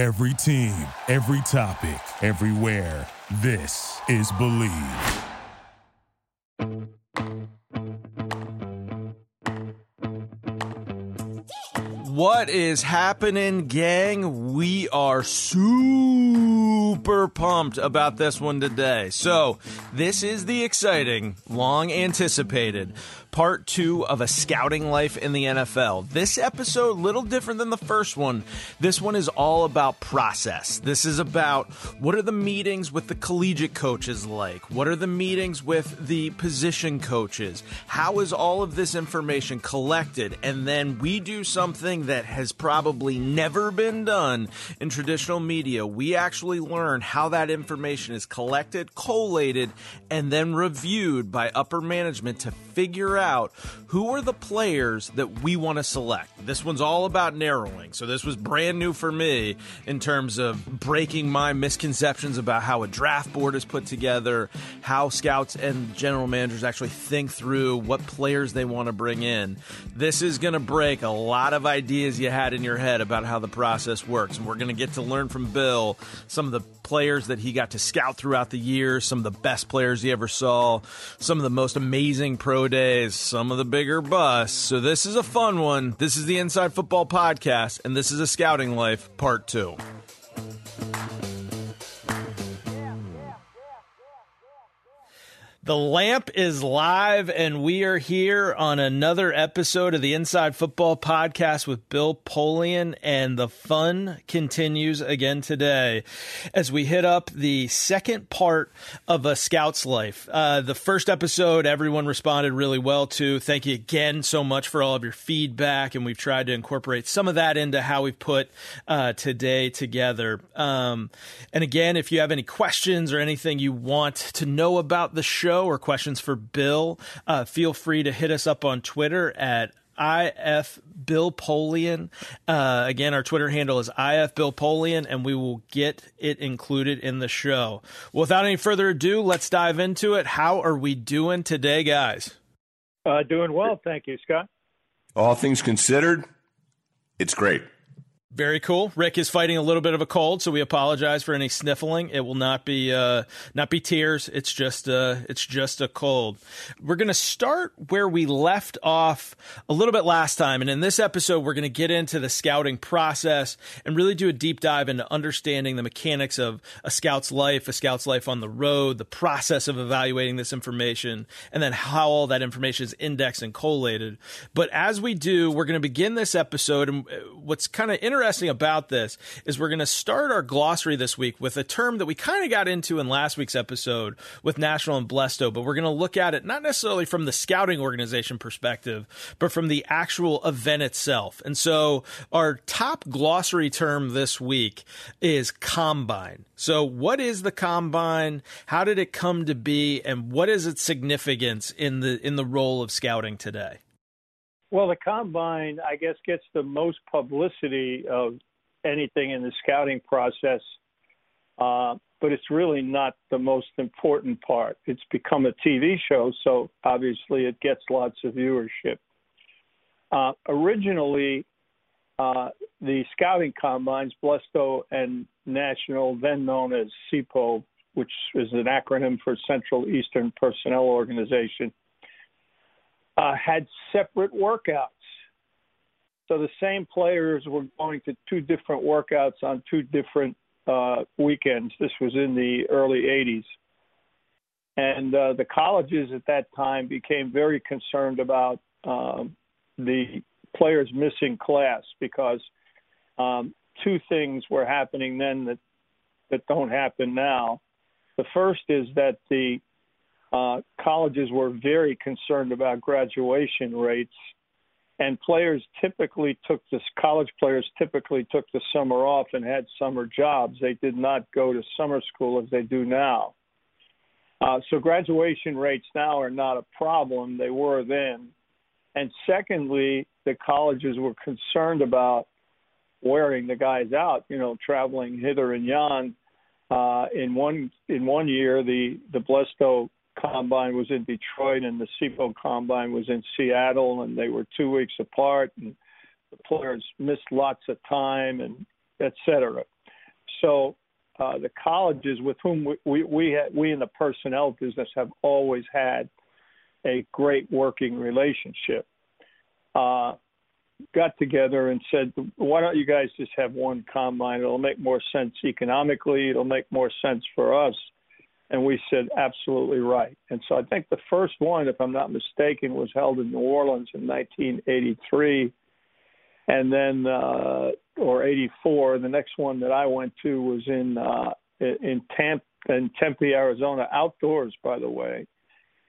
Every team, every topic, everywhere. This is Believe. What is happening, gang? We are super pumped about this one today. So, this is the exciting, long anticipated part two of a scouting life in the NFL. This episode, little different than the first one. This one is all about process. This is about what are the meetings with the collegiate coaches like? What are the meetings with the position coaches? How is all of this information collected? And then we do something that has probably never been done in traditional media. We actually learn how that information is collected, collated, and then reviewed by upper management to figure out who are the players that we want to select. This one's all about narrowing. So this was brand new for me in terms of breaking my misconceptions about how a draft board is put together, how scouts and general managers actually think through what players they want to bring in. This is going to break a lot of ideas you had in your head about how the process works. And we're going to get to learn from Bill some of the players that he got to scout throughout the years, some of the best players he ever saw, some of the most amazing pro days, some of the bigger bus. So this is a fun one. This is the Inside Football Podcast, and this is a Scouting Life Part 2. The lamp is live, and we are here on another episode of the Inside Football Podcast with Bill Polian, and the fun continues again today as we hit up the second part of a scout's life. Uh, the first episode, everyone responded really well to. Thank you again so much for all of your feedback, and we've tried to incorporate some of that into how we've put uh, today together. Um, and again, if you have any questions or anything you want to know about the show, show or questions for Bill, uh, feel free to hit us up on Twitter at IF Bill Polian. Uh, again, our Twitter handle is IF Bill Polian, and we will get it included in the show. Without any further ado, let's dive into it. How are we doing today, guys? Uh, doing well, thank you, Scott. All things considered, it's great. Very cool. Rick is fighting a little bit of a cold, so we apologize for any sniffling. It will not be uh, not be tears. It's just uh, it's just a cold. We're going to start where we left off a little bit last time, and in this episode, we're going to get into the scouting process and really do a deep dive into understanding the mechanics of a scout's life, a scout's life on the road, the process of evaluating this information, and then how all that information is indexed and collated. But as we do, we're going to begin this episode, and uh, what's kind of interesting interesting about this is we're going to start our glossary this week with a term that we kind of got into in last week's episode with National and Blesto, but we're going to look at it not necessarily from the scouting organization perspective, but from the actual event itself. And so our top glossary term this week is combine. So what is the combine? How did it come to be and what is its significance in the in the role of scouting today? Well, the combine, I guess, gets the most publicity of anything in the scouting process, uh, but it's really not the most important part. It's become a TV show, so obviously it gets lots of viewership. Uh, originally, uh, the scouting combines, Blesto and National, then known as CEPO, which is an acronym for Central Eastern Personnel Organization, uh, had separate workouts. So the same players were going to two different workouts on two different uh, weekends. This was in the early 80s. And uh, the colleges at that time became very concerned about um, the players missing class because um, two things were happening then that, that don't happen now. The first is that the uh, colleges were very concerned about graduation rates, and players typically took this. College players typically took the summer off and had summer jobs. They did not go to summer school as they do now. Uh, so graduation rates now are not a problem. They were then. And secondly, the colleges were concerned about wearing the guys out, you know, traveling hither and yon. Uh, in one in one year, the the Blesto combine was in Detroit and the CEPO combine was in Seattle, and they were two weeks apart, and the players missed lots of time, and et cetera. so uh, the colleges with whom we we we, ha- we in the personnel business have always had a great working relationship. Uh, got together and said, "Why don't you guys just have one combine? It'll make more sense economically. It'll make more sense for us." And we said, "Absolutely right." And so I think the first one, if I'm not mistaken, was held in New Orleans in 1983, and then uh, or 84. The next one that I went to was in uh, in Tempe, in Tempe, Arizona, outdoors, by the way.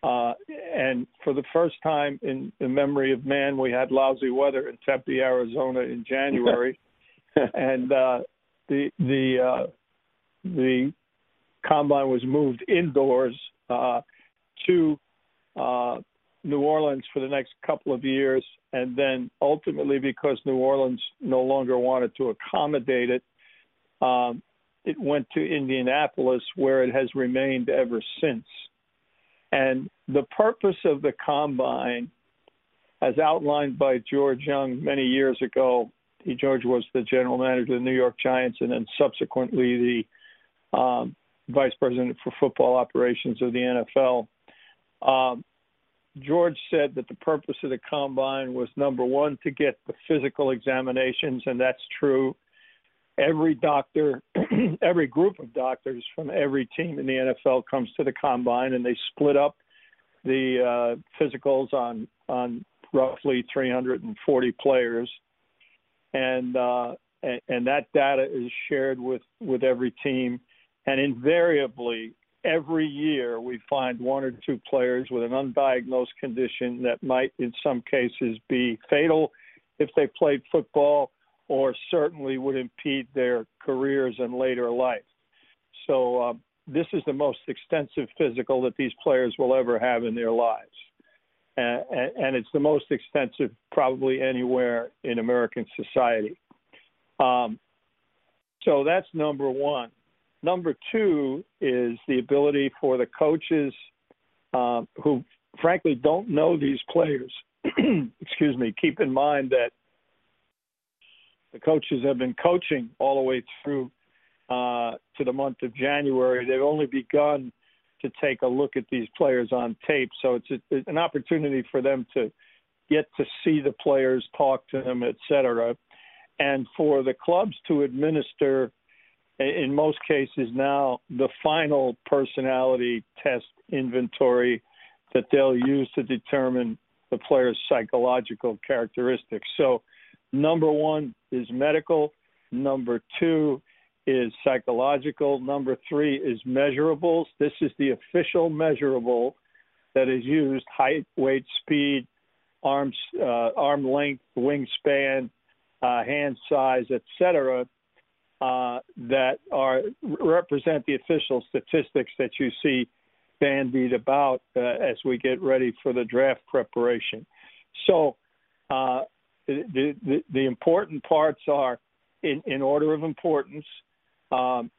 Uh, and for the first time in the memory of man, we had lousy weather in Tempe, Arizona in January, and uh, the the uh, the combine was moved indoors uh, to uh, New Orleans for the next couple of years, and then ultimately, because New Orleans no longer wanted to accommodate it, um, it went to Indianapolis, where it has remained ever since. And the purpose of the combine, as outlined by George Young many years ago, he, George was the general manager of the New York Giants and then subsequently the um, vice president for football operations of the NFL. Um, George said that the purpose of the combine was number one, to get the physical examinations, and that's true. Every doctor, every group of doctors from every team in the NFL comes to the combine, and they split up the uh, physicals on on roughly 340 players, and, uh, and and that data is shared with with every team, and invariably every year we find one or two players with an undiagnosed condition that might in some cases be fatal if they played football or certainly would impede their careers in later life. So uh, this is the most extensive physical that these players will ever have in their lives. And, and it's the most extensive probably anywhere in American society. Um, so that's number one. Number two is the ability for the coaches uh, who, frankly, don't know these players. excuse me. Keep in mind that the coaches have been coaching all the way through uh, to the month of January. They've only begun to take a look at these players on tape, so it's, a, it's an opportunity for them to get to see the players, talk to them, et cetera, and for the clubs to administer, in most cases now, the final personality test inventory that they'll use to determine the player's psychological characteristics. So, number one is medical. Number two is psychological. Number three is measurables. This is the official measurable that is used height, weight, speed, arms, uh, arm length, wingspan, uh, hand size, etc. Uh, that are represent the official statistics that you see bandied about uh, as we get ready for the draft preparation. So uh, the, the, the important parts are in, in order of importance um,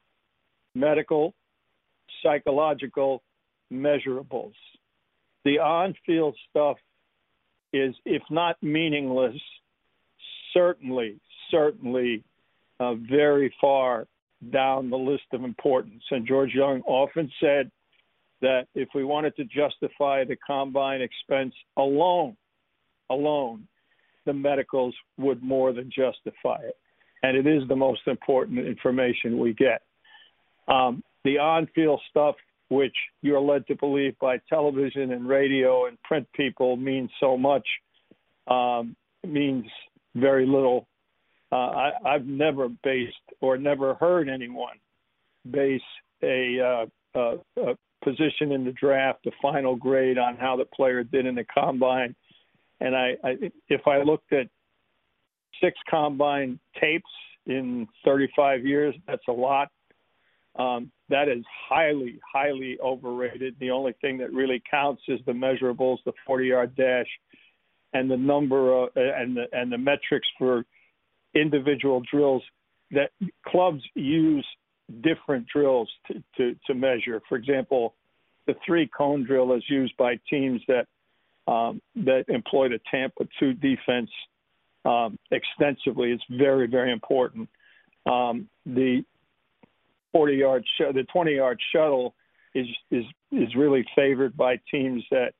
medical, psychological measurables. The on field stuff is, if not meaningless, certainly, certainly uh, very far down the list of importance. And George Young often said that if we wanted to justify the combine expense alone, alone, the medicals would more than justify it and it is the most important information we get. Um, the on field stuff, which you're led to believe by television and radio and print people, means so much, um, means very little. Uh, I, I've never based or never heard anyone base a, uh, a, a position in the draft, a final grade on how the player did in the combine. And I, I if I looked at six combine tapes in 35 years. That's a lot. Um, that is highly, highly overrated. The only thing that really counts is the measurables, the 40-yard dash, and the number of, and the and the metrics for individual drills. That clubs use different drills to, to, to measure. For example, the three cone drill is used by teams that um, that employ the Tampa two defense um, extensively. It's very, very important. Um, the 40 yard sh- the 20 yard shuttle is is is really favored by teams that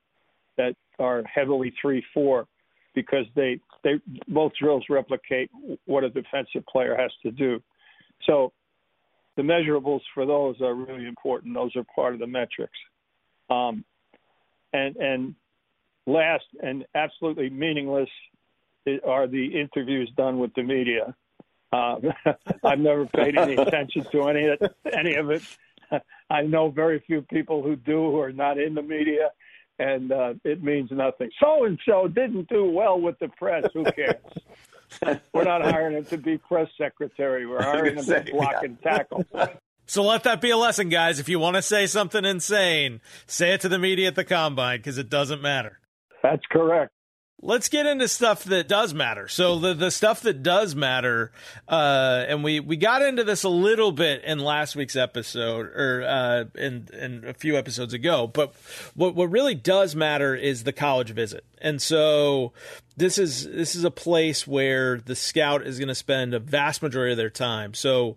that are heavily three four because they they both drills replicate what a defensive player has to do. So the measurables for those are really important. Those are part of the metrics. Um, and and last and absolutely meaningless are the interviews done with the media. Uh, I've never paid any attention to any of any of it. I know very few people who do who are not in the media, and uh, it means nothing. So and so didn't do well with the press. Who cares? We're not hiring him to be press secretary. We're hiring him to block yeah. and tackle. So let that be a lesson, guys. If you want to say something insane, say it to the media at the combine because it doesn't matter. That's correct. Let's get into stuff that does matter. So the the stuff that does matter, uh, and we we got into this a little bit in last week's episode, or uh, in in a few episodes ago. But what what really does matter is the college visit, and so this is this is a place where the scout is going to spend a vast majority of their time. So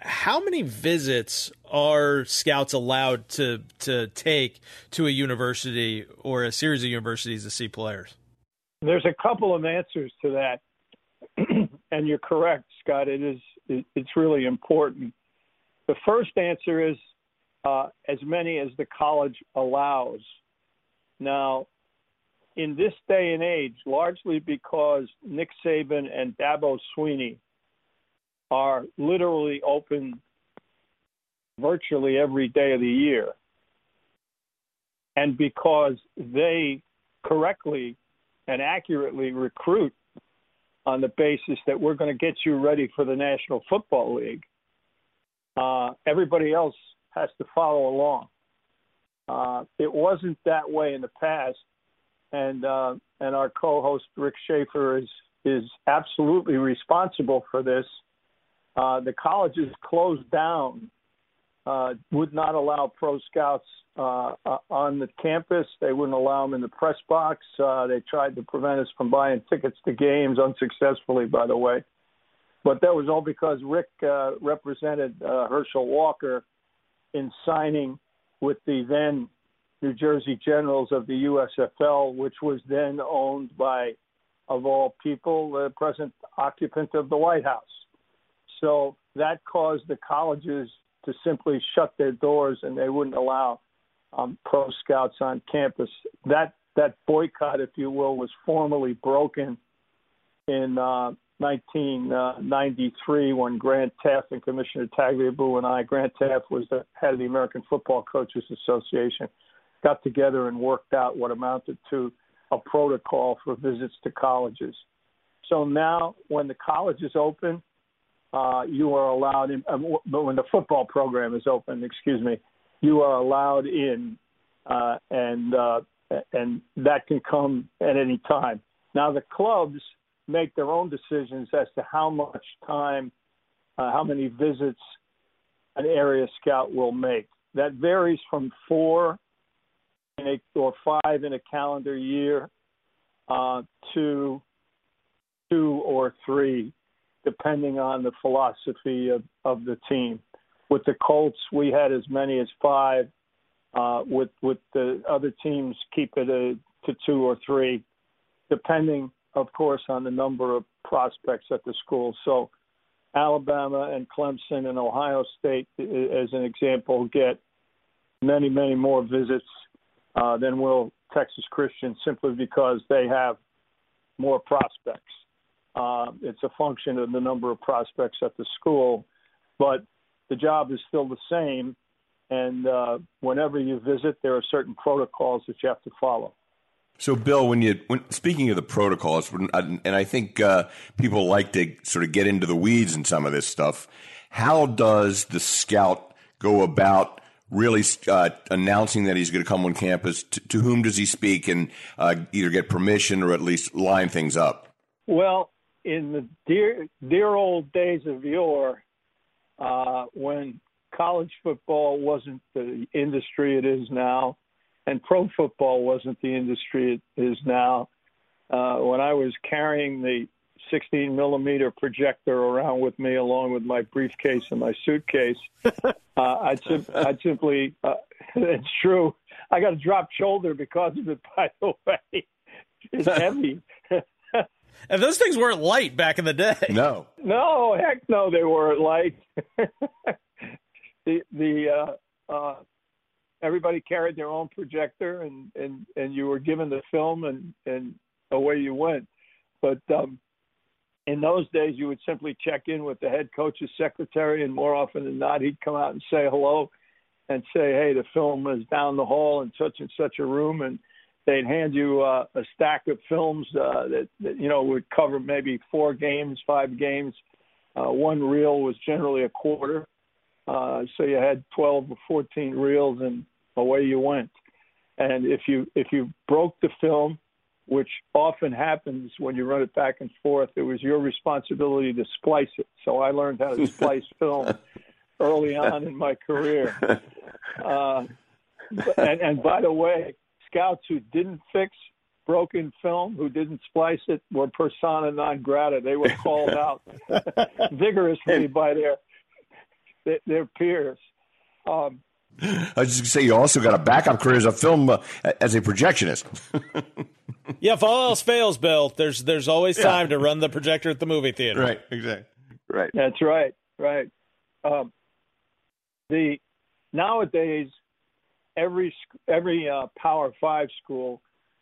how many visits are scouts allowed to to take to a university or a series of universities to see players? There's a couple of answers to that, and you're correct, Scott. It is it's really important. The first answer is uh, as many as the college allows. Now, in this day and age, largely because Nick Saban and Dabo Swinney are literally open virtually every day of the year. And because they correctly and accurately recruit on the basis that we're going to get you ready for the National Football League, uh, everybody else has to follow along. Uh, it wasn't that way in the past, and uh, and our co-host Rick Schaefer is is absolutely responsible for this uh, the colleges closed down, uh, would not allow pro scouts uh, uh, on the campus. They wouldn't allow them in the press box. Uh, they tried to prevent us from buying tickets to games unsuccessfully, by the way. But that was all because Rick uh, represented uh, Herschel Walker in signing with the then New Jersey Generals of the USFL, which was then owned by, of all people, the present occupant of the White House. So that caused the colleges to simply shut their doors and they wouldn't allow um, pro scouts on campus. That that boycott, if you will, was formally broken in uh, 1993 when Grant Teaff and Commissioner Tagliabue and I, Grant Teaff was the head of the American Football Coaches Association, got together and worked out what amounted to a protocol for visits to colleges. So now, when the colleges open, uh, you are allowed in. Um, but when the football program is open, excuse me, you are allowed in, uh, and uh, and that can come at any time. Now the clubs make their own decisions as to how much time, uh, how many visits an area scout will make. That varies from four in a, or five in a calendar year uh, to two or three depending on the philosophy of, of the team. With the Colts, we had as many as five. Uh, with with the other teams, keep it a, to two or three, depending, of course, on the number of prospects at the school. So, Alabama and Clemson and Ohio State, as an example, get many, many more visits uh, than will Texas Christian, simply because they have more prospects. Uh, it's a function of the number of prospects at the school, but the job is still the same. And uh, whenever you visit, there are certain protocols that you have to follow. So, Bill, when you when speaking of the protocols, and I think uh, people like to sort of get into the weeds in some of this stuff. How does the scout go about really uh, announcing that he's going to come on campus? To, to whom does he speak, and uh, either get permission or at least line things up? Well, in the dear dear old days of yore, uh, when college football wasn't the industry it is now, and pro football wasn't the industry it is now, uh, when I was carrying the 16 millimeter projector around with me, along with my briefcase and my suitcase. uh, I'd, sim- I'd simply, uh, it's true. I got a dropped shoulder because of it, by the way. It's heavy. And those things weren't light back in the day. No. No, heck no, they weren't light. the the uh, uh, everybody carried their own projector, and and and you were given the film, and and away you went. But um, in those days, you would simply check in with the head coach's secretary, and more often than not, he'd come out and say hello, and say, "Hey, the film is down the hall in such and such a room," and they'd hand you uh, a stack of films uh, that, that you know would cover maybe four games, five games. Uh, one reel was generally a quarter, uh, so you had 12 or 14 reels, and away you went. And if you if you broke the film, which often happens when you run it back and forth, it was your responsibility to splice it. So I learned how to splice film early on in my career. Uh, and, and by the way, scouts who didn't fix broken film, who didn't splice it, were persona non grata. They were called out vigorously by their their peers. Um, I was just going to say, you also got a backup career as a film uh, as a projectionist. yeah, if all else fails, Bill, there's there's always time to run the projector at the movie theater. Right, exactly. Right. That's right. Right. Um, the nowadays, every every uh, Power Five school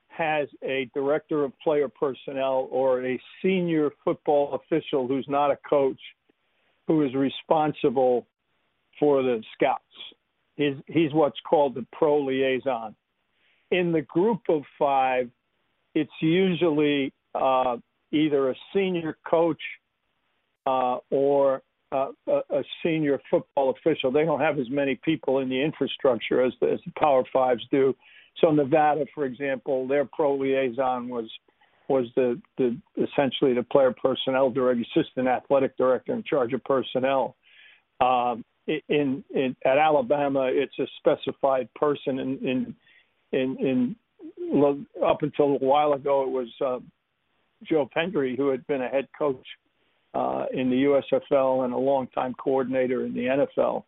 has a director of player personnel or a senior football official who's not a coach who is responsible for the scouts. He's, he's what's called the pro liaison. In the group of five, it's usually uh, either a senior coach uh, or uh, a, senior football official. They don't have as many people in the infrastructure as the, as the Power Fives do. So Nevada, for example, their pro liaison was was the, the essentially the player personnel director, assistant athletic director in charge of personnel. Um, in, in at Alabama, it's a specified person. In in in, in up until a while ago, it was uh, Joe Pendry, who had been a head coach uh, in the USFL and a longtime coordinator in the NFL,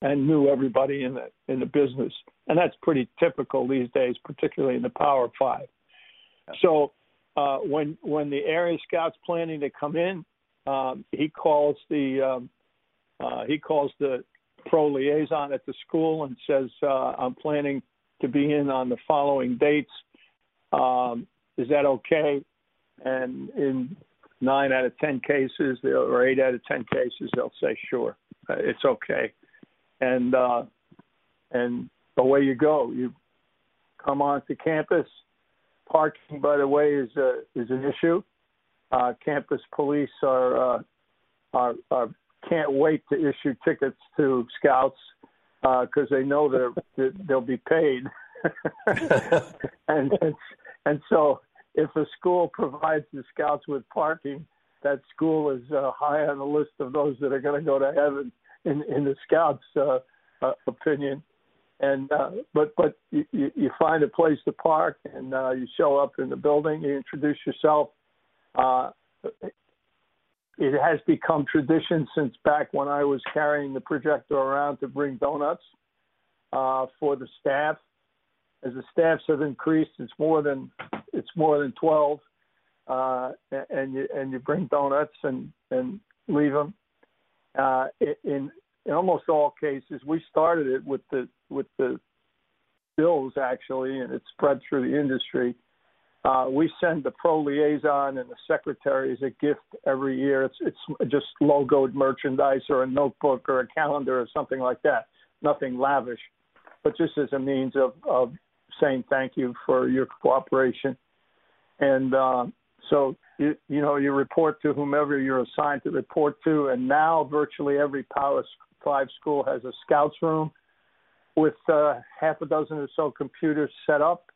and knew everybody in the in the business. And that's pretty typical these days, particularly in the Power Five. So uh, when when the area scouts planning to come in, um, he calls the um, uh, he calls the pro liaison at the school and says, uh, "I'm planning to be in on the following dates. Um, is that okay?" And in nine out of ten cases, or eight out of ten cases, they'll say, "Sure, uh, it's okay," and uh, and away you go. You come onto campus Parking, by the way, is a, is an issue. Uh, campus police are, uh, are, are can't wait to issue tickets to scouts because uh, they know that they'll be paid. and and so if a school provides the scouts with parking, that school is uh, high on the list of those that are going to go to heaven in in the scouts' uh, uh, opinion. And uh, but but you, you find a place to park and uh, you show up in the building you introduce yourself uh, it has become tradition since back when I was carrying the projector around to bring donuts uh, for the staff. As the staffs have increased it's more than it's more than 12 uh, and you and you bring donuts and and leave them uh, in in almost all cases, we started it with the with the bills actually, and it spread through the industry. Uh, we send the pro liaison and the secretary as a gift every year. It's it's just logoed merchandise or a notebook or a calendar or something like that. Nothing lavish, but just as a means of of saying thank you for your cooperation. And uh, so you you know you report to whomever you're assigned to report to, and now virtually every Power Five school has a scouts room with uh, half a dozen or so computers set up,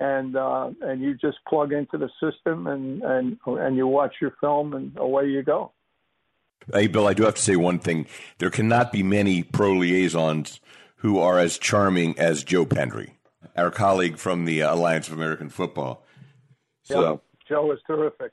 and uh, and you just plug into the system and and and you watch your film and away you go. Hey, Bill, I do have to say one thing. There cannot be many pro liaisons who are as charming as Joe Pendry, our colleague from the Alliance of American Football. So, yeah, Joe is terrific.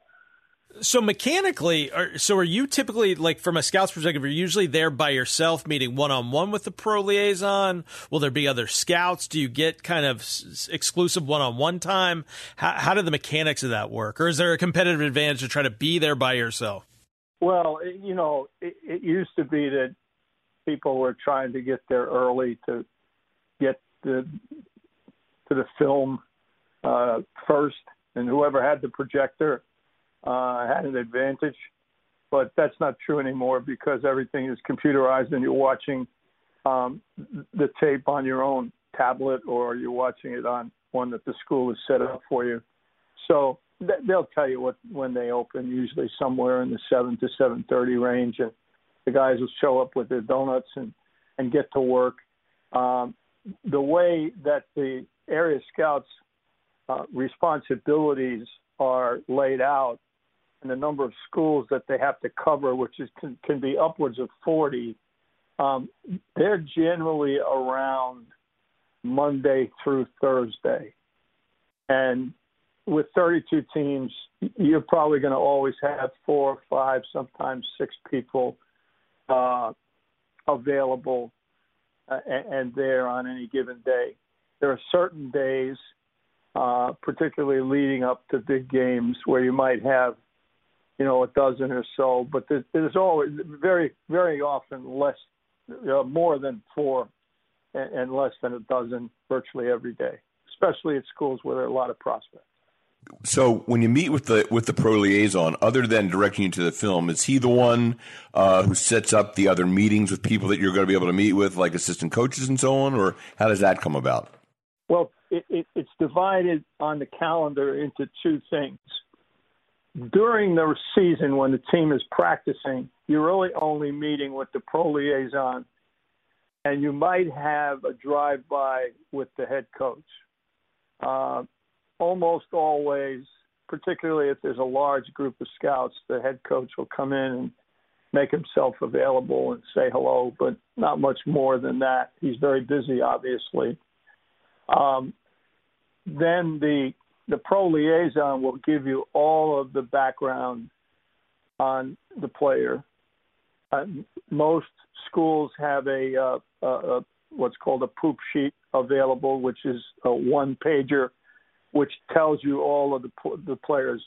So mechanically, are, so are you typically like from a scout's perspective? Are you usually there by yourself, meeting one on one with the pro liaison? Will there be other scouts? Do you get kind of s- exclusive one on one time? How, how do the mechanics of that work, or is there a competitive advantage to try to be there by yourself? Well, you know, it, it used to be that people were trying to get there early to get the to the film uh, first, and whoever had the projector uh, had an advantage. But that's not true anymore because everything is computerized and you're watching um, the tape on your own tablet or you're watching it on one that the school has set up for you. So th- they'll tell you what when they open, usually somewhere in the seven to seven thirty range, and the guys will show up with their donuts and and get to work. Um, the way that the area scouts uh, responsibilities are laid out and the number of schools that they have to cover, which is can, can be upwards of 40, um, they're generally around Monday through Thursday. And with 32 teams, you're probably going to always have four, five, sometimes six people uh, available uh, and, and there on any given day. There are certain days, uh, particularly leading up to big games, where you might have you know, a dozen or so, but there's, always very, very often less, uh, more than four, and, and less than a dozen virtually every day, especially at schools where there are a lot of prospects. So when you meet with the with the pro liaison, other than directing you to the film, is he the one uh, who sets up the other meetings with people that you're going to be able to meet with, like assistant coaches and so on, or how does that come about? Well, it, it, it's divided on the calendar into two things during the season when the team is practicing, you're really only meeting with the pro liaison, and you might have a drive by with the head coach. Uh, almost always, particularly if there's a large group of scouts, the head coach will come in and make himself available and say hello, but not much more than that. He's very busy, obviously. Um, then the the pro liaison will give you all of the background on the player. Uh, most schools have a, uh, a, a, what's called a poop sheet available, which is a one pager, which tells you all of the the player's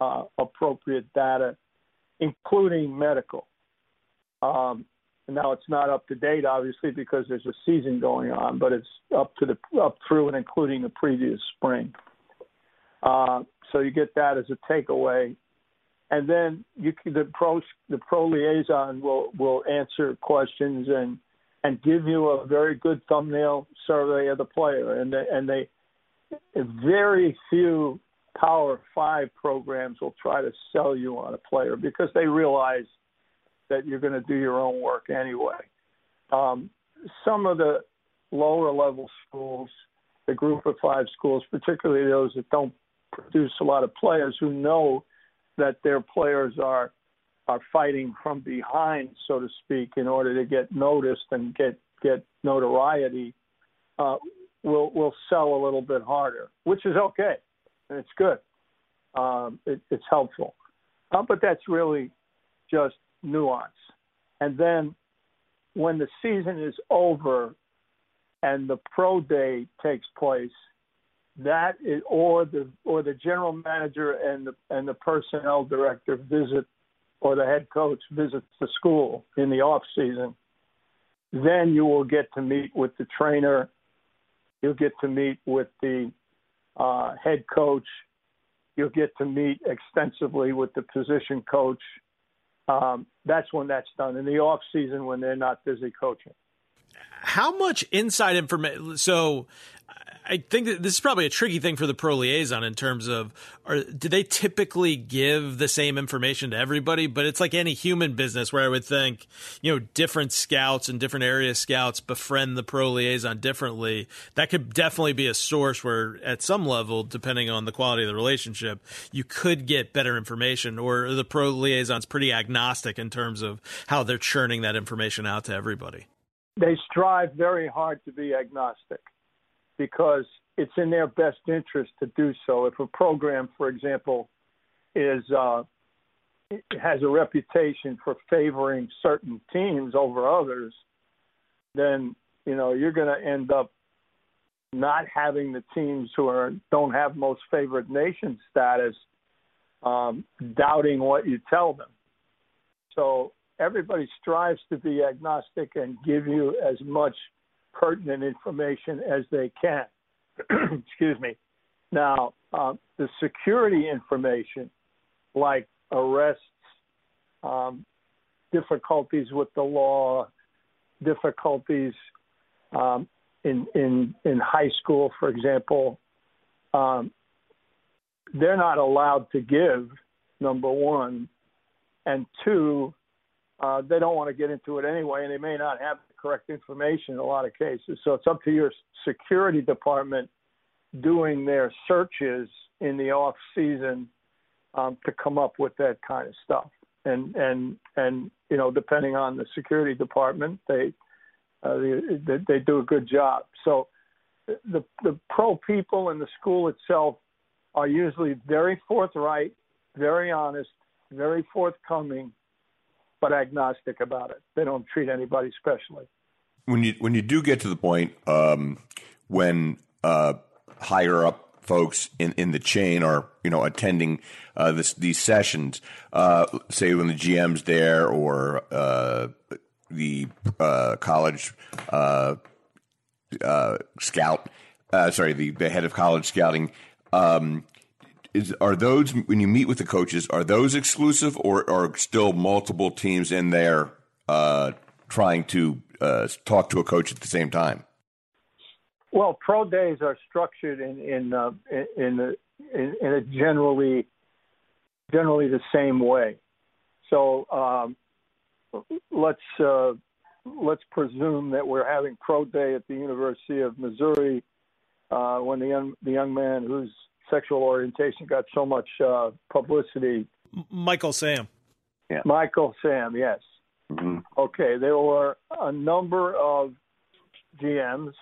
uh, appropriate data, including medical. Um, now it's not up to date, obviously, because there's a season going on, but it's up to the up through and including the previous spring. Uh, so you get that as a takeaway, and then you can, the pro the pro liaison will will answer questions and and give you a very good thumbnail survey of the player, and they, and they very few Power Five programs will try to sell you on a player because they realize that you're going to do your own work anyway. Um, some of the lower level schools, the group of five schools, particularly those that don't produce a lot of players who know that their players are are fighting from behind, so to speak, in order to get noticed and get get notoriety. Uh, will will sell a little bit harder, which is okay, and it's good. Um, it, it's helpful, uh, but that's really just nuance. And then when the season is over and the pro day takes place, that is, or the or the general manager and the and the personnel director visit or the head coach visits the school in the off season, then you will get to meet with the trainer. You'll get to meet with the uh, head coach. You'll get to meet extensively with the position coach. Um, that's when that's done in the off season when they're not busy coaching. How much inside information? So I think this is probably a tricky thing for the pro liaison in terms of, are, do they typically give the same information to everybody? But it's like any human business where I would think, you know, different scouts and different area scouts befriend the pro liaison differently. That could definitely be a source where, at some level, depending on the quality of the relationship, you could get better information. Or the pro liaison's pretty agnostic in terms of how they're churning that information out to everybody. They strive very hard to be agnostic because it's in their best interest to do so. If a program, for example, is uh, has a reputation for favoring certain teams over others, then you know you're going to end up not having the teams who are don't have most favored nation status um, doubting what you tell them. So everybody strives to be agnostic and give you as much pertinent information as they can. Excuse me. Now, um, the security information, like arrests, um, difficulties with the law, difficulties um, in in in high school, for example, um, they're not allowed to give. Number one, and two, uh, they don't want to get into it anyway, and they may not have correct information in a lot of cases. So it's up to your security department doing their searches in the off season um, to come up with that kind of stuff. And and and you know, depending on the security department, they uh, they, they do a good job. So the the pro people in the school itself are usually very forthright, very honest, very forthcoming, but agnostic about it. They don't treat anybody specially. When you when you do get to the point um, when uh, higher up folks in, in the chain are you know attending uh, this, these sessions, uh, say when the GM's there or uh, the uh, college uh, scout, sorry, the, the head of college scouting. Um, is, are those when you meet with the coaches? Are those exclusive, or are still multiple teams in there trying to talk to a coach at the same time? Well, pro days are structured in in uh, in, in, in a generally generally the same way. So um, let's uh, let's presume that we're having pro day at the University of Missouri uh, when the young the young man whose sexual orientation got so much uh, publicity. Michael Sam. Yeah. Michael Sam. Yes. Mm-hmm. Okay. There were a number of GMs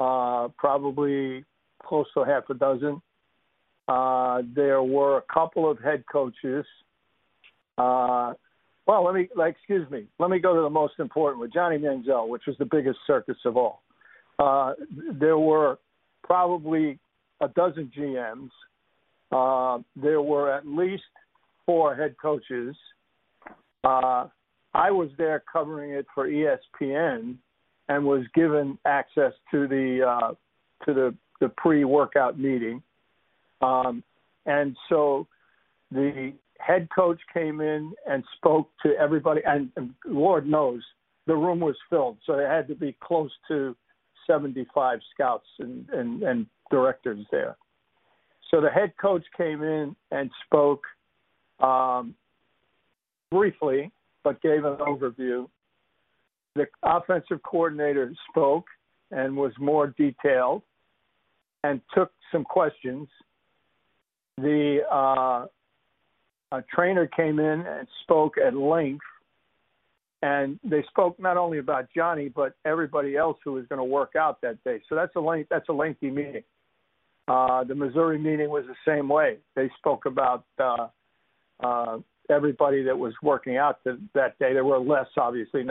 uh, probably close to half a dozen. Uh, there were a couple of head coaches. Uh, well, let me, like, excuse me, let me go to the most important with Johnny Manziel, which was the biggest circus of all. Uh, there were probably a dozen GMs. Uh, there were at least four head coaches. Uh, I was there covering it for ESPN, and was given access to the uh, to the the pre-workout meeting, um, and so the head coach came in and spoke to everybody, and, and Lord knows the room was filled, so they had to be close to 75 scouts and, and, and directors there. So the head coach came in and spoke um, briefly, but gave an overview the offensive coordinator spoke and was more detailed and took some questions. The uh, trainer came in and spoke at length, and they spoke not only about Johnny but everybody else who was going to work out that day. So that's a length, that's a lengthy meeting. Uh, the Missouri meeting was the same way. They spoke about uh, uh, everybody that was working out that day. There were less, obviously,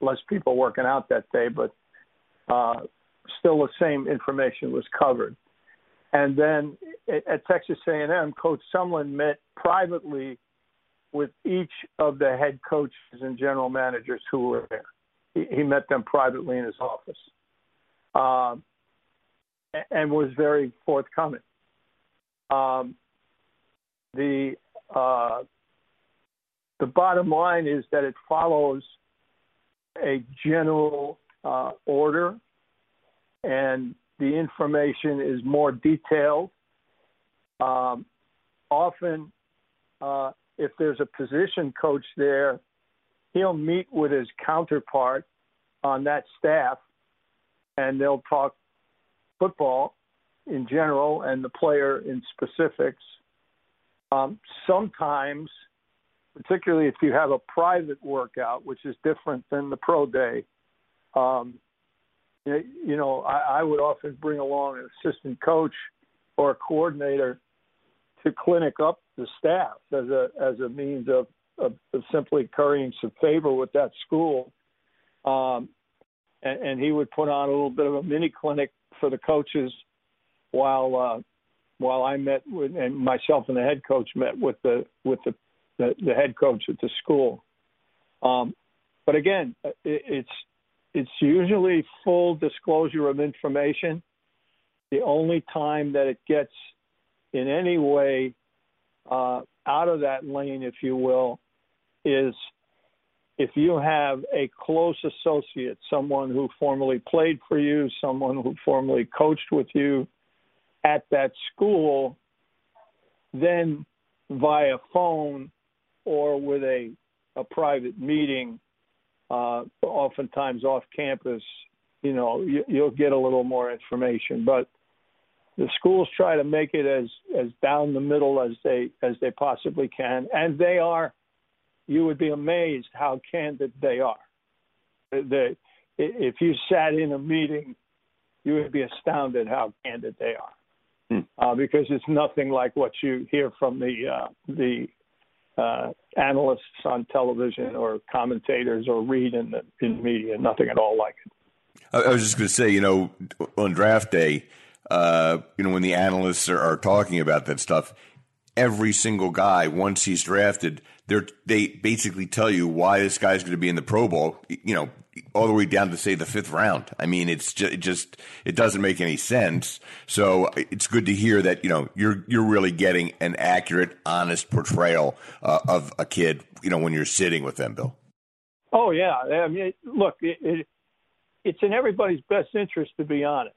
less people working out that day, but uh, still the same information was covered. And then at Texas A&M, Coach Sumlin met privately with each of the head coaches and general managers who were there. He, he met them privately in his office, um, and was very forthcoming. Um, the uh, the bottom line is that it follows a general uh, order, and the information is more detailed. Um, often, uh, if there's a position coach there, he'll meet with his counterpart on that staff, and they'll talk football in general and the player in specifics. Um, sometimes particularly if you have a private workout, which is different than the pro day. Um, you know, I, I would often bring along an assistant coach or a coordinator to clinic up the staff as a as a means of, of, of simply currying some favor with that school. Um, and, and he would put on a little bit of a mini clinic for the coaches while uh, while I met with and myself and the head coach met with the with the the, the head coach at the school. Um, but again, it, it's it's usually full disclosure of information. The only time that it gets in any way uh, out of that lane, if you will, is if you have a close associate, someone who formerly played for you, someone who formerly coached with you at that school, then via phone or with a, a private meeting, uh, oftentimes off campus, you know, you, you'll get a little more information. But the schools try to make it as as down the middle as they as they possibly can, and they are. You would be amazed how candid they are. They, if you sat in a meeting, you would be astounded how candid they are, hmm. uh, because it's nothing like what you hear from the uh, the uh, analysts on television or commentators or read in the in media. Nothing at all like it. I was just going to say, you know, on draft day, uh, you know, when the analysts are, are, talking about that stuff, every single guy, once he's drafted, they they basically tell you why this guy's going to be in the Pro Bowl. You know, all the way down to say the fifth round. I mean, it's just, it just it doesn't make any sense. So it's good to hear that you know you're you're really getting an accurate, honest portrayal uh, of a kid. You know, when you're sitting with them, Bill. Oh yeah, I mean, look, it, it, it's in everybody's best interest to be honest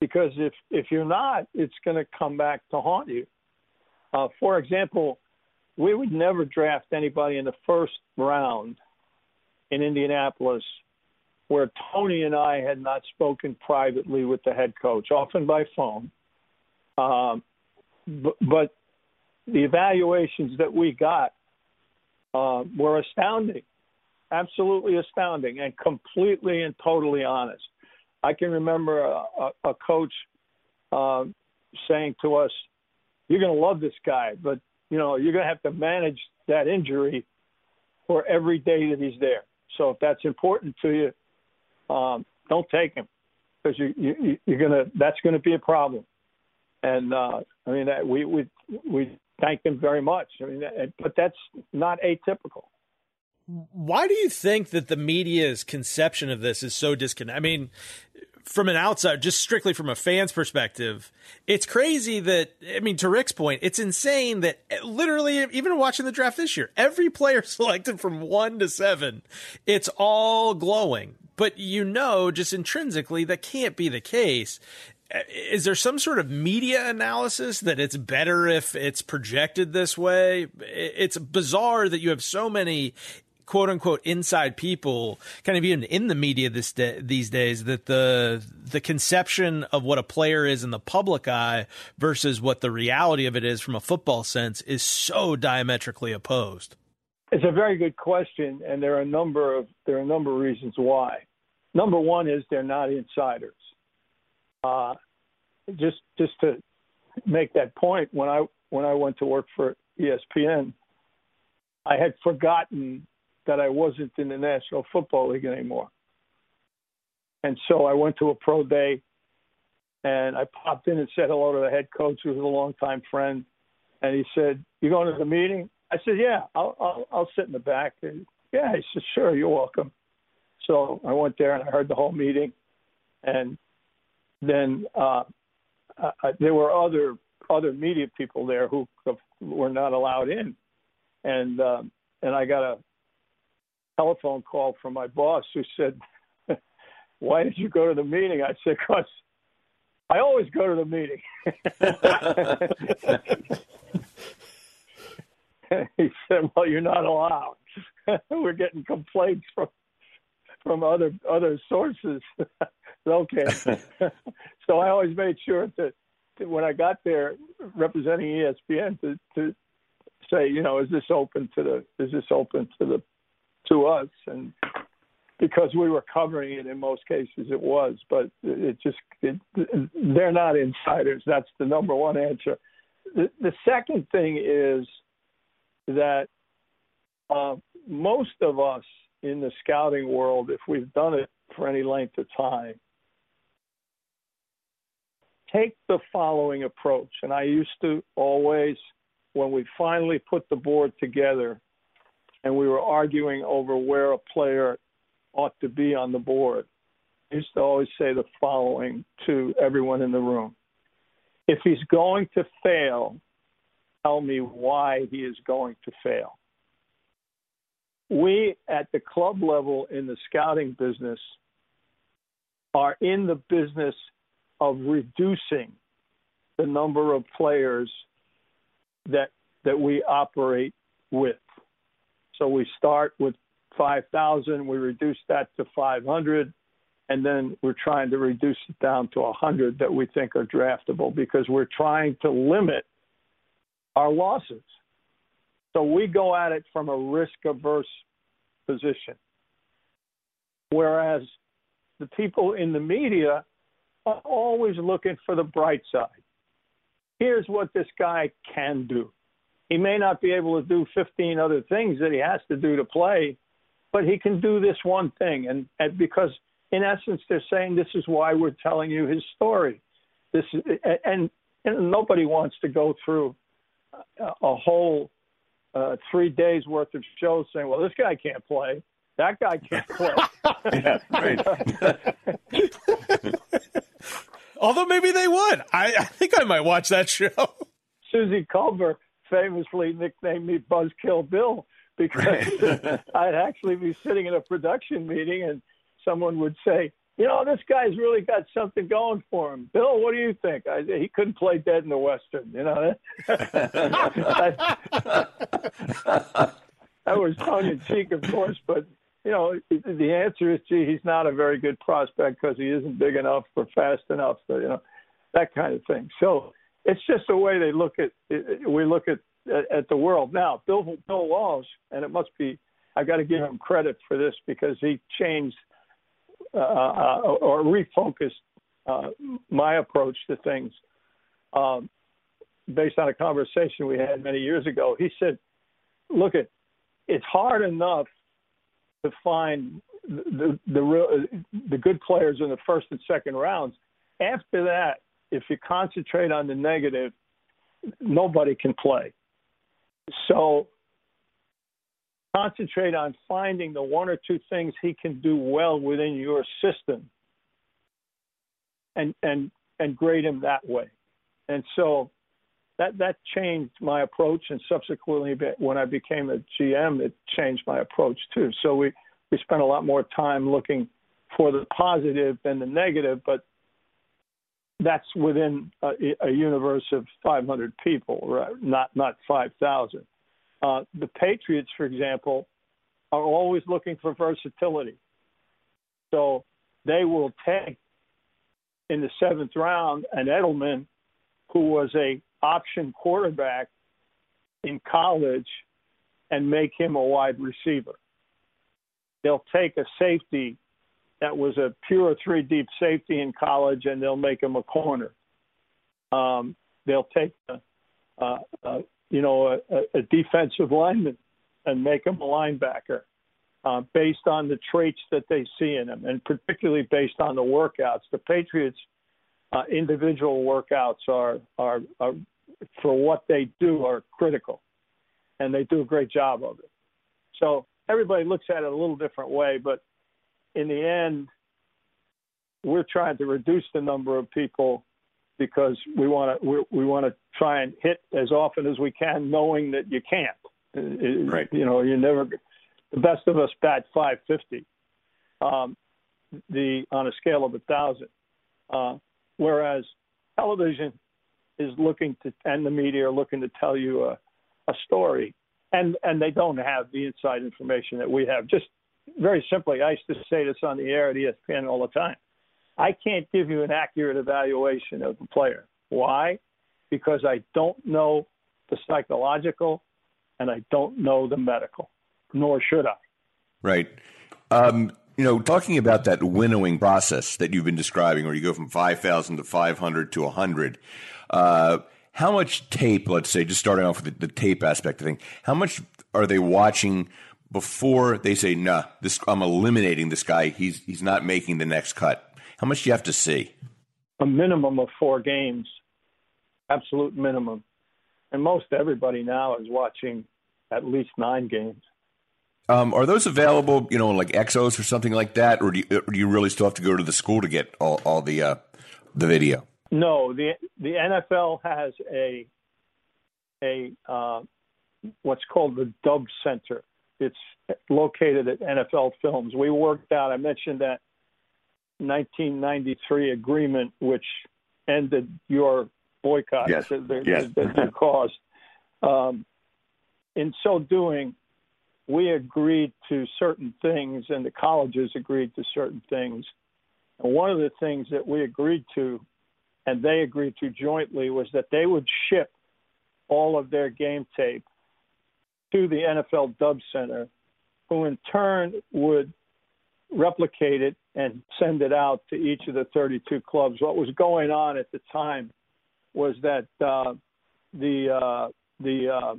because if if you're not, it's going to come back to haunt you. Uh, for example, we would never draft anybody in the first round in Indianapolis where Tony and I had not spoken privately with the head coach, often by phone. Um, but, but the evaluations that we got uh, were astounding, absolutely astounding, and completely and totally honest. I can remember a, a, a coach uh, saying to us, "You're going to love this guy, but you know you're going to have to manage that injury for every day that he's there. So if that's important to you, um, don't take him because you, you, you're gonna that's going to be a problem." And uh, I mean, we we we thank him very much. I mean, but that's not atypical why do you think that the media's conception of this is so disconnected? I mean, from an outside, just strictly from a fan's perspective, it's crazy that, I mean, to Rick's point, it's insane that eh, literally, even watching the draft this year, every player selected from one to seven, it's all glowing. But you know, just intrinsically, that can't be the case. Eh, is there some sort of media analysis that it's better if it's projected this way? Eh, it's bizarre that you have so many quote unquote inside people kind of even in the media this day, these days that the the conception of what a player is in the public eye versus what the reality of it is from a football sense is so diametrically opposed. It's a very good question, and there are a number of there are a number of reasons why. Number one is they're not insiders. Uh, just just to make that point, when I when I went to work for ESPN, I had forgotten that I wasn't in the National Football League anymore. And so I went to a pro day and I popped in and said hello to the head coach, who was a longtime friend. And he said, You going to the meeting? I said, Yeah, I'll, I'll, I'll sit in the back. And, yeah, he said, Sure, you're welcome. So I went there and I heard the whole meeting. And then uh, I, there were other other media people there who were not allowed in. And um, and I got a telephone call from my boss who said, "Why did you go to the meeting?" I said, "Cause I always go to the meeting." he said, "Well, you're not allowed. We're getting complaints from from other other sources." okay. so I always made sure that, that when I got there, representing ESPN, to, to say, you know, is this open to the is this open to the to us, and because we were covering it in most cases, it was. But it just it, they're not insiders. That's the number one answer. the, the second thing is that uh, most of us in the scouting world, if we've done it for any length of time, take the following approach. And I used to always, when we finally put the board together and we were arguing over where a player ought to be on the board, I used to always say the following to everyone in the room. If he's going to fail, tell me why he is going to fail. We at the club level in the scouting business are in the business of reducing the number of players that that we operate with. So we start with 5,000, we reduce that to 500, and then we're trying to reduce it down to 100 that we think are draftable because we're trying to limit our losses. So we go at it from a risk averse position. Whereas the people in the media are always looking for the bright side. Here's what this guy can do. He may not be able to do 15 other things that he has to do to play, but he can do this one thing. And, and because, in essence, they're saying this is why we're telling you his story. This is, and, and nobody wants to go through a, a whole uh, three days worth of shows saying, "Well, this guy can't play, that guy can't play." yeah, right. Although maybe they would. I, I think I might watch that show. Suzy Kolber famously nicknamed me Buzzkill Bill because right. I'd actually be sitting in a production meeting and someone would say, you know, this guy's really got something going for him. Bill, what do you think? I, he couldn't play dead in the Western, you know. that, that was tongue in cheek, of course, but you know, the answer is, gee, he's not a very good prospect because he isn't big enough or fast enough, so, you know, that kind of thing. So it's just the way they look at we look at at the world now. Bill Bill Walsh, and it must be I got to give him credit for this because he changed uh, uh, or refocused uh, my approach to things um, based on a conversation we had many years ago. He said, "Look, it it's hard enough to find the the real the good players in the first and second rounds. After that, if you concentrate on the negative, nobody can play. So concentrate on finding the one or two things he can do well within your system and and and grade him that way. And so that that changed my approach and subsequently when I became a GM it changed my approach too. So we we spent a lot more time looking for the positive than the negative, but that's within a, a universe of 500 people, right? not not 5,000. Uh, the Patriots, for example, are always looking for versatility, so they will take in the seventh round an Edelman, who was a option quarterback in college, and make him a wide receiver they'll take a safety that was a pure three deep safety in college and they'll make him a corner. Um, they'll take a, uh, uh, you know a, a defensive lineman and make him a linebacker uh, based on the traits that they see in him, and particularly based on the workouts. The Patriots' uh, individual workouts are, are are for what they do are critical, and they do a great job of it. So everybody looks at it a little different way, but in the end, we're trying to reduce the number of people because we want to we, want to try and hit as often as we can, knowing that you can't. Right. You know, you never. The best of us bat 550. Um, the on a scale of a thousand, uh, whereas television is looking to and the media are looking to tell you a, a story and and they don't have the inside information that we have. Just very simply, I used to say this on the air at ESPN all the time. I can't give you an accurate evaluation of the player. Why? Because I don't know the psychological and I don't know the medical, nor should I. Right. Um, you know, talking about that winnowing process that you've been describing, where you go from 5,000 to 500 to 100, uh, how much tape? Let's say, just starting off with the, the tape aspect of thing, how much are they watching before they say, "Nah, this I'm eliminating this guy. He's he's not making the next cut." How much do you have to see? A minimum of four games, absolute minimum, and most everybody now is watching at least nine games. Um, are those available, you know, like XOS or something like that, or do you, or do you really still have to go to the school to get all, all the uh, the video? No, the the NFL has a a uh, what's called the Dub Center. It's located at NFL Films. We worked out. I mentioned that 1993 agreement, which ended your boycott yes. that, that, yes. that, that caused. Um, in so doing, we agreed to certain things, and the colleges agreed to certain things. And one of the things that we agreed to, and they agreed to jointly, was that they would ship all of their game tape to the NFL Dub Center, who in turn would replicate it and send it out to each of the 32 clubs. What was going on at the time was that uh, the uh, the uh,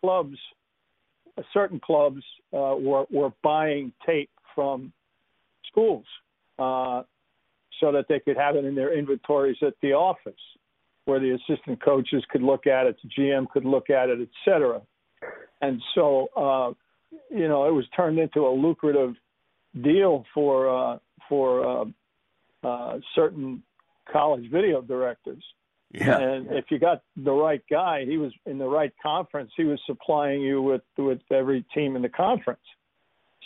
clubs, certain clubs, uh, were were buying tape from schools uh, so that they could have it in their inventories at the office, where the assistant coaches could look at it, the GM could look at it, et cetera. And so, uh, you know, it was turned into a lucrative deal for uh, for uh, uh, certain college video directors. Yeah. And if you got the right guy, he was in the right conference. He was supplying you with with every team in the conference.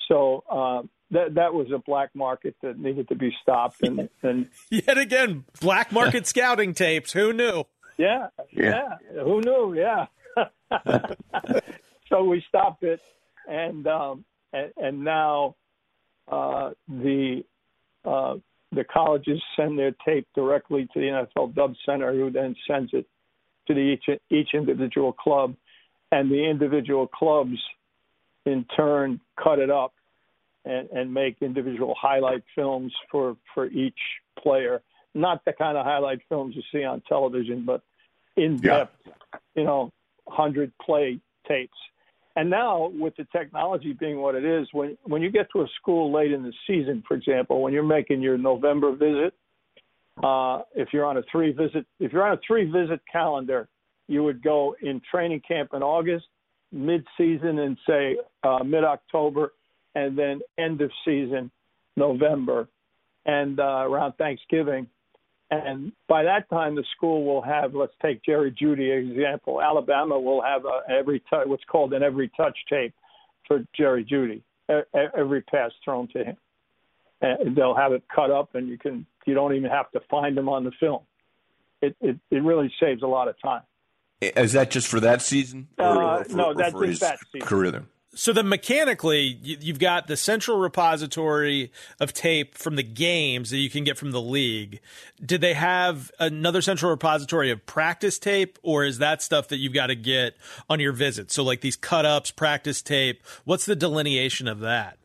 So uh, that that was a black market that needed to be stopped. And and Yet again, black market scouting tapes. Who knew? yeah, Yeah. yeah, who knew? Yeah. so we stopped it, and um, and, and now uh, the uh, the colleges send their tape directly to the NFL Dub Center, who then sends it to the each each individual club, and the individual clubs in turn cut it up and, and make individual highlight films for for each player. Not the kind of highlight films you see on television, but in depth, you know, hundred play tapes. And now, with the technology being what it is, when when you get to a school late in the season, for example, when you're making your November visit, uh, if you're on a three visit if you're on a three visit calendar, you would go in training camp in August, mid season in say uh, mid October, and then end of season November, and uh, around Thanksgiving. And by that time, the school will have, let's take Jerry Jeudy example. Alabama will have a, every t- what's called an every touch tape for Jerry Jeudy, e- every pass thrown to him. And they'll have it cut up, and you can you don't even have to find them on the film. It it, it really saves a lot of time. Is that just for that season? Or, Uh, for, no, that's for just his that season. career there? So then mechanically, you- you've got the central repository of tape from the games that you can get from the league. Did they have another central repository of practice tape, or is that stuff that you've got to get on your visit? So like these cut ups, practice tape. What's the delineation of that?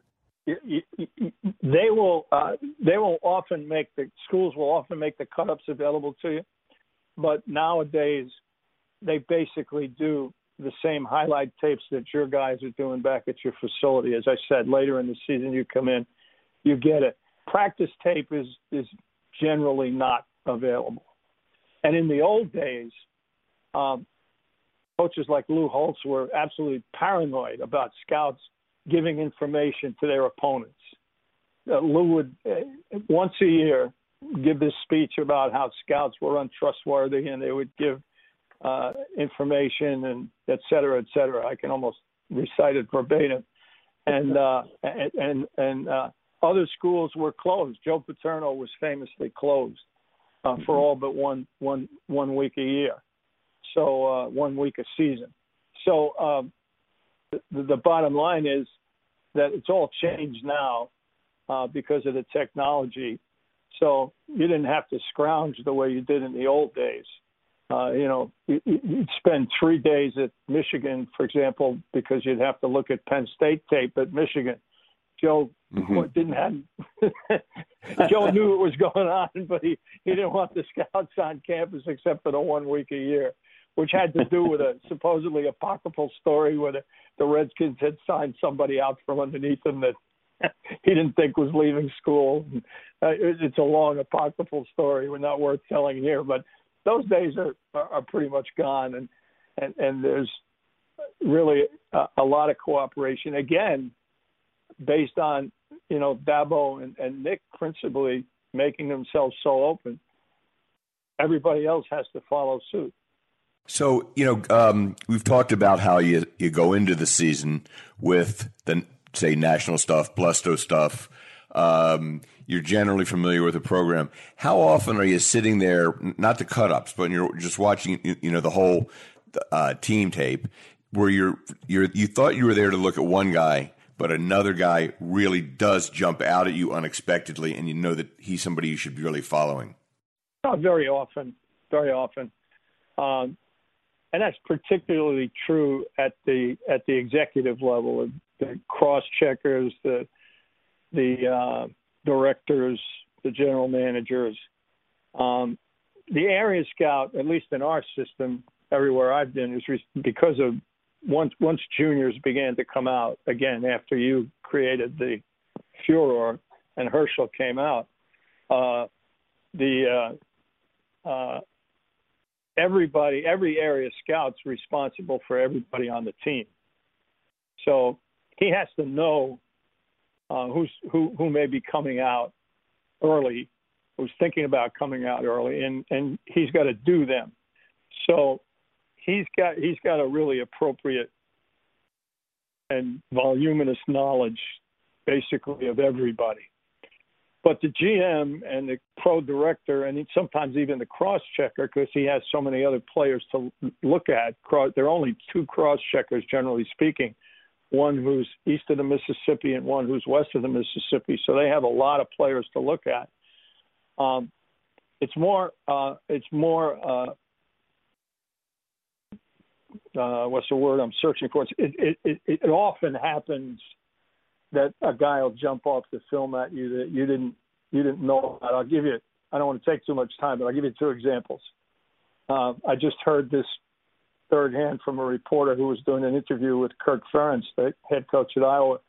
they will uh, they will often make the schools will often make the cut ups available to you, but nowadays they basically do the same highlight tapes that your guys are doing back at your facility. As I said, later in the season you come in, you get it. Practice tape is is generally not available, and in the old days, um, coaches like Lou Holtz were absolutely paranoid about scouts giving information to their opponents. Uh, Lou would uh, once a year give this speech about how scouts were untrustworthy, and they would give uh, information and et cetera, et cetera. I can almost recite it verbatim. And uh, and and, and uh, other schools were closed. Joe Paterno was famously closed uh, for all but one one one week a year, so uh, one week a season. So um, the, the bottom line is that it's all changed now uh, because of the technology. So you didn't have to scrounge the way you did in the old days. Uh, you know, you- you'd spend three days at Michigan, for example, because you'd have to look at Penn State tape at Michigan. Joe Mhm. didn't have Joe knew what was going on, but he he didn't want the scouts on campus except for the one week a year, which had to do with a supposedly apocryphal story where the, the Redskins had signed somebody out from underneath them that he didn't think was leaving school. Uh, it, it's a long apocryphal story. We're not worth telling here, but those days are are, pretty much gone, and and and there's really a, a lot of cooperation. Again, based on you know Dabo and, and Nick principally making themselves so open, everybody else has to follow suit. So you know, um, we've talked about how you you go into the season with the say national stuff, BLESTO stuff. Um, you're generally familiar with the program. How often are you sitting there, not the cut ups, but you're just watching, you know, the whole uh, team tape, where you're you're you thought you were there to look at one guy, but another guy really does jump out at you unexpectedly, and you know that he's somebody you should be really following. Not very often, very often, um, and that's particularly true at the at the executive level. The cross checkers, the the uh, directors, the general managers. Um, the area scout, at least in our system, everywhere I've been, is re- because of once once juniors began to come out again after you created the furor and Herschel came out, uh, the uh, uh, everybody every area scout's responsible for everybody on the team. So he has to know uh, who's who who may be coming out early, who's thinking about coming out early, and and he's got to do them. So he's got he's got a really appropriate and voluminous knowledge, basically of everybody. But the GM and the pro director, and sometimes even the cross checker, because he has so many other players to look at. There are only two cross checkers, generally speaking one who's east of the Mississippi and one who's west of the Mississippi. So they have a lot of players to look at. Um, it's more uh, it's more uh, uh, what's the word I'm searching for? It, it, it, it often happens that a guy will jump off the film at you that you didn't you didn't know about. I'll give you. I don't want to take too much time, but I'll give you two examples. Uh, I just heard this third hand from a reporter who was doing an interview with Kirk Ferentz, the head coach at Iowa.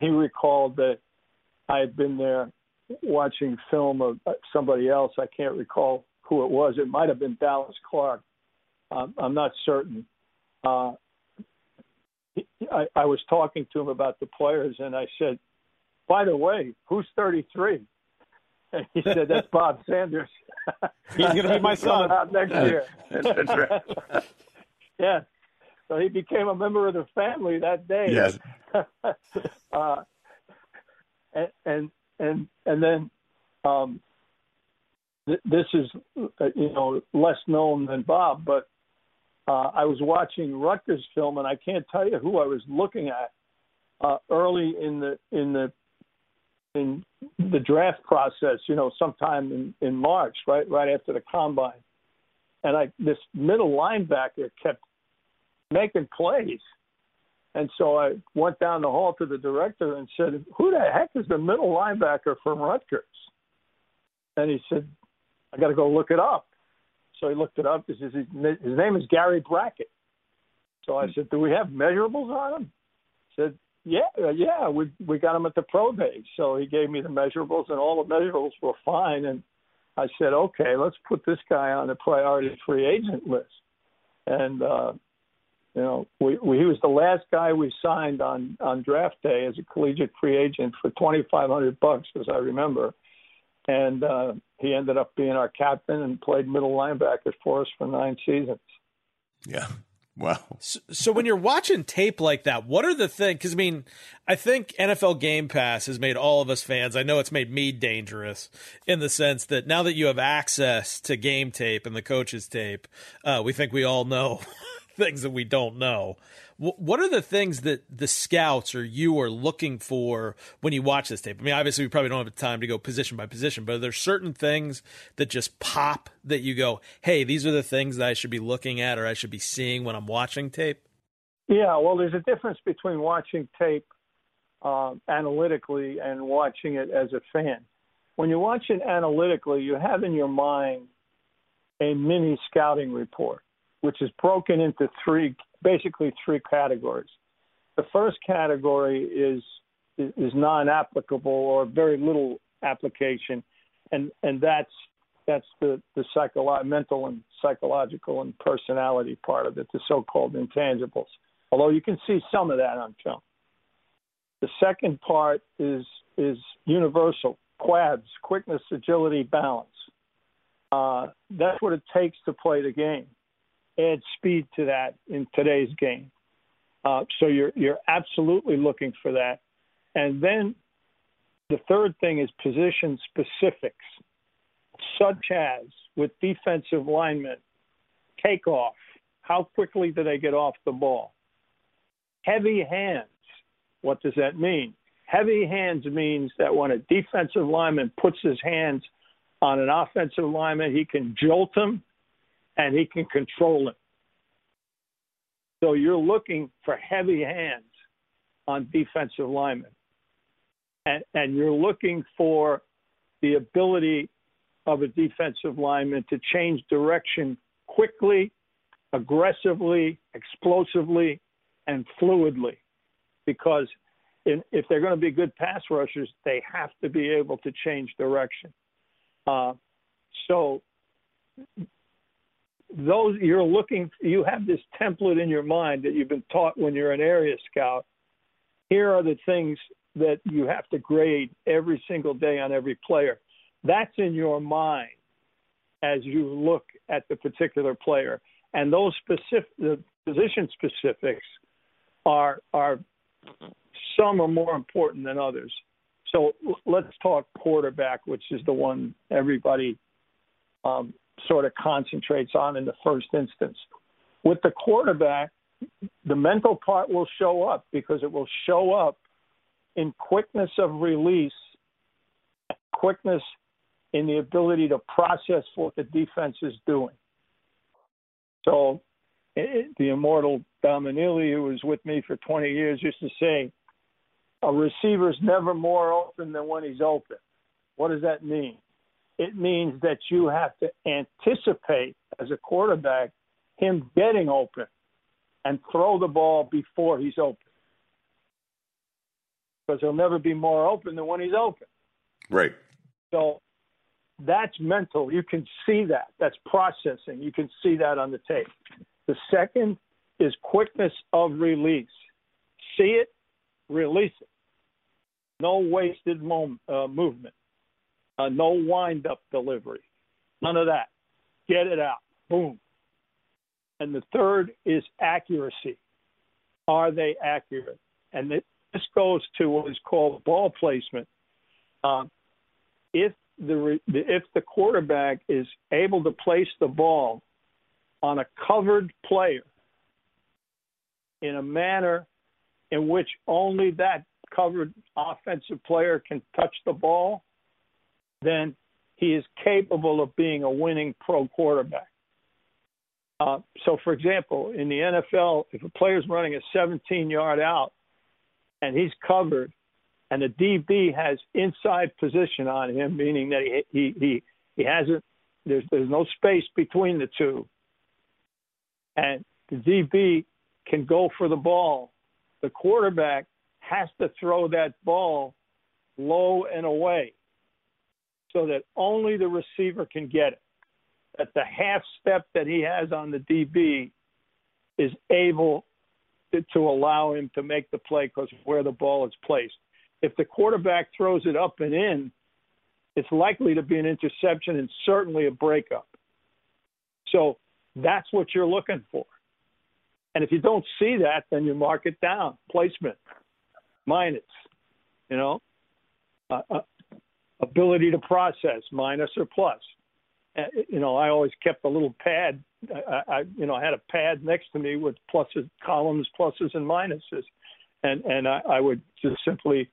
He recalled that I had been there watching film of somebody else. I can't recall who it was. It might have been Dallas Clark. Um, I'm not certain. Uh, I, I was talking to him about the players, and I said, "By the way, who's 33?" And he said, "That's Bob Sanders. He's going to be my son out next year." That's right. yeah. So he became a member of the family that day. Yes. uh, and, and and and then um, th- this is uh, you know less known than Bob, but uh, I was watching Rutgers film, and I can't tell you who I was looking at uh, early in the in the in the draft process. You know, sometime in, in March, right right after the combine, and I this middle linebacker kept making plays. And so I went down the hall to the director and said, "Who the heck is the middle linebacker from Rutgers?" And he said, "I got to go look it up." So he looked it up. His, his, his name is Gary Brackett. So I said, "Do we have measurables on him?" He said, "Yeah, yeah, we we got him at the pro day." So he gave me the measurables, and all the measurables were fine. And I said, "Okay, let's put this guy on the priority free agent list." And uh, you know, we, we, he was the last guy we signed on on draft day as a collegiate free agent for twenty five hundred bucks, as I remember, and uh, he ended up being our captain and played middle linebacker for us for nine seasons. Yeah. Wow. So, so, when you're watching tape like that, what are the things? Because I mean, I think NFL Game Pass has made all of us fans. I know it's made me dangerous in the sense that now that you have access to game tape and the coaches tape, uh, we think we all know things that we don't know. What are the things that the scouts or you are looking for when you watch this tape? I mean, obviously, we probably don't have time to go position by position, but are there certain things that just pop that you go, hey, these are the things that I should be looking at or I should be seeing when I'm watching tape? Yeah, well, there's a difference between watching tape uh, analytically and watching it as a fan. when you watch it analytically, you have in your mind a mini scouting report, which is broken into three, basically three categories. The first category is is non-applicable or very little application, and and that's that's the the psycholo- mental and psychological and personality part of it, the so-called intangibles. Although you can see some of that on film. The second part is is universal, quads, quickness, agility, balance. Uh, that's what it takes to play the game. Add speed to that in today's game. Uh, so you're you're absolutely looking for that. And then the third thing is position specifics, such as with defensive linemen, takeoff. How quickly do they get off the ball? Heavy hands. What does that mean? Heavy hands means that when a defensive lineman puts his hands on an offensive lineman, he can jolt him and he can control him. So you're looking for heavy hands on defensive linemen. And, and you're looking for the ability of a defensive lineman to change direction quickly, aggressively, explosively, and fluidly. Because in, if they're going to be good pass rushers, they have to be able to change direction. Uh, so those you're looking, you have this template in your mind that you've been taught when you're an area scout. Here are the things that you have to grade every single day on every player. That's in your mind as you look at the particular player, and those specific, the position specifics are are some are more important than others. So let's talk quarterback, which is the one everybody um, sort of concentrates on in the first instance. With the quarterback, the mental part will show up because it will show up in quickness of release, quickness in the ability to process what the defense is doing. So it, the immortal Dom Anile, who was with me for 20 years, used to say, a receiver's never more open than when he's open. What does that mean? It means that you have to anticipate as a quarterback him getting open and throw the ball before he's open. Because he'll never be more open than when he's open. Right. So that's mental. You can see that. That's processing. You can see that on the tape. The second is quickness of release. See it, release it. No wasted moment, uh, movement. Uh, no wind up delivery. None of that. Get it out. Boom. And the third is accuracy. Are they accurate? And this goes to what is called ball placement. Uh, if the if the quarterback is able to place the ball on a covered player in a manner in which only that covered offensive player can touch the ball, then he is capable of being a winning pro quarterback. Uh, so, for example, in the NFL, if a player's running a 17 yard out and he's covered, and the DB has inside position on him, meaning that he he he, he hasn't there's there's no space between the two, and the DB can go for the ball. The quarterback has to throw that ball low and away so that only the receiver can get it. That the half step that he has on the DB is able to, to allow him to make the play because of where the ball is placed. If the quarterback throws it up and in, it's likely to be an interception and certainly a breakup. So that's what you're looking for. And if you don't see that, then you mark it down. Placement minus, you know, uh, uh, ability to process minus or plus. You know, I always kept a little pad. I, I, you know, I had a pad next to me with pluses, columns, pluses, and minuses, and and I, I would just simply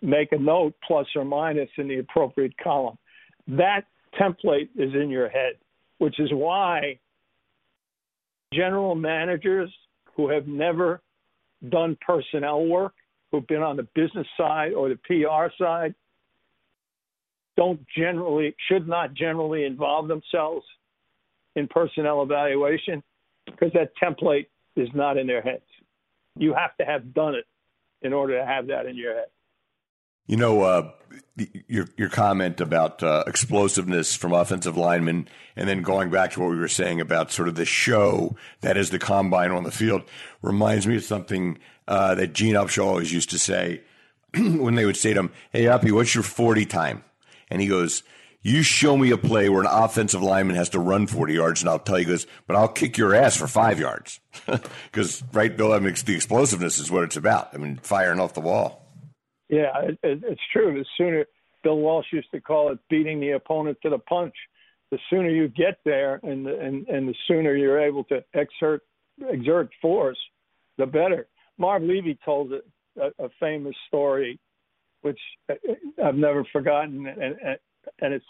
make a note plus or minus in the appropriate column. That template is in your head, which is why general managers who have never done personnel work who've been on the business side or the PR side don't generally should not generally involve themselves in personnel evaluation because that template is not in their heads. You have to have done it in order to have that in your head. You know, uh, your your comment about uh, explosiveness from offensive linemen, and then going back to what we were saying about sort of the show that is the combine on the field, reminds me of something uh, that Gene Upshaw always used to say when they would say to him, "Hey, Uppy, what's your forty time?" And he goes, "You show me a play where an offensive lineman has to run forty yards, and I'll tell you." Goes, "But I'll kick your ass for five yards," because right, Bill, I mean, the explosiveness is what it's about. I mean, firing off the wall. Yeah, it, it, it's true. The sooner Bill Walsh used to call it beating the opponent to the punch. The sooner you get there, and the, and and the sooner you're able to exert exert force, the better. Marv Levy told a, a famous story, which I've never forgotten, and, and and it's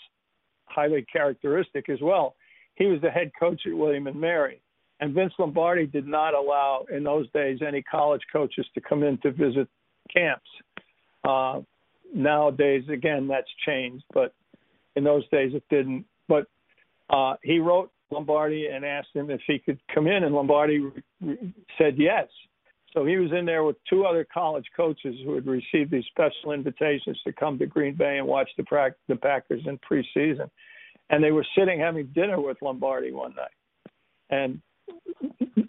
highly characteristic as well. He was the head coach at William and Mary, and Vince Lombardi did not allow in those days any college coaches to come in to visit camps uh, nowadays, again, that's changed, but in those days it didn't. But uh, he wrote Lombardi and asked him if he could come in, and Lombardi re- re- said yes. So he was in there with two other college coaches who had received these special invitations to come to Green Bay and watch the, pra- the Packers in preseason. And they were sitting having dinner with Lombardi one night. And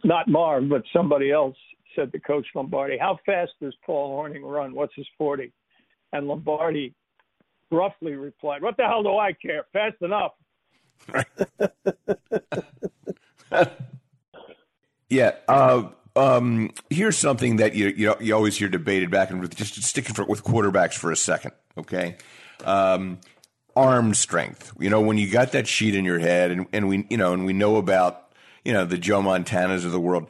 not Marv, but somebody else said to Coach Lombardi, How fast does Paul Hornung run? What's his 40? And Lombardi roughly replied, What the hell do I care? Fast enough. yeah. Uh, um, here's something that you, you, you always hear debated back and forth. Just sticking for, with quarterbacks for a second, okay? Um, arm strength. You know, when you got that sheet in your head, and, and we, you know, and we know about, you know, the Joe Montanas of the world.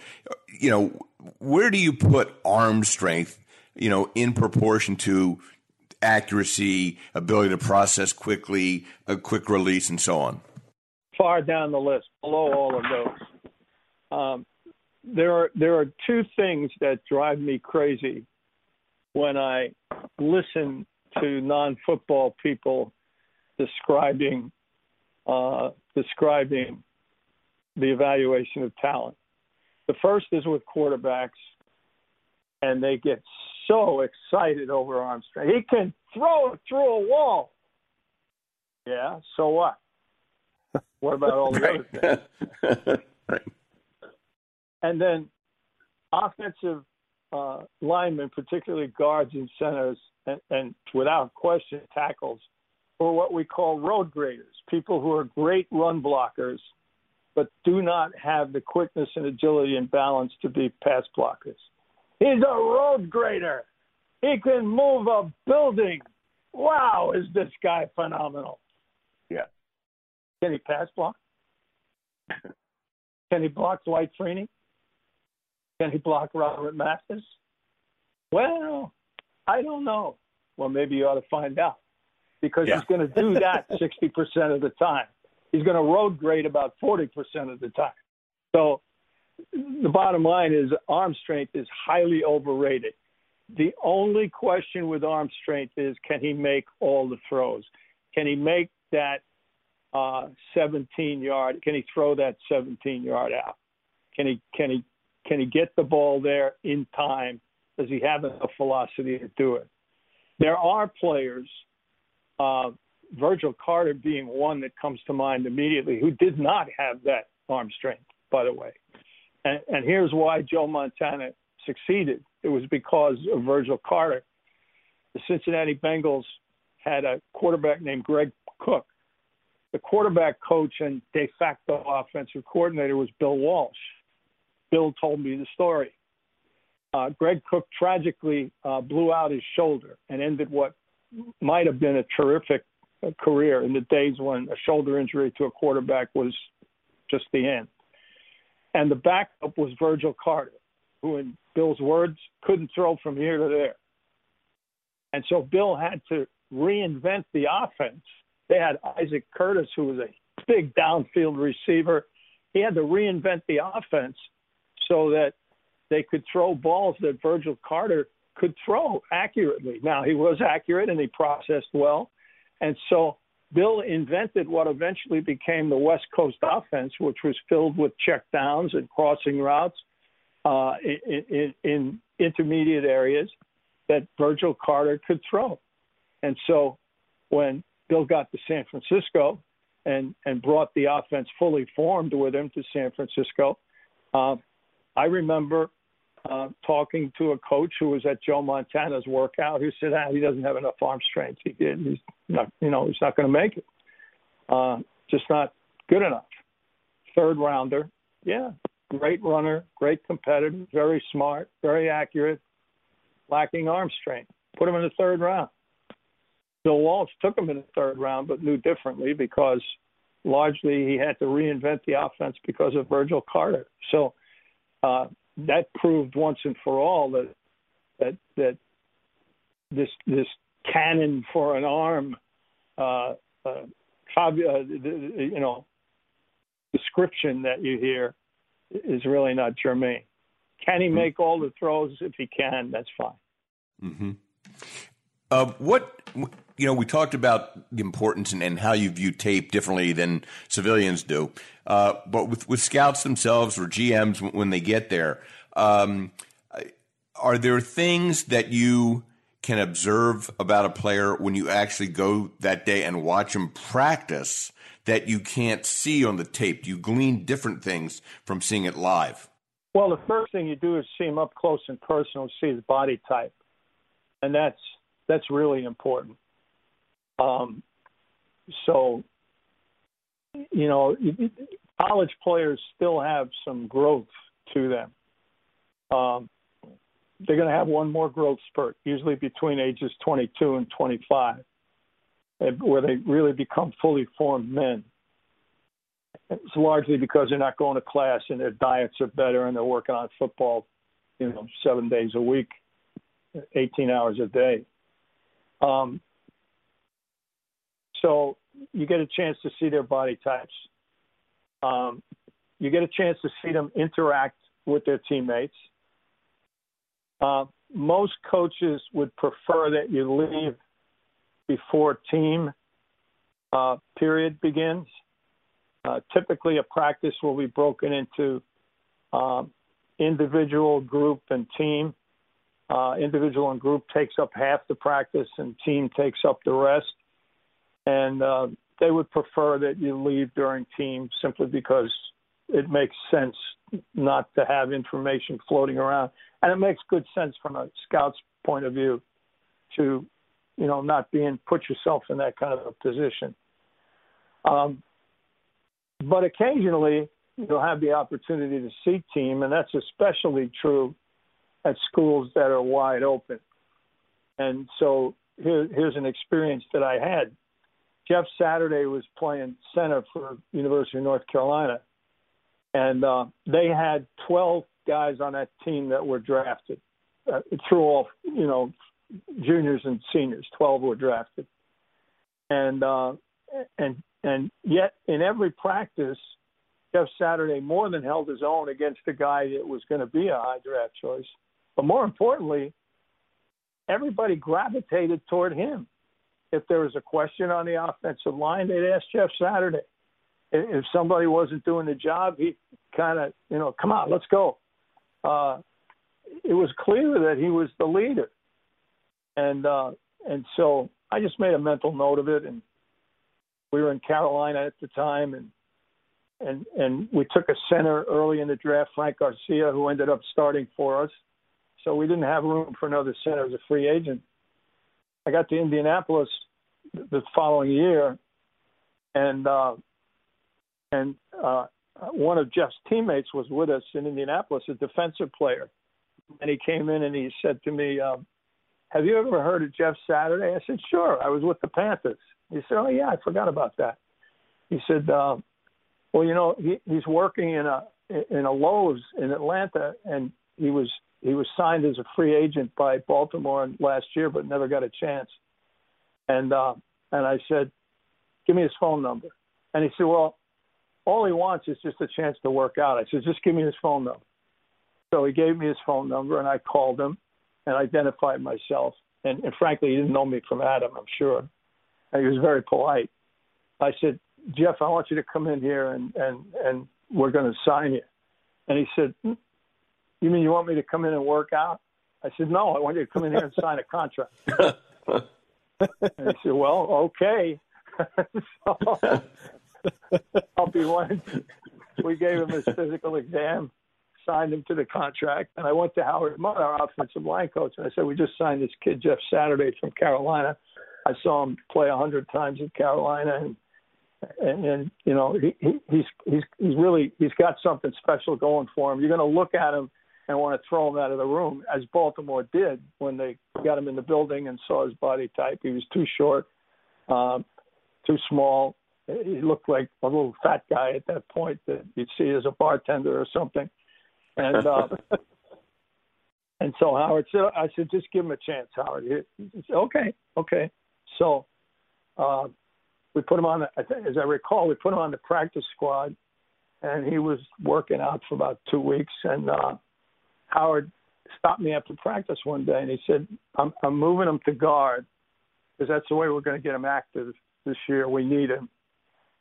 You know, where do you put arm strength, you know, in proportion to accuracy, ability to process quickly, a quick release, and so on? Far down the list, below all of those. Um, there are there are two things that drive me crazy when I listen to non-football people describing uh, describing the evaluation of talent. The first is with quarterbacks, and they get so excited over arm strength. He can throw it through a wall. Yeah, so what? What about all the right. other things? right. And then offensive uh, linemen, particularly guards and centers, and, and without question tackles, or what we call road graders, people who are great run blockers – but do not have the quickness and agility and balance to be pass blockers. He's a road grader. He can move a building. Wow, is this guy phenomenal? Yeah. Can he pass block? Can he block Dwight Freeney? Can he block Robert Mathis? Well, I don't know. Well, maybe you ought to find out because yeah. he's going to do that 60% of the time he's going to road grade about 40% of the time. So the bottom line is arm strength is highly overrated. The only question with arm strength is can he make all the throws? Can he make that uh, 17 yard? Can he throw that 17 yard out? Can he can he can he get the ball there in time? Does he have enough velocity to do it? There are players uh, Virgil Carter being one that comes to mind immediately, who did not have that arm strength, by the way. And, and here's why Joe Montana succeeded. It was because of Virgil Carter. The Cincinnati Bengals had a quarterback named Greg Cook. The quarterback coach and de facto offensive coordinator was Bill Walsh. Bill told me the story. Uh, Greg Cook tragically uh, blew out his shoulder and ended what might have been a terrific career in the days when a shoulder injury to a quarterback was just the end. And the backup was Virgil Carter, who, in Bill's words, couldn't throw from here to there. And so Bill had to reinvent the offense. They had Isaac Curtis, who was a big downfield receiver. He had to reinvent the offense so that they could throw balls that Virgil Carter could throw accurately. Now, he was accurate and he processed well, And so Bill invented what eventually became the West Coast offense, which was filled with check downs and crossing routes uh, in, in, in intermediate areas that Virgil Carter could throw. And so when Bill got to San Francisco and, and brought the offense fully formed with him to San Francisco, uh, I remember uh, talking to a coach who was at Joe Montana's workout who said, ah, he doesn't have enough arm strength. He, he's not, you know, he's not going to make it. Uh, just not good enough. Third rounder, yeah, great runner, great competitor, very smart, very accurate, lacking arm strength. Put him in the third round. Bill Walsh took him in the third round, but knew differently because largely he had to reinvent the offense because of Virgil Carter. So uh, that proved once and for all that that that this this cannon for an arm, uh, uh, uh, you know, description that you hear is really not germane. Can he mm-hmm. make all the throws? If he can, that's fine. Mm-hmm. Uh, what you know, we talked about the importance and, and, how you view tape differently than civilians do. Uh, but with, with scouts themselves or GMs, when they get there, um, are there things that you can observe about a player when you actually go that day and watch him practice that you can't see on the tape? Do you glean different things from seeing it live? Well, the first thing you do is see him up close and personal, see his body type, and that's that's really important. Um, so, you know, college players still have some growth to them. Um, they're going to have one more growth spurt, usually between ages 22 and 25, where they really become fully formed men. It's largely because they're not going to class and their diets are better and they're working on football, you know, seven days a week, 18 hours a day. Um, so you get a chance to see their body types. Um, you get a chance to see them interact with their teammates. Uh, most coaches would prefer that you leave before team uh, period begins. Uh, typically, a practice will be broken into um, individual, group, and team. Uh, individual and group takes up half the practice, and team takes up the rest and uh, they would prefer that you leave during team simply because it makes sense not to have information floating around, and it makes good sense from a scout's point of view to, you know, not being put yourself in that kind of a position. Um, but occasionally you'll have the opportunity to see team, and that's especially true at schools that are wide open. And so here, here's an experience that I had Jeff Saturday was playing center for University of North Carolina, and uh, they had 12 guys on that team that were drafted uh, through all, you know, juniors and seniors. 12 were drafted, and uh, and and yet in every practice, Jeff Saturday more than held his own against the guy that was going to be a high draft choice. But more importantly, everybody gravitated toward him if there was a question on the offensive line, they'd ask Jeff Saturday. If somebody wasn't doing the job, he kind of, you know, come on, let's go. Uh, it was clear that he was the leader, and uh, and so I just made a mental note of it. And we were in Carolina at the time, and and and we took a center early in the draft, Frank Garcia, who ended up starting for us. So we didn't have room for another center as a free agent. I got to Indianapolis the following year, and uh, and uh, one of Jeff's teammates was with us in Indianapolis, a defensive player, and he came in and he said to me, um, "Have you ever heard of Jeff Saturday?" I said, "Sure. I was with the Panthers." He said, "Oh yeah, I forgot about that." He said, uh, "Well, you know, he, he's working in a in a Lowe's in Atlanta, and he was he was signed as a free agent by Baltimore last year, but never got a chance. And uh, and I said, "Give me his phone number." And he said, "Well, all he wants is just a chance to work out." I said, "Just give me his phone number." So he gave me his phone number, and I called him and identified myself. And, and frankly, he didn't know me from Adam, I'm sure. And he was very polite. I said, Jeff, I want you to come in here and and and we're going to sign you. And he said, hmm, You mean you want me to come in and work out? I said, No, I want you to come in here and sign a contract. and he said, Well, okay. so, I'll be one. We gave him his physical exam, signed him to the contract, and I went to Howard Mudd, our offensive line coach, and I said, "We just signed this kid Jeff Saturday from Carolina. I saw him play a hundred times at Carolina, and and, and you know he, he, he's he's he's really he's got something special going for him. You're going to look at him and want to throw him out of the room, as Baltimore did when they got him in the building and saw his body type. He was too short, um, too small. He looked like a little fat guy at that point that you'd see as a bartender or something. And uh, and so Howard said, I said, just give him a chance, Howard. He, he said, okay, okay. So uh, we put him on, the, as I recall, we put him on the practice squad, and he was working out for about two weeks. And uh, Howard stopped me after practice one day, and he said, I'm, I'm moving him to guard because that's the way we're going to get him active this year. We need him.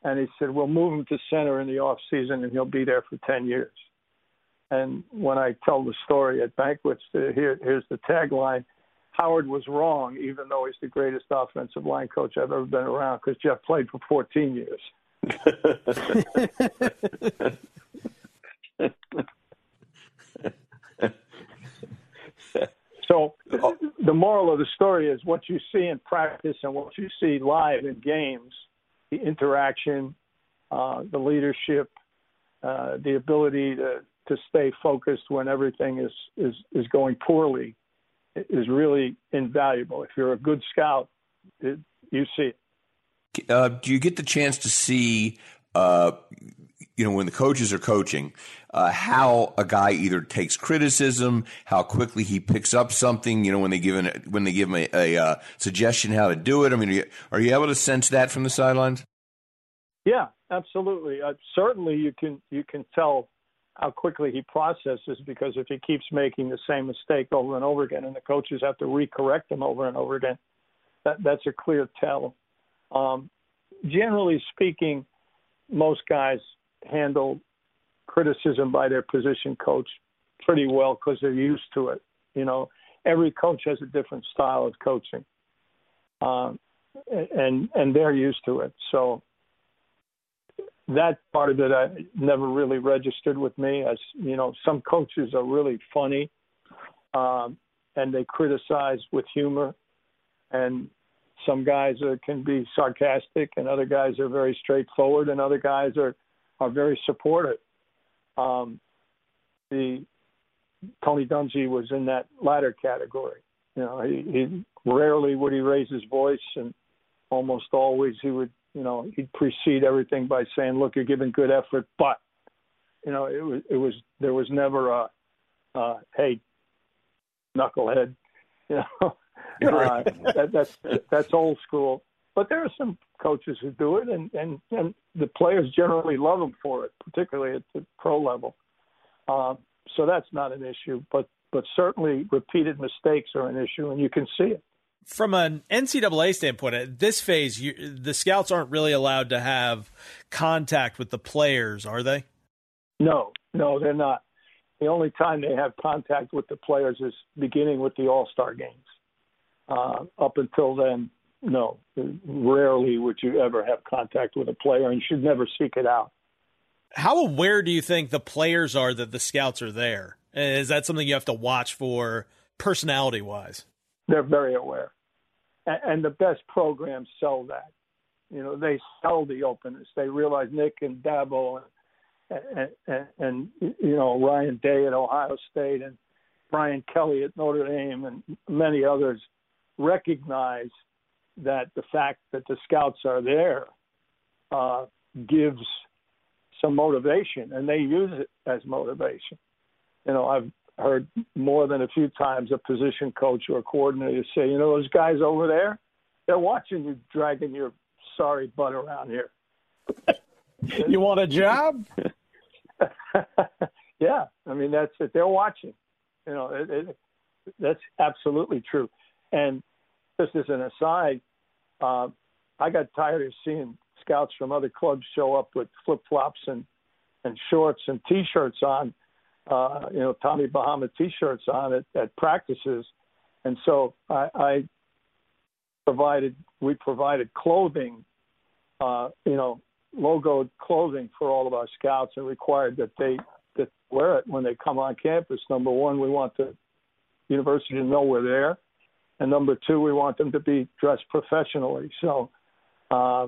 And he said, we'll move him to center in the off season, and he'll be there for 10 years. And when I tell the story at banquets, here, here's the tagline Howard was wrong, even though he's the greatest offensive line coach I've ever been around, because Jeff played for 14 years. so the moral of the story is what you see in practice and what you see live in games, the interaction, uh, the leadership, uh, the ability to, to stay focused when everything is, is, is going poorly is really invaluable. If you're a good scout, it, you see it. Uh, do you get the chance to see, uh, you know, when the coaches are coaching, uh, how a guy either takes criticism, how quickly he picks up something, you know, when they give when they give him a, a uh, suggestion how to do it? I mean, are you, are you able to sense that from the sidelines? Yeah, absolutely. Uh, certainly, you can you can tell how quickly he processes because if he keeps making the same mistake over and over again and the coaches have to recorrect him over and over again, that, that's a clear tell. Um, generally speaking, most guys handle criticism by their position coach pretty well because they're used to it. You know, every coach has a different style of coaching, um, and and they're used to it. So that part of it I never really registered with me. As you know, some coaches are really funny, um, and they criticize with humor, and some guys are, can be sarcastic, and other guys are very straightforward, and other guys are are very supportive. Um, the Tony Dungy was in that latter category. You know, he, he rarely would he raise his voice, and almost always he would you know, he'd precede everything by saying, "Look, you're giving good effort," but you know, it was it was there was never a, uh, "Hey, knucklehead," you know. uh, that, that's that's old school. But there are some coaches who do it, and and and the players generally love them for it, particularly at the pro level. Uh, so that's not an issue, but but certainly repeated mistakes are an issue, and you can see it from an NCAA standpoint, at this phase, you, the scouts aren't really allowed to have contact with the players, are they? No, no, they're not. The only time they have contact with the players is beginning with the All Star games. Uh, up until then, no. Rarely would you ever have contact with a player, and you should never seek it out. How aware do you think the players are that the scouts are there? Is that something you have to watch for personality wise? They're very aware, and, and the best programs sell that. You know, they sell the openness. They realize Nick and Dabo and, and, and you know Ryan Day at Ohio State and Brian Kelly at Notre Dame and many others recognize that the fact that the scouts are there uh, gives some motivation, and they use it as motivation. You know, I've heard more than a few times a position coach or a coordinator say, you know, those guys over there, they're watching you dragging your sorry butt around here. you want a job? yeah, I mean that's it. They're watching. You know, it, it, that's absolutely true. And just as an aside, uh, I got tired of seeing scouts from other clubs show up with flip flops and and shorts and t-shirts on, uh, you know, Tommy Bahama t-shirts on at, at practices, and so I, I provided we provided clothing, uh, you know, logoed clothing for all of our scouts and required that they that wear it when they come on campus. Number one, we want the university to know we're there, and number two, we want them to be dressed professionally. So, uh,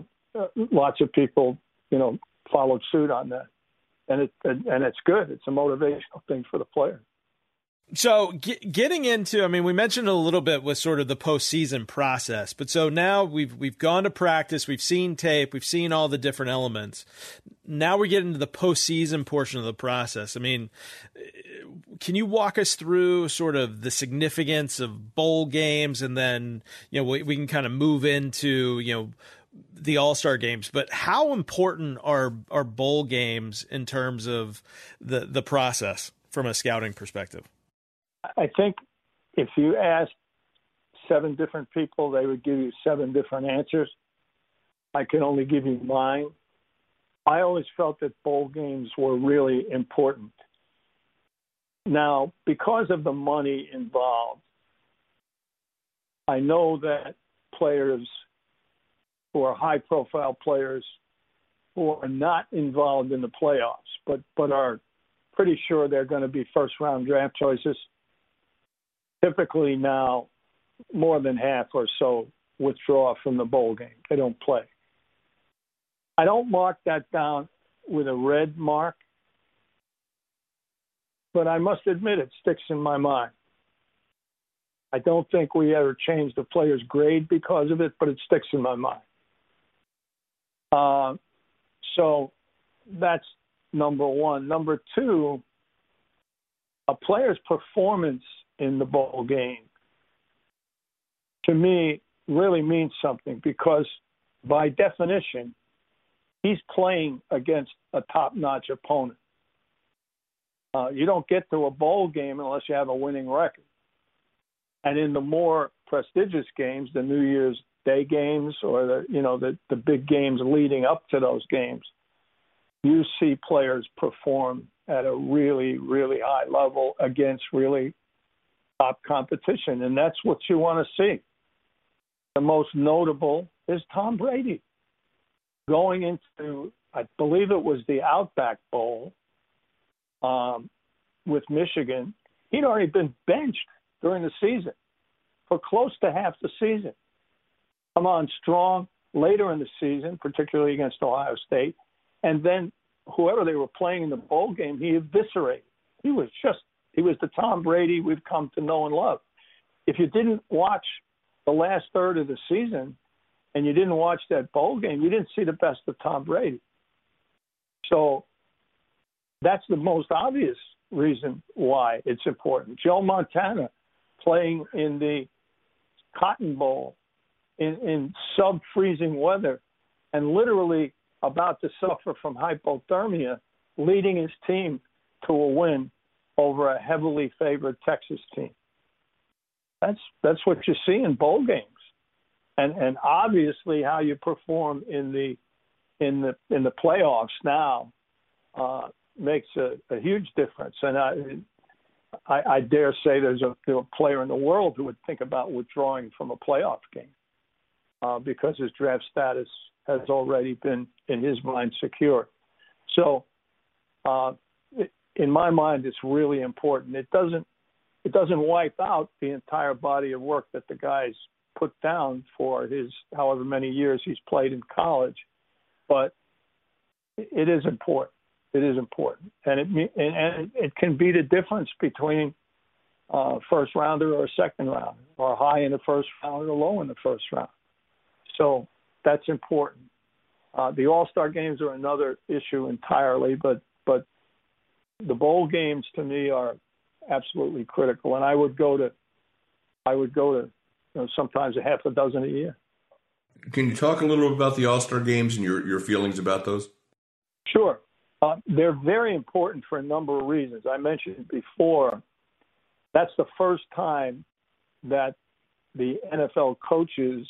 lots of people, you know, followed suit on that, and it and it's good. It's a motivational thing for the players. So getting into, I mean, we mentioned a little bit with sort of the postseason process, but so now we've we've gone to practice, we've seen tape, we've seen all the different elements. Now we get into the postseason portion of the process. I mean, uh, can you walk us through sort of the significance of bowl games, and then you know we, we can kind of move into you know the All Star games, but how important are are bowl games in terms of the the process from a scouting perspective? I think if you asked seven different people, they would give you seven different answers. I can only give you mine. I always felt that bowl games were really important. Now, because of the money involved, I know that players who are high profile players who are not involved in the playoffs, but, but are pretty sure they're going to be first round draft choices typically now more than half or so withdraw from the bowl game. They don't play. I don't mark that down with a red mark, but I must admit it sticks in my mind. I don't think we ever changed the player's grade because of it, but it sticks in my mind. Uh, so that's number one. Number two, a player's performance in the bowl game to me really means something because by definition he's playing against a top-notch opponent. Uh, you don't get to a bowl game unless you have a winning record. And in the more prestigious games, the New Year's Day games or the you know the the big games leading up to those games, you see players perform at a really really high level against really top competition, and that's what you want to see. The most notable is Tom Brady going into, I believe it was the Outback Bowl um, with Michigan. He'd already been benched during the season for close to half the season. Come on strong later in the season, particularly against Ohio State, and then whoever they were playing in the bowl game, he eviscerated. He was just he was the Tom Brady we've come to know and love. If you didn't watch the last third of the season and you didn't watch that bowl game, you didn't see the best of Tom Brady. So that's the most obvious reason why it's important. Joe Montana playing in the Cotton Bowl in, in sub freezing weather and literally about to suffer from hypothermia, leading his team to a win over a heavily favored Texas team. That's that's what you see in bowl games, and and obviously how you perform in the in the in the playoffs now uh, makes a, a huge difference. And I, I I dare say there's a, there's a player in the world who would think about withdrawing from a playoff game uh, because his draft status has already been in his mind secure. So uh, in my mind, it's really important. It doesn't it doesn't wipe out the entire body of work that the guy's put down for his however many years he's played in college, but it is important. It is important, and it and, it can be the difference between uh, first rounder or a second round, or high in the first round or low in the first round. So that's important. Uh, the All Star games are another issue entirely, but but the bowl games to me are absolutely critical, and I would go to I would go to you know, sometimes a half a dozen a year. Can you talk a little bit about the All Star games and your your feelings about those? Sure, uh, they're very important for a number of reasons. I mentioned before that's the first time that the NFL coaches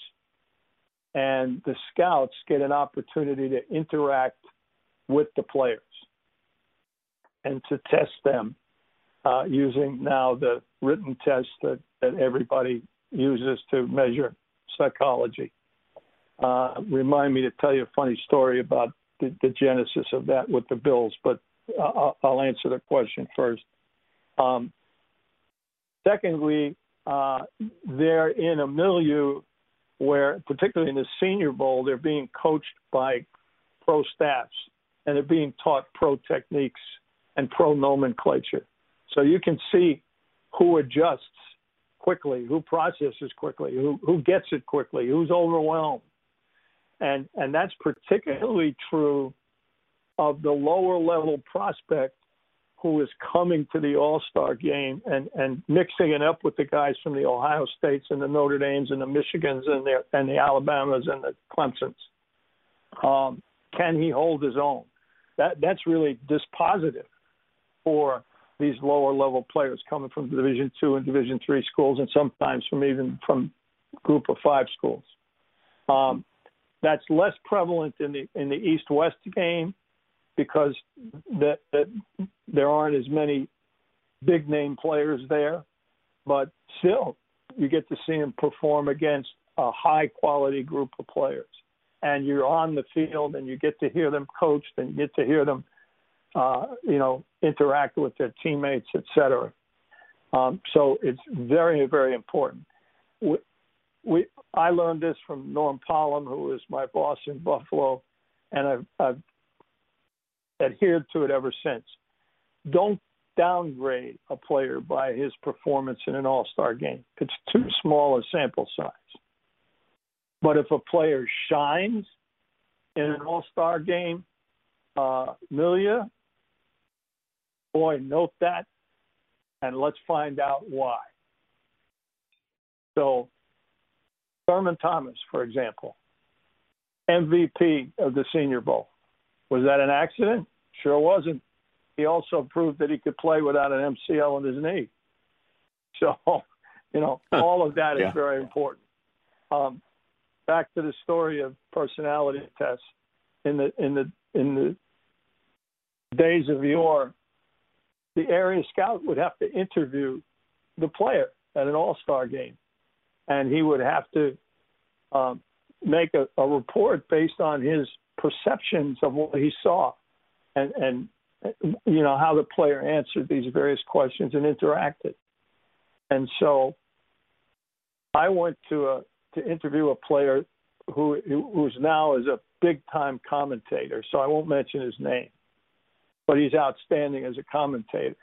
and the scouts get an opportunity to interact with the players and to test them uh, using now the written test that, that everybody uses to measure psychology. Uh, remind me to tell you a funny story about the, the genesis of that with the Bills, but I'll, I'll answer the question first. Um, secondly, uh, they're in a milieu where, particularly in the Senior Bowl, they're being coached by pro staffs and they're being taught pro techniques and pro nomenclature. So you can see who adjusts quickly, who processes quickly, who, who gets it quickly, who's overwhelmed. And, and that's particularly true of the lower level prospect who is coming to the All Star game and, and mixing it up with the guys from the Ohio States and the Notre Dames and the Michigans and the, and the Alabamas and the Clemsons. Um, can he hold his own? That, that's really dispositive for these lower level players coming from Division two and Division three schools, and sometimes from even from Group of Five schools. Um, that's less prevalent in the in the East West game because that, that there aren't as many big name players there, but still you get to see them perform against a high quality group of players. And you're on the field and you get to hear them coached and you get to hear them uh, you know, interact with their teammates, et cetera. Um, so it's very, very important. We, we, I learned this from Norm Pollom, who was my boss in Buffalo, and I've, I've adhered to it ever since. Don't downgrade a player by his performance in an All Star game. It's too small a sample size. But if a player shines in an All Star game, uh, Milia Boy, note that, and let's find out why. So, Thurman Thomas, for example, MVP of the Senior Bowl. Was that an accident? Sure wasn't. He also proved that he could play without an MCL in his knee. So, you know, all of that is yeah. very important. Um, back to the story of personality tests. In the in the in the days of yore, the area scout would have to interview the player at an all star game. And he would have to um, make a, a, report based on his perceptions of what he saw and, and, you know, how the player answered these various questions and interacted. And so I went to a, to interview a player who who's now is a big time commentator, so I won't mention his name but he's outstanding as a commentator.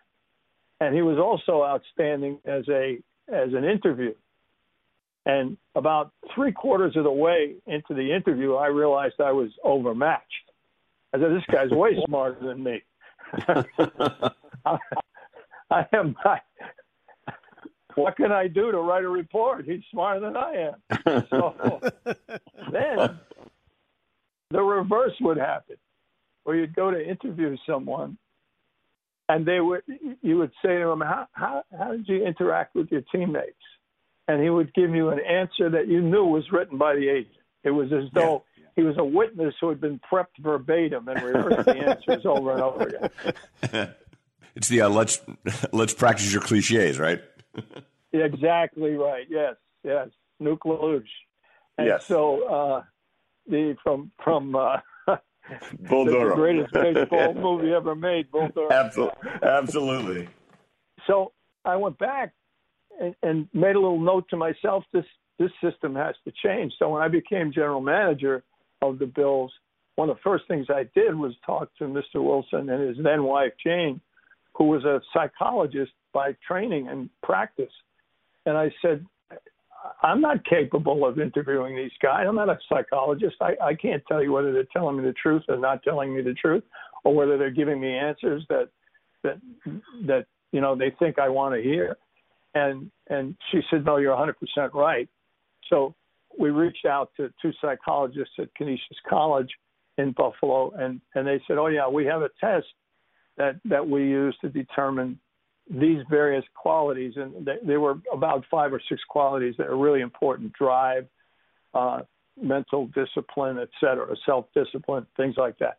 And he was also outstanding as a as an interview. And about three quarters of the way into the interview, I realized I was overmatched. I said, "This guy's way smarter than me." I, I am not. What can I do to write a report? He's smarter than I am. So then the reverse would happen where you'd go to interview someone and they would you would say to him how, how how did you interact with your teammates and he would give you an answer that you knew was written by the agent it was as though yeah. he was a witness who had been prepped verbatim and rehearsed the answers over and over again it's the uh, let's let's practice your cliches right exactly right yes yes Nuke. And yes. so uh, the from from uh, Bull Durham. the greatest baseball movie ever made. Bull Durham. Absolutely. Absolutely. So I went back and, and made a little note to myself. This this system has to change. So when I became general manager of the Bills, one of the first things I did was talk to Mr. Wilson and his then wife Jane, who was a psychologist by training and practice. And I said, I'm not capable of interviewing these guys. I'm not a psychologist. I, I can't tell you whether they're telling me the truth or not telling me the truth, or whether they're giving me answers that that that you know they think I want to hear. And and she said, no, you're 100% right. So we reached out to two psychologists at Canisius College in Buffalo, and and they said, oh yeah, we have a test that that we use to determine these various qualities, and they, were about five or six qualities that are really important: drive, uh, mental discipline, et cetera, self discipline, things like that.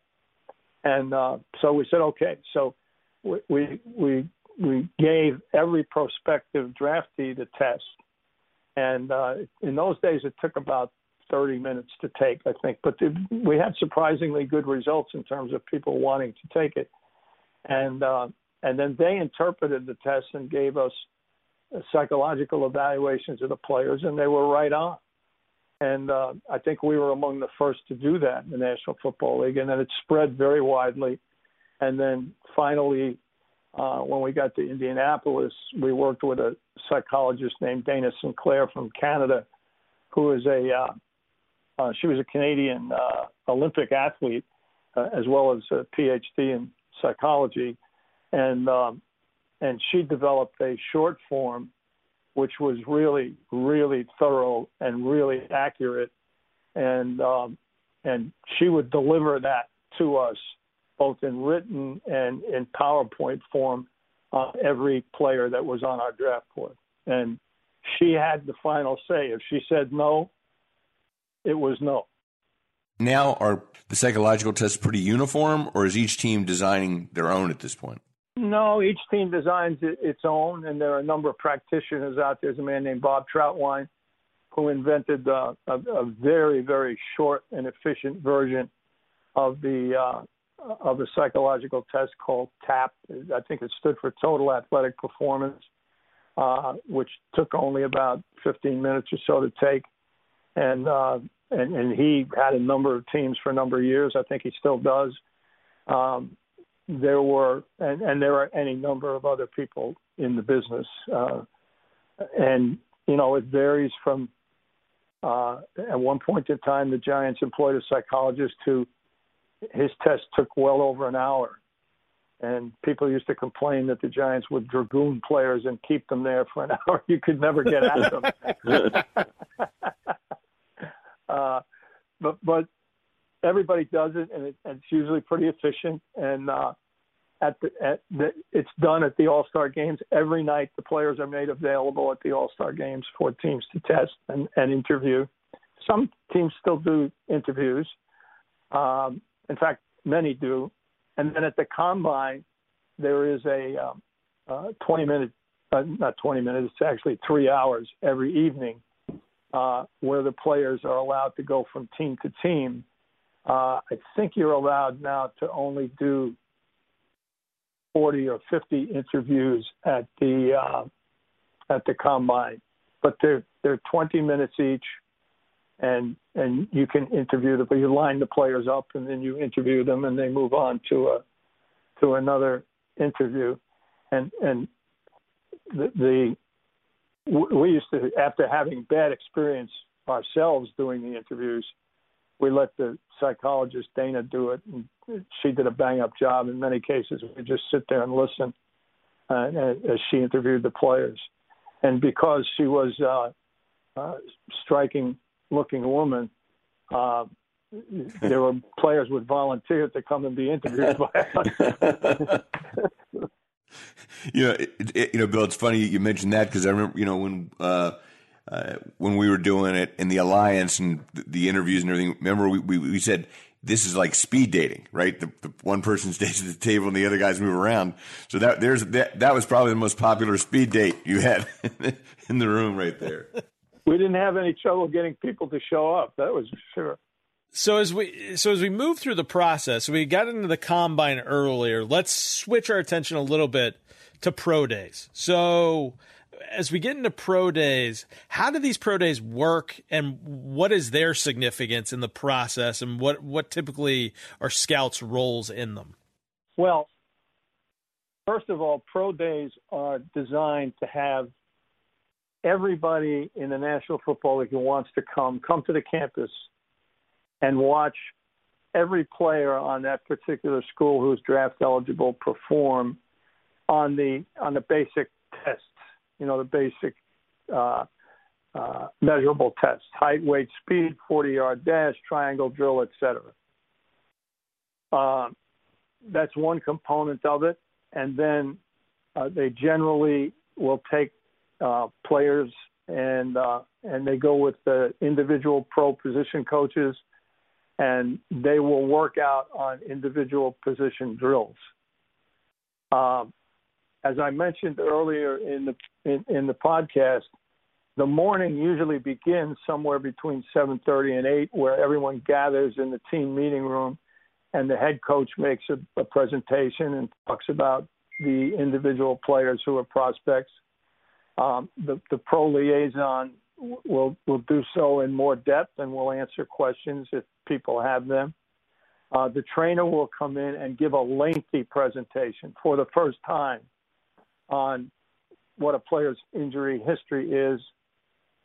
And uh, so we said, okay. So we we we, we gave every prospective draftee the test, and uh, in those days it took about 30 minutes to take, I think. But the, we had surprisingly good results in terms of people wanting to take it, and uh, and then they interpreted the tests and gave us psychological evaluations of the players, and they were right on. And uh, I think we were among the first to do that in the National Football League, and then it spread very widely. And then finally, uh, when we got to Indianapolis, we worked with a psychologist named Dana Sinclair from Canada, who is a uh, uh, she was a Canadian uh, Olympic athlete uh, as well as a PhD in psychology, and um, and she developed a short form which was really really thorough and really accurate. And um, and she would deliver that to us both in written and in PowerPoint form uh, every player that was on our draft board. And she had the final say. If she said no it was no. Now are the psychological tests pretty uniform or is each team designing their own at this point no, each team designs its own, and there are a number of practitioners out there. There's a man named Bob Troutwine who invented uh, a, a, very, very short and efficient version of the uh, of the psychological test called TAP. I think it stood for Total Athletic Performance, uh, which took only about 15 minutes or so to take, and uh, and and he had a number of teams for a number of years. I think he still does. Um, there were, and, and there are any number of other people in the business. Uh, and, you know, it varies from, uh, at one point in time, the Giants employed a psychologist who his test took well over an hour. And people used to complain that the Giants would dragoon players and keep them there for an hour. You could never get at them. uh, but, but everybody does it, and, it, and it's usually pretty efficient. And uh, at the, at the, it's done at the All Star games every night. The players are made available at the All Star games for teams to test and, and interview. Some teams still do interviews. Um, in fact, many do. And then at the combine, there is a um, uh, 20 minute, uh, not 20 minutes, it's actually three hours every evening uh, where the players are allowed to go from team to team. Uh, I think you're allowed now to only do 40 or 50 interviews at the uh, at the combine, but they're they're 20 minutes each, and and you can interview them. But you line the players up, and then you interview them, and they move on to a to another interview, and and the, the we used to after having bad experience ourselves doing the interviews we let the psychologist Dana do it, and she did a bang up job. In many cases, we just sit there and listen uh, as she interviewed the players. And because she was uh, uh, striking looking woman, uh, there were players would volunteer to come and be interviewed by us. you know, it, it, you know, Bill. It's funny you mentioned that because I remember, you know, when uh, uh, when we were doing it in the alliance and the, the interviews and everything. Remember, we, we, we said this is like speed dating, right? The, the, one person stays at the table and the other guys move around. So that there's that, that was probably the most popular speed date you had in the room right there. We didn't have any trouble getting people to show up. That was sure. So as we so as we move through the process, we got into the combine earlier. Let's switch our attention a little bit to pro days. So as we get into pro days, how do these pro days work, and what is their significance in the process, and what what typically are scouts' roles in them? Well, first of all, pro days are designed to have everybody in the National Football League who wants to come come to the campus and watch every player on that particular school who's draft eligible perform on the on the basic tests you know, the basic uh, uh, measurable tests: height, weight, speed, 40-yard dash, triangle drill, etc. Uh, that's one component of it, and then uh, they generally will take uh, players and uh, and they go with the individual pro position coaches, and they will work out on individual position drills. Um, as I mentioned earlier in the in, in the podcast, the morning usually begins somewhere between 7:30 and 8, where everyone gathers in the team meeting room, and the head coach makes a, a presentation and talks about the individual players who are prospects. Um, the, the pro liaison will will do so in more depth and will answer questions if people have them. Uh, the trainer will come in and give a lengthy presentation for the first time on what a player's injury history is,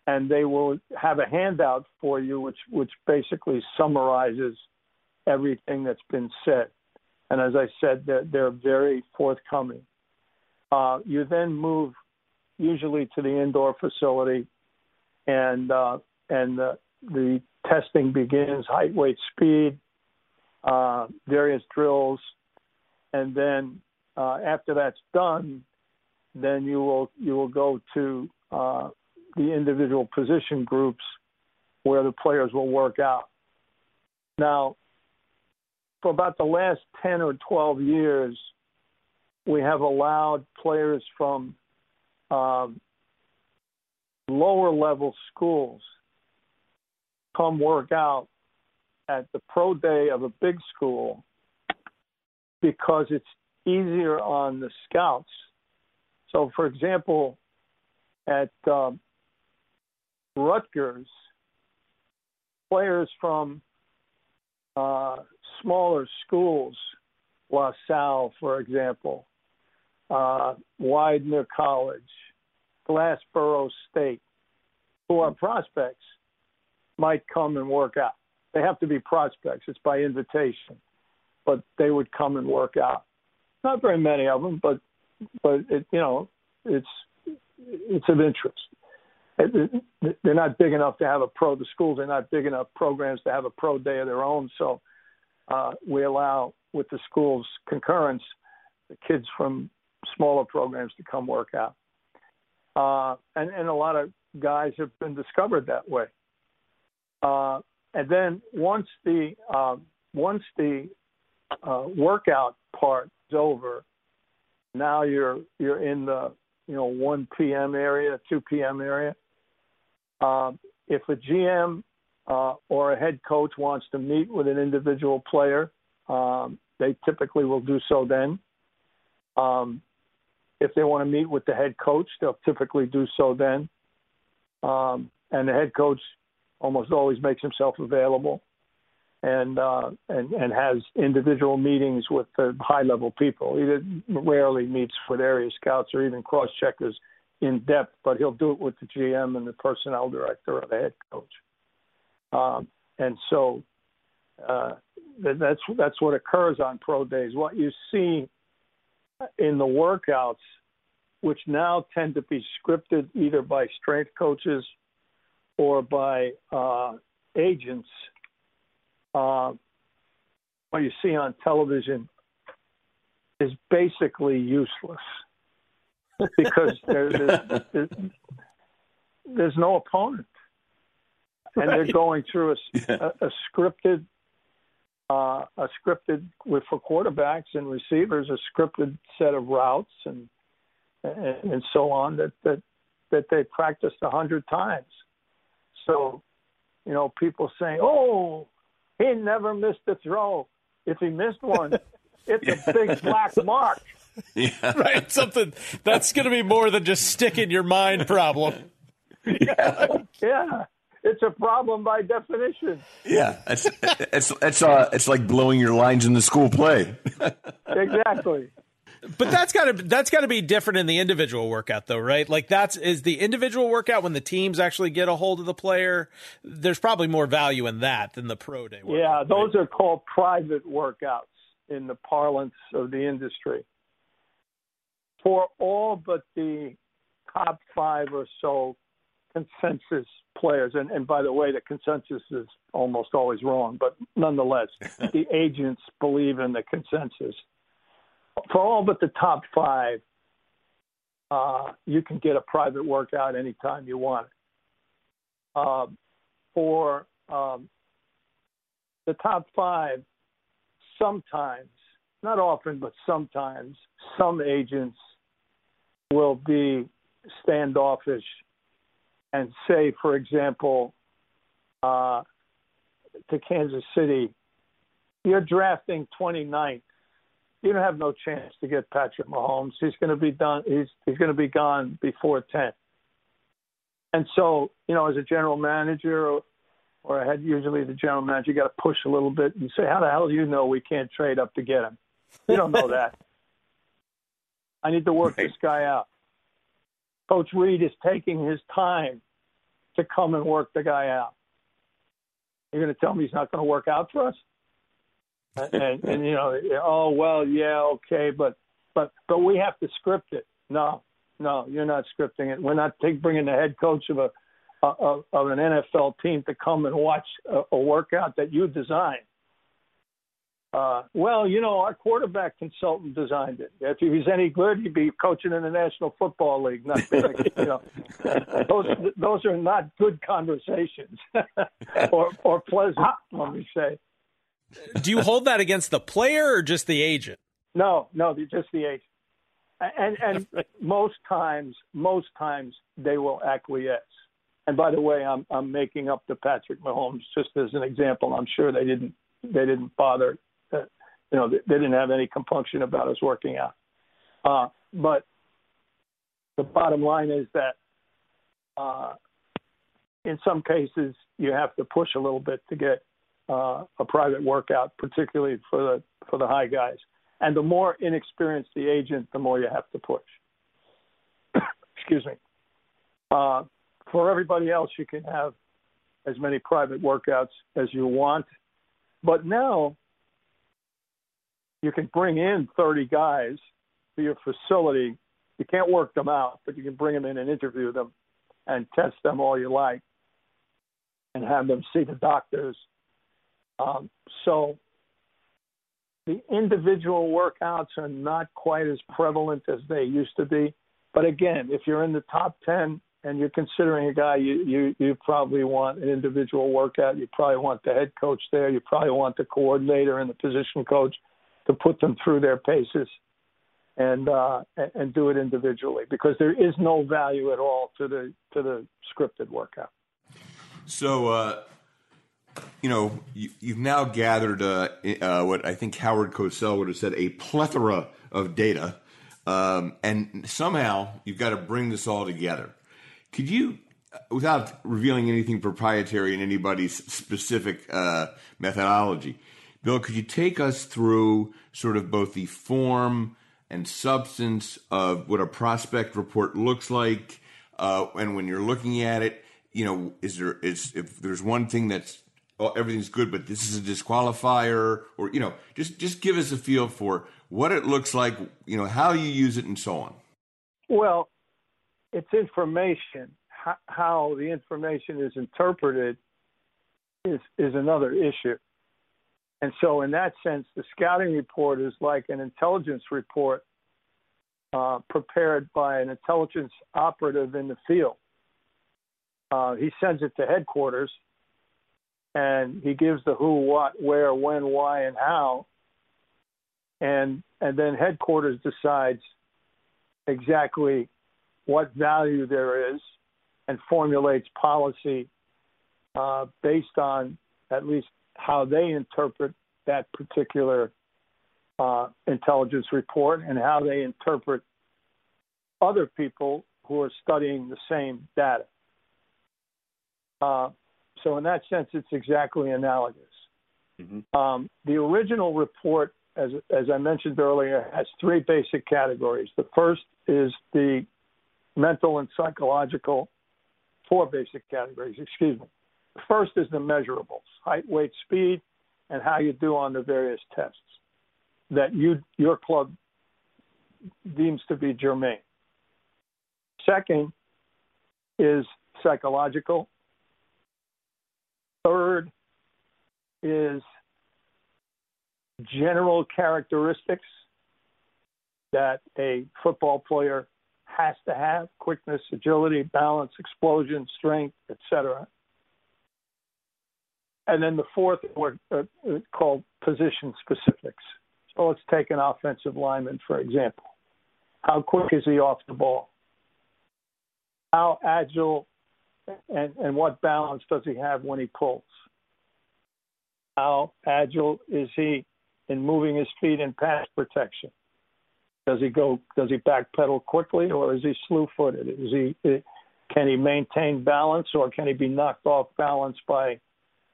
and they will have a handout for you, which which basically summarizes everything that's been said. And as I said, they're, they're very forthcoming. Uh, you then move usually to the indoor facility, and uh, and the, the testing begins: height, weight, speed, uh, various drills, and then uh, after that's done, then you will you will go to uh, the individual position groups where the players will work out. Now, for about the last 10 or 12 years, we have allowed players from um, lower level schools come work out at the pro day of a big school because it's easier on the scouts. So, for example, at um, Rutgers, players from uh, smaller schools, La Salle, for example, uh, Widener College, Glassboro State, who are prospects, might come and work out. They have to be prospects. It's by invitation, but they would come and work out. Not very many of them, but but it, you know, it's it's of interest. They're not big enough to have a pro. The schools are not big enough programs to have a pro day of their own. So uh, we allow, with the school's concurrence, the kids from smaller programs to come work out. Uh, and, and a lot of guys have been discovered that way. Uh, and then once the uh, once the uh, workout part is over, now you're you're in the you know 1 p.m. area, 2 p.m. area. Um, if a GM uh, or a head coach wants to meet with an individual player, um, they typically will do so then. Um, if they want to meet with the head coach, they'll typically do so then. Um, and the head coach almost always makes himself available and uh, and and has individual meetings with the high level people. He rarely meets with area scouts or even cross checkers in depth, but he'll do it with the GM and the personnel director or the head coach. Um, and so uh, that's that's what occurs on pro days. What you see in the workouts, which now tend to be scripted either by strength coaches or by uh, agents, uh, what you see on television is basically useless because there, there's, there's, there's no opponent and they're going through a, yeah. a, a scripted uh, a scripted with for quarterbacks and receivers a scripted set of routes and and, and so on that that that they practiced a hundred times. So, you know, people saying, "Oh, he never missed a throw. If he missed one, it's yeah. a big black mark." Yeah. right. Something that's going to be more than just stick in your mind problem. yeah. Yeah it's a problem by definition. Yeah, it's it's it's uh, it's like blowing your lines in the school play. exactly. But that's got to that's got to be different in the individual workout, though, right? Like that's is the individual workout when the teams actually get a hold of the player. There's probably more value in that than the pro day. Workout, yeah, those right? are called private workouts in the parlance of the industry. For all but the top five or so consensus players. And, and by the way, the consensus is almost always wrong, but nonetheless, the agents believe in the consensus. For all but the top five, uh, you can get a private workout anytime you want uh, for um, the top five, sometimes, not often, but sometimes, some agents will be standoffish and say, for example, uh, to Kansas City, you're drafting 29th. You don't have no chance to get Patrick Mahomes. He's going to be done. He's he's going to be gone before 10. And so, you know, as a general manager or, or a head, usually the general manager, you got to push a little bit and say, "How the hell do you know we can't trade up to get him? You don't know that. I need to work right. this guy out." Coach Reid is taking his time to come and work the guy out. You're going to tell me he's not going to work out for us? And, and you know, oh well, yeah, okay, but but but we have to script it. No, no, you're not scripting it. We're not take, bringing the head coach of a of, of an NFL team to come and watch a, a workout that you designed. Uh, well, you know, our quarterback consultant designed it. If he was any good, he'd be coaching in the National Football League. Not, you know, those those are not good conversations, or or pleasant. Let me say. Do you hold that against the player or just the agent? No, no, just the agent. And and most times, most times they will acquiesce. And by the way, I'm I'm making up the Patrick Mahomes just as an example. I'm sure they didn't they didn't bother that you know they, didn't have any compunction about us working out. Uh, but the bottom line is that uh, in some cases you have to push a little bit to get uh, a private workout, particularly for the for the high guys. And the more inexperienced the agent, the more you have to push. Excuse me. Uh, for everybody else, you can have as many private workouts as you want. But now you can bring in 30 guys to your facility. You can't work them out, but you can bring them in and interview them and test them all you like and have them see the doctors. Um, so the individual workouts are not quite as prevalent as they used to be. But again, if you're in the top 10 and you're considering a guy, you, you, you probably want an individual workout. You probably want the head coach there. You probably want the coordinator and the position coach to put them through their paces and uh, and do it individually because there is no value at all to the to the scripted workout. So, uh, you know, you, have now gathered uh, uh, what I think Howard Cosell would have said a plethora of data, um, and somehow you've got to bring this all together. Could you, without revealing anything proprietary in anybody's specific uh, methodology, Bill, could you take us through sort of both the form and substance of what a prospect report looks like, uh, and when you're looking at it, you know, is there is if there's one thing that's oh, everything's good, but this is a disqualifier, or you know, just just give us a feel for what it looks like, you know, how you use it, and so on. Well, it's information. How, how the information is interpreted is is another issue. And so, in that sense, the scouting report is like an intelligence report uh, prepared by an intelligence operative in the field. Uh, he sends it to headquarters, and he gives the who, what, where, when, why, and how, and and then headquarters decides exactly what value there is, and formulates policy uh, based on at least how they interpret that particular uh, intelligence report and how they interpret other people who are studying the same data. Uh, so, in that sense, it's exactly analogous. Mm-hmm. Um, the original report, as, as I mentioned earlier, has three basic categories. The first is the mental and psychological, four basic categories, excuse me. First is the measurables height, weight, speed, and how you do on the various tests that you your club deems to be germane. Second is psychological. Third is general characteristics that a football player has to have quickness, agility, balance, explosion, strength, etc. and then the fourth were uh, called position specifics. So let's take an offensive lineman, for example. How quick is he off the ball? How agile and, and what balance does he have when he pulls? How agile is he in moving his feet in pass protection? Does he go? Does he backpedal quickly, or is he slew-footed? Is he? Can he maintain balance, or can he be knocked off balance by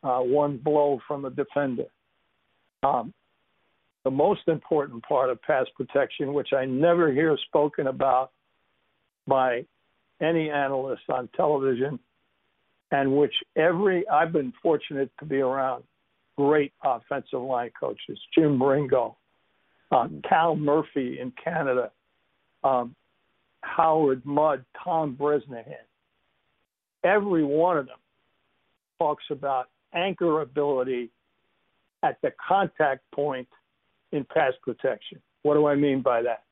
uh, one blow from a defender? Um, the most important part of pass protection, which I never hear spoken about by any analyst on television, and which every I've been fortunate to be around great offensive line coaches, Jim Ringo, uh, Cal Murphy in Canada, um, Howard Mudd, Tom Bresnahan. Every one of them talks about anchor ability at the contact point in pass protection. What do I mean by that?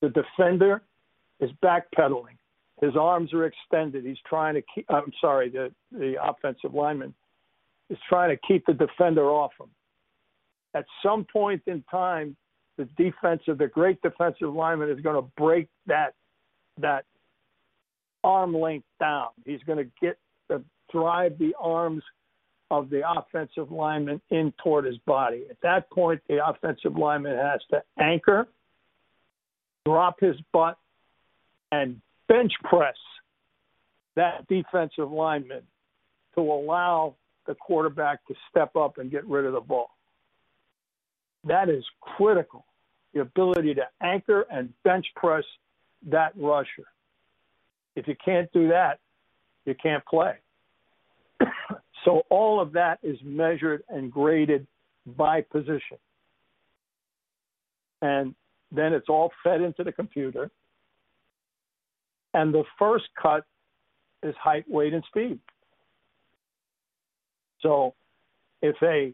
The defender is backpedaling. His arms are extended. He's trying to keep, I'm sorry, the, the offensive lineman is trying to keep the defender off him. At some point in time, the defensive, the great defensive lineman is going to break that that arm length down. He's going to get the drive the arms of the offensive lineman in toward his body. At that point, the offensive lineman has to anchor, drop his butt, and bench press that defensive lineman to allow the quarterback to step up and get rid of the ball. That is critical. The ability to anchor and bench press that rusher. If you can't do that, you can't play. so all of that is measured and graded by position. And then it's all fed into the computer. And the first cut is height, weight, and speed. So if a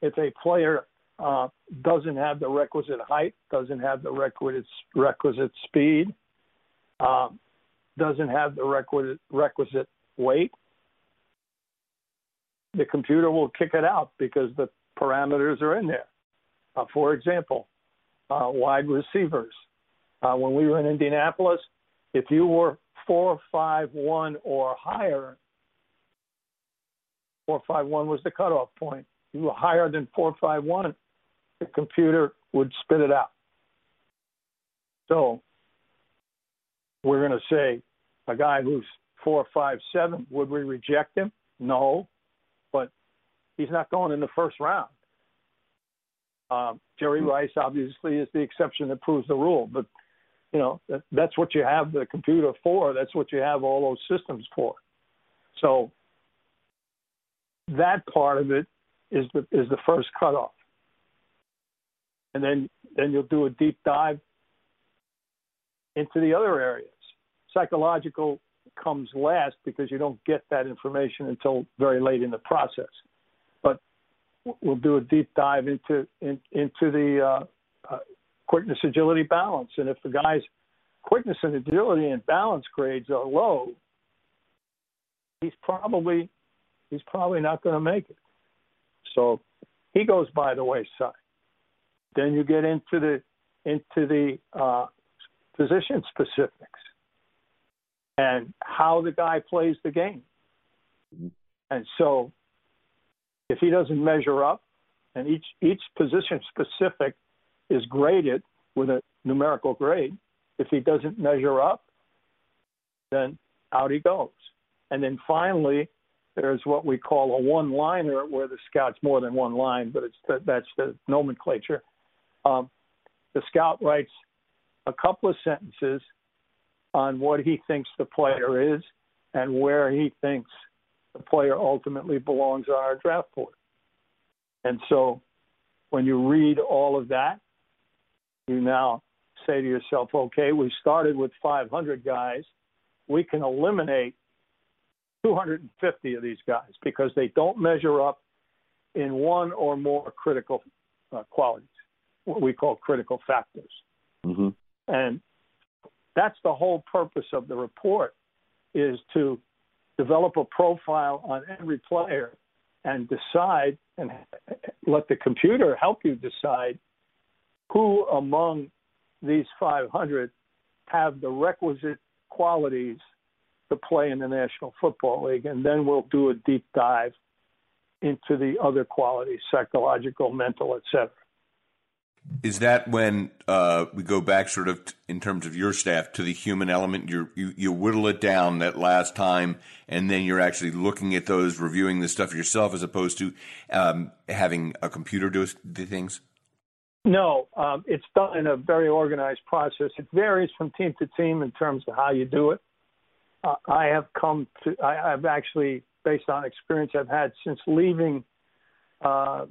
if a player uh, doesn't have the requisite height, doesn't have the requisite requisite speed, um, doesn't have the requisite requisite weight, the computer will kick it out because the parameters are in there. Uh, for example, uh, wide receivers. Uh, when we were in Indianapolis, if you were four five one or higher, four five one was the cutoff point. You were higher than four five one, the computer would spit it out. So we're going to say a guy who's four five seven, would we reject him? No, but he's not going in the first round. Um, Jerry hmm. Rice obviously is the exception that proves the rule, but you know that, that's what you have the computer for. That's what you have all those systems for. So that part of it is the is the first cutoff, and then then you'll do a deep dive into the other areas. Psychological comes last because you don't get that information until very late in the process. But we'll do a deep dive into in, into the uh, quickness, agility, balance. And if the guy's quickness and agility and balance grades are low, he's probably he's probably not going to make it. So he goes by the wayside. Then you get into the into the uh, position specifics and how the guy plays the game. And so if he doesn't measure up, and each each position specific is graded with a numerical grade. If he doesn't measure up, then out he goes. And then finally, there's what we call a one-liner, where the scout's more than one line, but it's the, that's the nomenclature. Um, the scout writes a couple of sentences on what he thinks the player is and where he thinks the player ultimately belongs on our draft board. And so when you read all of that, you now say to yourself, okay, we started with 500 guys. We can eliminate 250 of these guys because they don't measure up in one or more critical uh, qualities, what we call critical factors. Mm-hmm. And that's the whole purpose of the report is to develop a profile on every player and decide and let the computer help you decide who among these 500 have the requisite qualities to play in the National Football League. And then we'll do a deep dive into the other qualities psychological, mental, etc. Is that when uh, we go back, sort of, in terms of your staff, to the human element? you you you whittle it down that last time, and then you're actually looking at those, reviewing the stuff yourself, as opposed to um, having a computer do the things. No, um, it's done in a very organized process. It varies from team to team in terms of how you do it. Uh, I have come to, I, I've actually, based on experience I've had since leaving uh,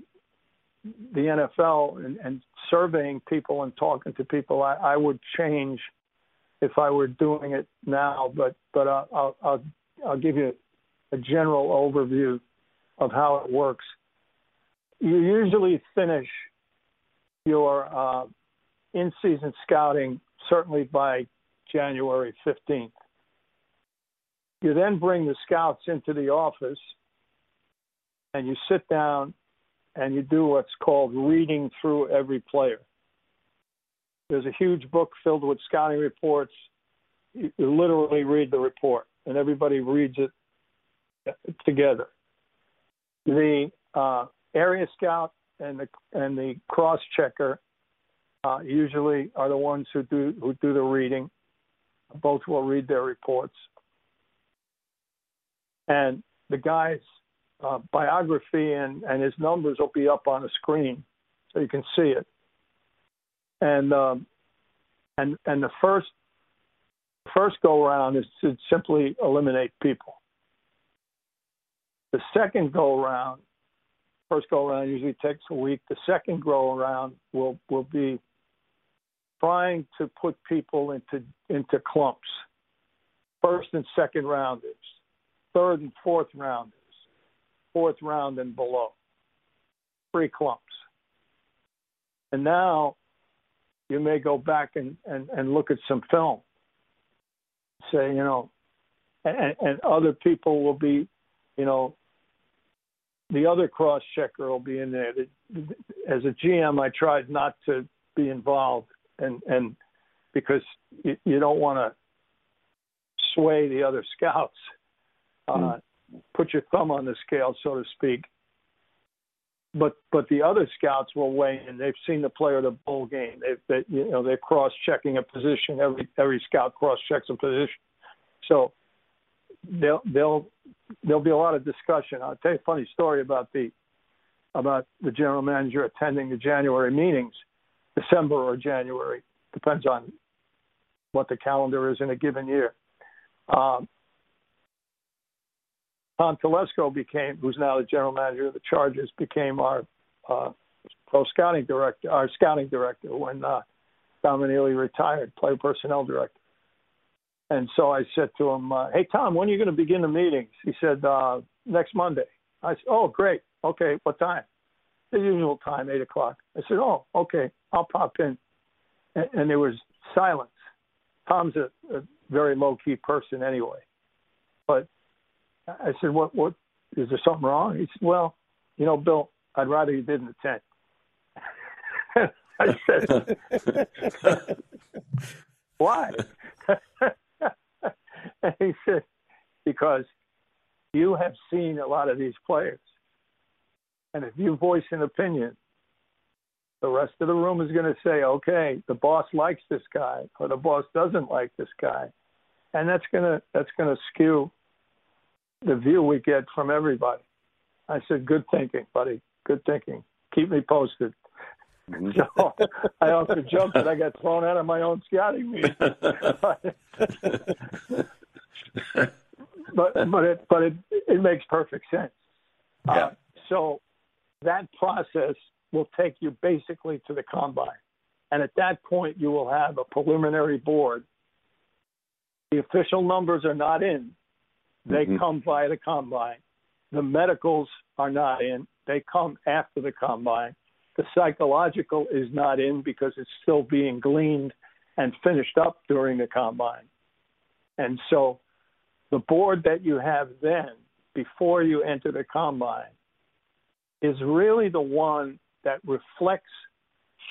the NFL and, and surveying people and talking to people, I, I would change if I were doing it now. But but I'll I'll, I'll, I'll give you a general overview of how it works. You usually finish your uh, in-season scouting certainly by January 15th. You then bring the scouts into the office and you sit down and you do what's called reading through every player. There's a huge book filled with scouting reports. You, you literally read the report, and everybody reads it together. The uh, area scout and the and the cross checker uh, usually are the ones who do who do the reading. Both will read their reports, and the guys uh, biography and, and his numbers will be up on the screen so you can see it. And um, and and the first first go around is to simply eliminate people. The second go around, first go around usually takes a week. The second go around will will be trying to put people into into clumps. First and second rounders, third and fourth rounders fourth round and below. Three clumps. And now you may go back and, and, and look at some film. Say, you know, and, and other people will be, you know, the other cross checker will be in there. As a GM, I tried not to be involved, and and because you, you don't want to sway the other scouts. Uh, put your thumb on the scale, so to speak. But but the other scouts will weigh in. They've seen the player the bowl game. They've they, you know they're cross checking a position. Every every scout cross checks a position. So they'll they'll there'll be a lot of discussion. I'll tell you a funny story about the about the general manager attending the January meetings, December or January, depends on what the calendar is in a given year. Um, Tom Telesco became, who's now the general manager of the Chargers, became our uh, pro scouting director, our scouting director when uh, Neely retired, player personnel director. And so I said to him, uh, "Hey Tom, when are you going to begin the meetings?" He said, uh, "Next Monday." I said, "Oh, great. Okay, what time?" The usual time, eight o'clock. I said, "Oh, okay. I'll pop in." And, and there was silence. Tom's a, a very low key person anyway, but I said, "What? What? Is there something wrong?" He said, "Well, you know, Bill, I'd rather you didn't attend." I said, "Why?" and he said, "Because you have seen a lot of these players, and if you voice an opinion, the rest of the room is going to say, okay, the boss likes this guy, or the boss doesn't like this guy, and that's gonna that's gonna skew the view we get from everybody. I said, "Good thinking, buddy. Good thinking. Keep me posted." Mm-hmm. so I also jumped and I got thrown out of my own scouting meeting. but but it but it it makes perfect sense. Yeah. Uh, so that process will take you basically to the combine, and at that point you will have a preliminary board. The official numbers are not in, they mm-hmm. come via the combine. The medicals are not in. They come after the combine. The psychological is not in because it's still being gleaned and finished up during the combine. And so the board that you have then, before you enter the combine, is really the one that reflects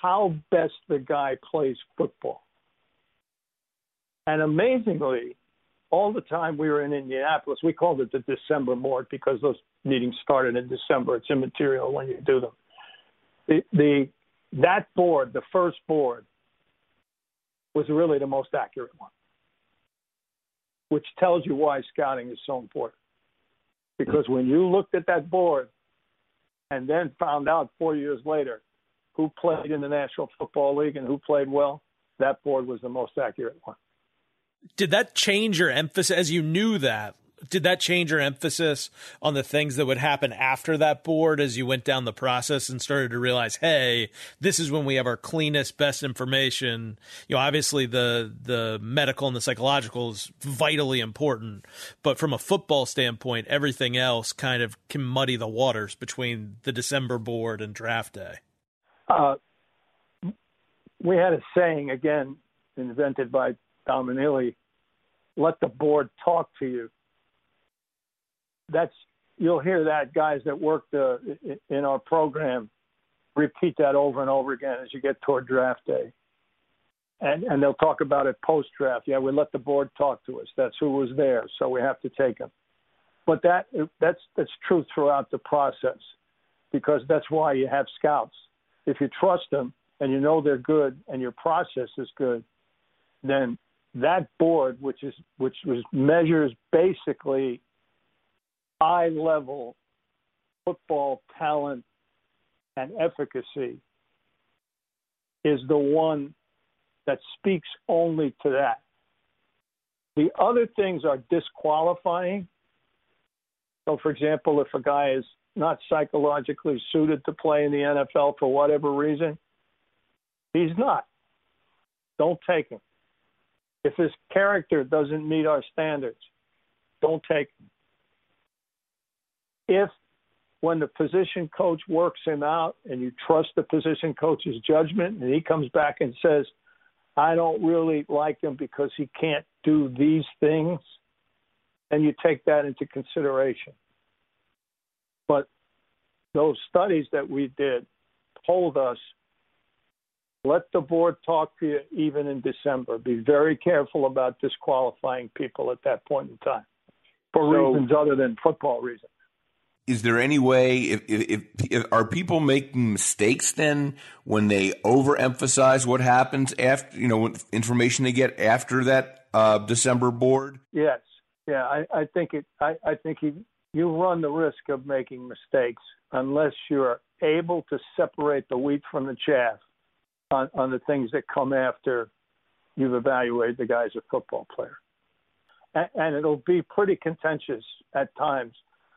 how best the guy plays football. And amazingly, all the time we were in Indianapolis, we called it the December board because those meetings started in December. It's immaterial when you do them. The, the that board, the first board, was really the most accurate one, which tells you why scouting is so important. Because when you looked at that board and then found out four years later who played in the National Football League and who played well, that board was the most accurate one. Did that change your emphasis as you knew that? Did that change your emphasis on the things that would happen after that board as you went down the process and started to realize, hey, this is when we have our cleanest, best information? You know, obviously the the medical and the psychological is vitally important, but from a football standpoint, everything else kind of can muddy the waters between the December board and draft day. Uh, we had a saying again invented by Dom Anile, let the board talk to you. That's you'll hear that guys that work the, in our program repeat that over and over again as you get toward draft day. And and they'll talk about it post draft. Yeah, we let the board talk to us. That's who was there, so we have to take them. But that that's that's true throughout the process, because that's why you have scouts. If you trust them and you know they're good and your process is good, then that board, which is which was measures basically high level football talent and efficacy, is the one that speaks only to that. The other things are disqualifying. So, for example, if a guy is not psychologically suited to play in the NFL for whatever reason, he's not. Don't take him. If his character doesn't meet our standards, don't take him. If when the position coach works him out and you trust the position coach's judgment and he comes back and says, I don't really like him because he can't do these things, and you take that into consideration. But those studies that we did told us let the board talk to you even in December. Be very careful about disqualifying people at that point in time for so, reasons other than football reasons. Is there any way, if, if, if, are people making mistakes then when they overemphasize what happens after, you know, information they get after that uh, December board? Yes. Yeah, I, I think it. I, I think you, you run the risk of making mistakes unless you're able to separate the wheat from the chaff on, on the things that come after you've evaluated the guy as a football player. And, and it'll be pretty contentious at times,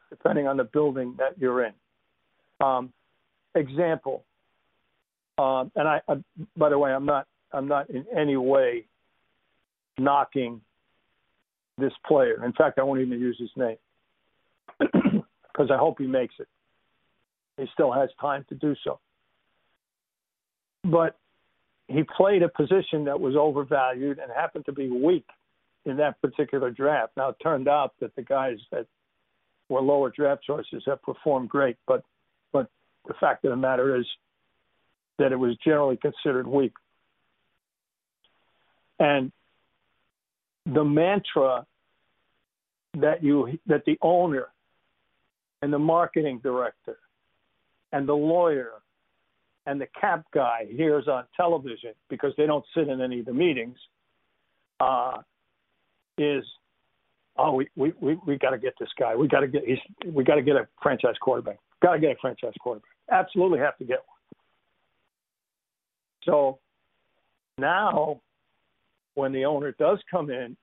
depending on the building that you're in. Um, example, um, and I, I, by the way, I'm not, I'm not in any way knocking this player. In fact, I won't even use his name because I hope he makes it. He still has time to do so but he played a position that was overvalued and happened to be weak in that particular draft. Now, it turned out that the guys that were lower draft choices have performed great, but but the fact of the matter is that it was generally considered weak. And the mantra that you that the owner and the marketing director and the lawyer and the cap guy hears on television because they don't sit in any of the meetings uh, is oh we we we, we got to get this guy we got to get he's, we got to get a franchise quarterback got to get a franchise quarterback absolutely have to get one so now when the owner does come in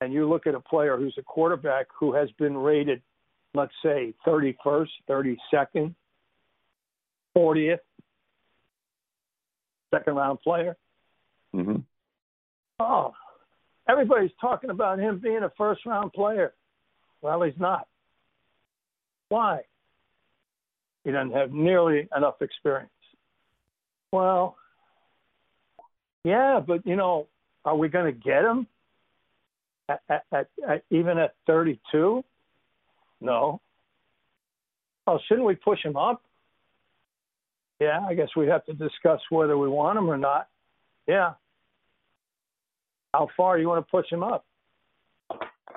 and you look at a player who's a quarterback who has been rated let's say 31st 32nd 40th second round player. Mm-hmm. Oh, everybody's talking about him being a first round player. Well, he's not. Why? He doesn't have nearly enough experience. Well, yeah, but you know, are we going to get him at, at, at, at even at 32? No. Oh, shouldn't we push him up? Yeah, I guess we have to discuss whether we want him or not. Yeah. How far you want to push him up?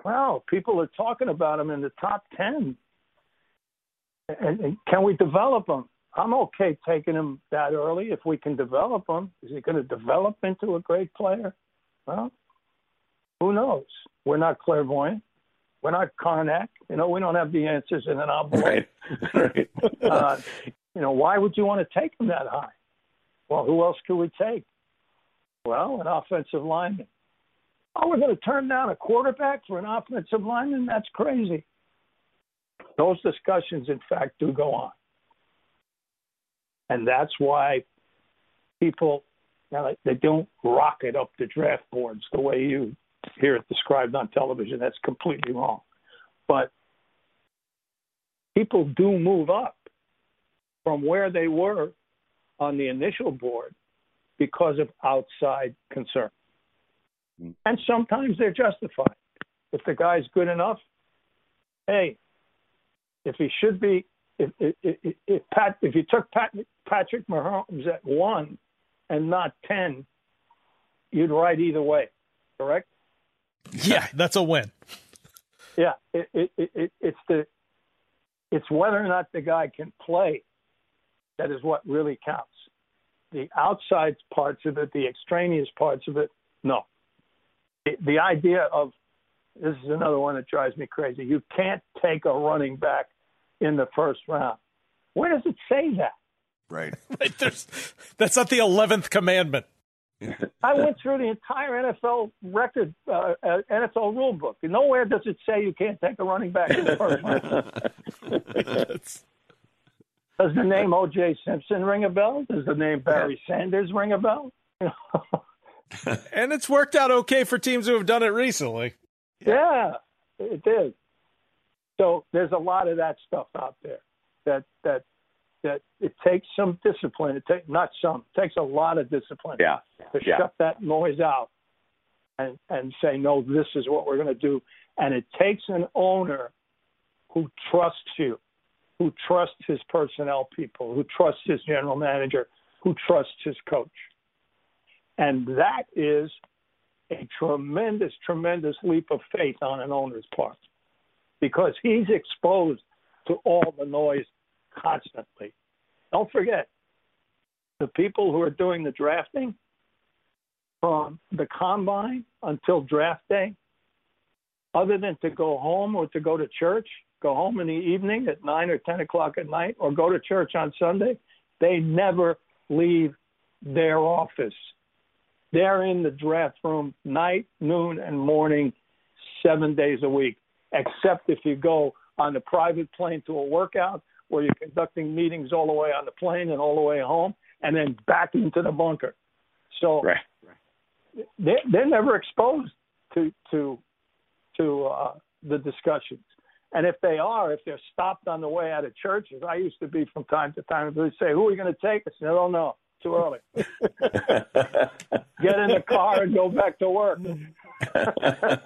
Well, people are talking about him in the top 10. And, and can we develop him? I'm okay taking him that early if we can develop him. Is he going to develop into a great player? Well, who knows? We're not clairvoyant. We're not Karnak. You know, we don't have the answers in an envelope. Right. right. uh, you know, why would you want to take him that high? Well, who else could we take? Well, an offensive lineman. Oh, we're going to turn down a quarterback for an offensive lineman? That's crazy. Those discussions, in fact, do go on. And that's why people, they don't rocket up the draft boards the way you hear it described on television. That's completely wrong. But people do move up from where they were on the initial board because of outside concern. And sometimes they're justified. If the guy's good enough, hey, if he should be, if if, if, if Pat, if you took Pat, Patrick Mahomes at one and not ten, you'd write either way, correct? Yeah, that's a win. yeah, it, it, it, it's the it's whether or not the guy can play that is what really counts. The outside parts of it, the extraneous parts of it, no. The, the idea of this is another one that drives me crazy. You can't take a running back in the first round. Where does it say that? Right. right that's not the eleventh commandment. I went through the entire NFL record, uh, uh, NFL rule book. Nowhere does it say you can't take a running back in the first round. Does the name O.J. Simpson ring a bell? Does the name Barry Sanders ring a bell? and it's worked out okay for teams who have done it recently. Yeah, it did. So there's a lot of that stuff out there that that that it takes some discipline. It takes not some. It takes a lot of discipline. Yeah. To yeah. shut that noise out and and say no, this is what we're going to do. And it takes an owner who trusts you who trusts his personnel people, who trusts his general manager, who trusts his coach. And that is a tremendous, tremendous leap of faith on an owner's part because he's exposed to all the noise constantly. Don't forget, the people who are doing the drafting from the combine until draft day, other than to go home or to go to church, go home in the evening at nine or ten o'clock at night, or go to church on Sunday, they never leave their office. They're in the draft room night, noon, and morning, seven days a week, except if you go on the private plane to a workout where you're conducting meetings all the way on the plane and all the way home, and then back into the bunker. So right. they're, they're never exposed to to to uh, the discussions. And if they are, if they're stopped on the way out of churches, I used to be from time to time, they say, Who are you going to take? I said, I don't know. Too early. Get in the car and go back to work.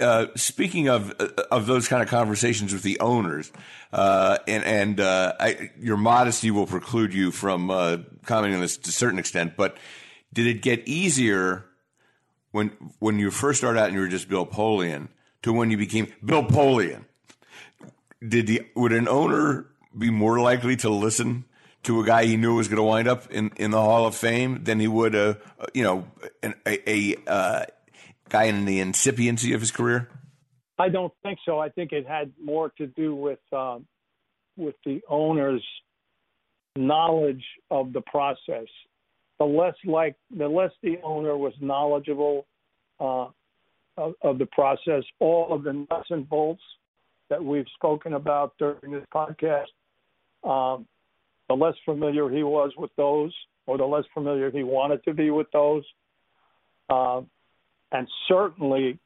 Uh, speaking of uh, of those kind of conversations with the owners, uh, and and uh, I, your modesty will preclude you from uh, commenting on this to a certain extent, but did it get easier when when you first started out and you were just Bill Polian to when you became Bill Polian? did the would an owner be more likely to listen to a guy he knew was going to wind up in, in the Hall of Fame than he would a you know an, a, a uh, guy in the incipiency of his career? I don't think so. I think it had more to do with um, with the owner's knowledge of the process. The less like the less the owner was knowledgeable uh, of, of the process, all of the nuts and bolts that we've spoken about during this podcast, um, the less familiar he was with those, or the less familiar he wanted to be with those, uh, and certainly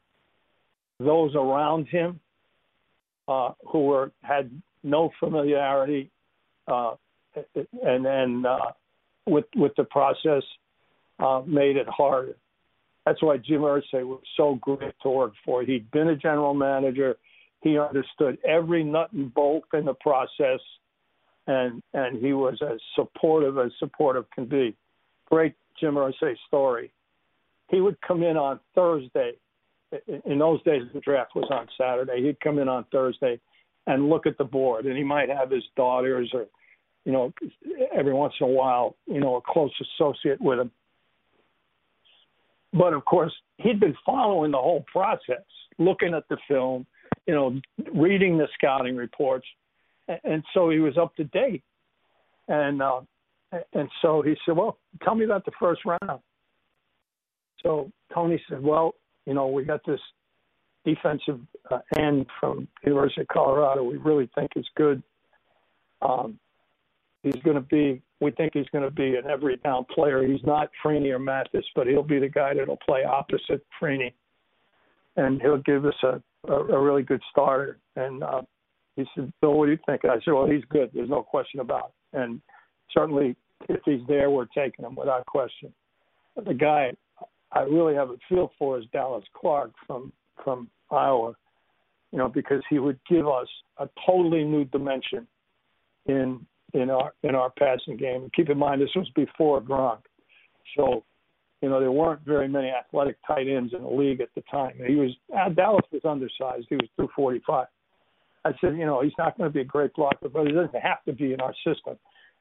those around him uh, who were had no familiarity, uh, and then uh, with with the process uh, made it harder. That's why Jim Irsay was so great to work for. He'd been a general manager He understood every nut and bolt in the process, and and he was as supportive as supportive can be. Great Jim Irsay story. He would come in on Thursday. In those days, the draft was on Saturday. He'd come in on Thursday and look at the board, and he might have his daughters or, you know, every once in a while, you know, a close associate with him. But of course, he'd been following the whole process, looking at the film, you know, reading the scouting reports, and so he was up to date. And uh, and so he said, "Well, tell me about the first round." So Tony said, "Well, you know, we got this defensive uh, end from University of Colorado. We really think is good. Um, he's going to be. We think he's going to be an every down player. He's not Freeney or Mathis, but he'll be the guy that'll play opposite Freeney, and he'll give us a a, a really good starter." And uh, he said, "Bill, what do you think?" I said, "Well, he's good. There's no question about it. And certainly, if he's there, we're taking him without question." The guy I really have a feel for is Dallas Clark from from Iowa, you know, because he would give us a totally new dimension in in our in our passing game. keep in mind, this was before Gronk, so you know there weren't very many athletic tight ends in the league at the time. He was Dallas was undersized. He was 245. I said, you know, he's not going to be a great blocker, but he doesn't have to be in our system.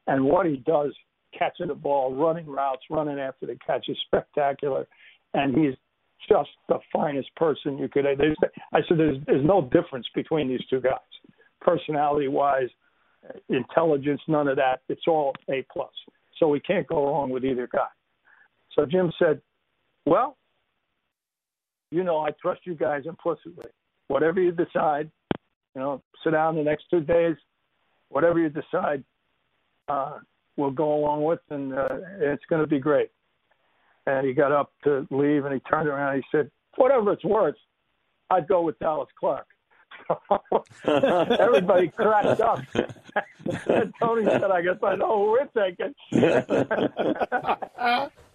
And what he does, catching the ball, running routes, running after the catch is spectacular. And he's just the finest person you could. There's, I said, there's, there's no difference between these two guys, personality wise, intelligence, none of that. It's all A plus. So we can't go wrong with either guy. So Jim said, well, you know, I trust you guys implicitly. Whatever you decide, you know, sit down the next two days. Whatever you decide, uh, we'll go along with, and uh, it's going to be great and he got up to leave and he turned around and he said, whatever it's worth, I'd go with Dallas Clark. Everybody cracked up. and Tony said, I guess I know who we're taking.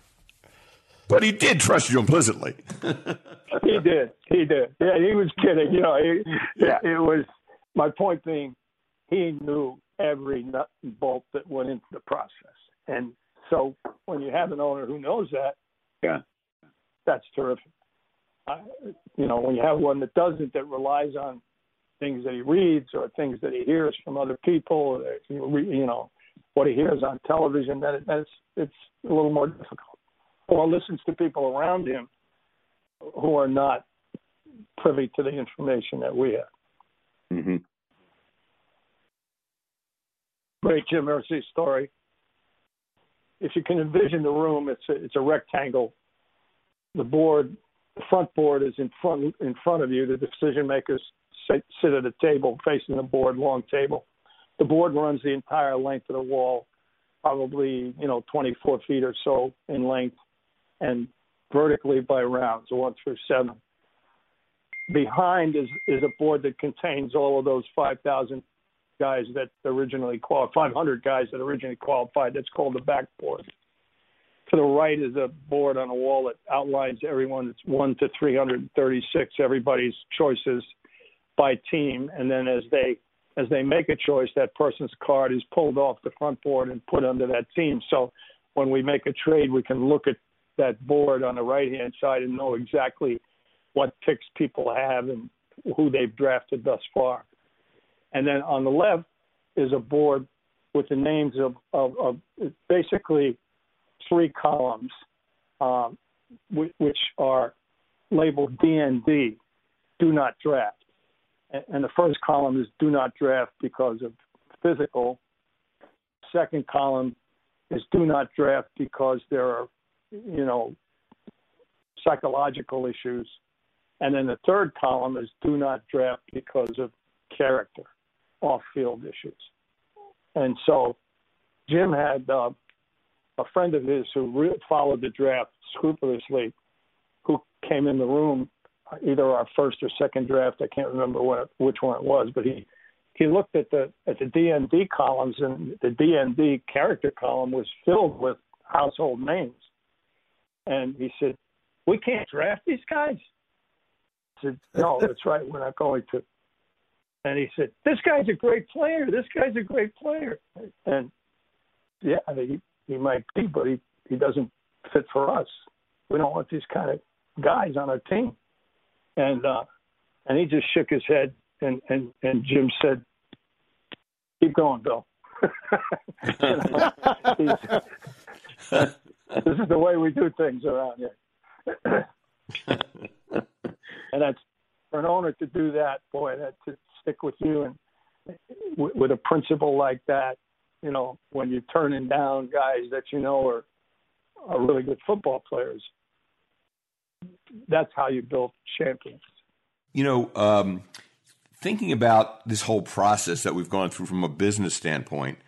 but he did trust you implicitly. he did. He did. Yeah, he was kidding. You know, he, yeah. it, it was my point being he knew every nut and bolt that went into the process. And so when you have an owner who knows that, yeah, that's terrific. Uh, you know, when you have one that doesn't, that relies on things that he reads or things that he hears from other people, or, you know, what he hears on television, that that's it's a little more difficult. Or listens to people around him who are not privy to the information that we have. Mm-hmm. Great Jim Irsay story if you can envision the room, it's a, it's a rectangle. The board, the front board is in front in front of you. The decision makers sit, sit at a table facing the board, long table. The board runs the entire length of the wall, probably you know 24 feet or so in length, and vertically by rounds, one through seven. Behind is is a board that contains all of those 5,000 guys that originally qualified, 500 guys that originally qualified. That's called the backboard. To the right is a board on a wall that outlines everyone's one to 336, everybody's choices by team, and then as they as they make a choice, that person's card is pulled off the front board and put under that team. So when we make a trade, we can look at that board on the right hand side and know exactly what picks people have and who they've drafted thus far. And then on the left is a board with the names of, of, of basically three columns, um, which are labeled DND, do not draft. And the first column is do not draft because of physical. Second column is do not draft because there are, you know, psychological issues. And then the third column is do not draft because of character off field issues. And so Jim had uh, a friend of his who re- followed the draft scrupulously, who came in the room, either our first or second draft. I can't remember what which one it was, but he he looked at the at the DND columns, and the DND character column was filled with household names. And he said, "We can't draft these guys." I said, "No, that's right. We're not going to." and he said, "This guy's a great player. This guy's a great player." And yeah, he he might be, but he he doesn't fit for us. We don't want these kind of guys on our team. And uh, and he just shook his head, and and and Jim said, "Keep going, Bill." this is the way we do things around here. and that's for an owner to do that, boy, that to stick with you and with, with a principle like that, you know, when you're turning down guys that you know are are really good football players, that's how you build champions. You know, um, thinking about this whole process that we've gone through from a business standpoint,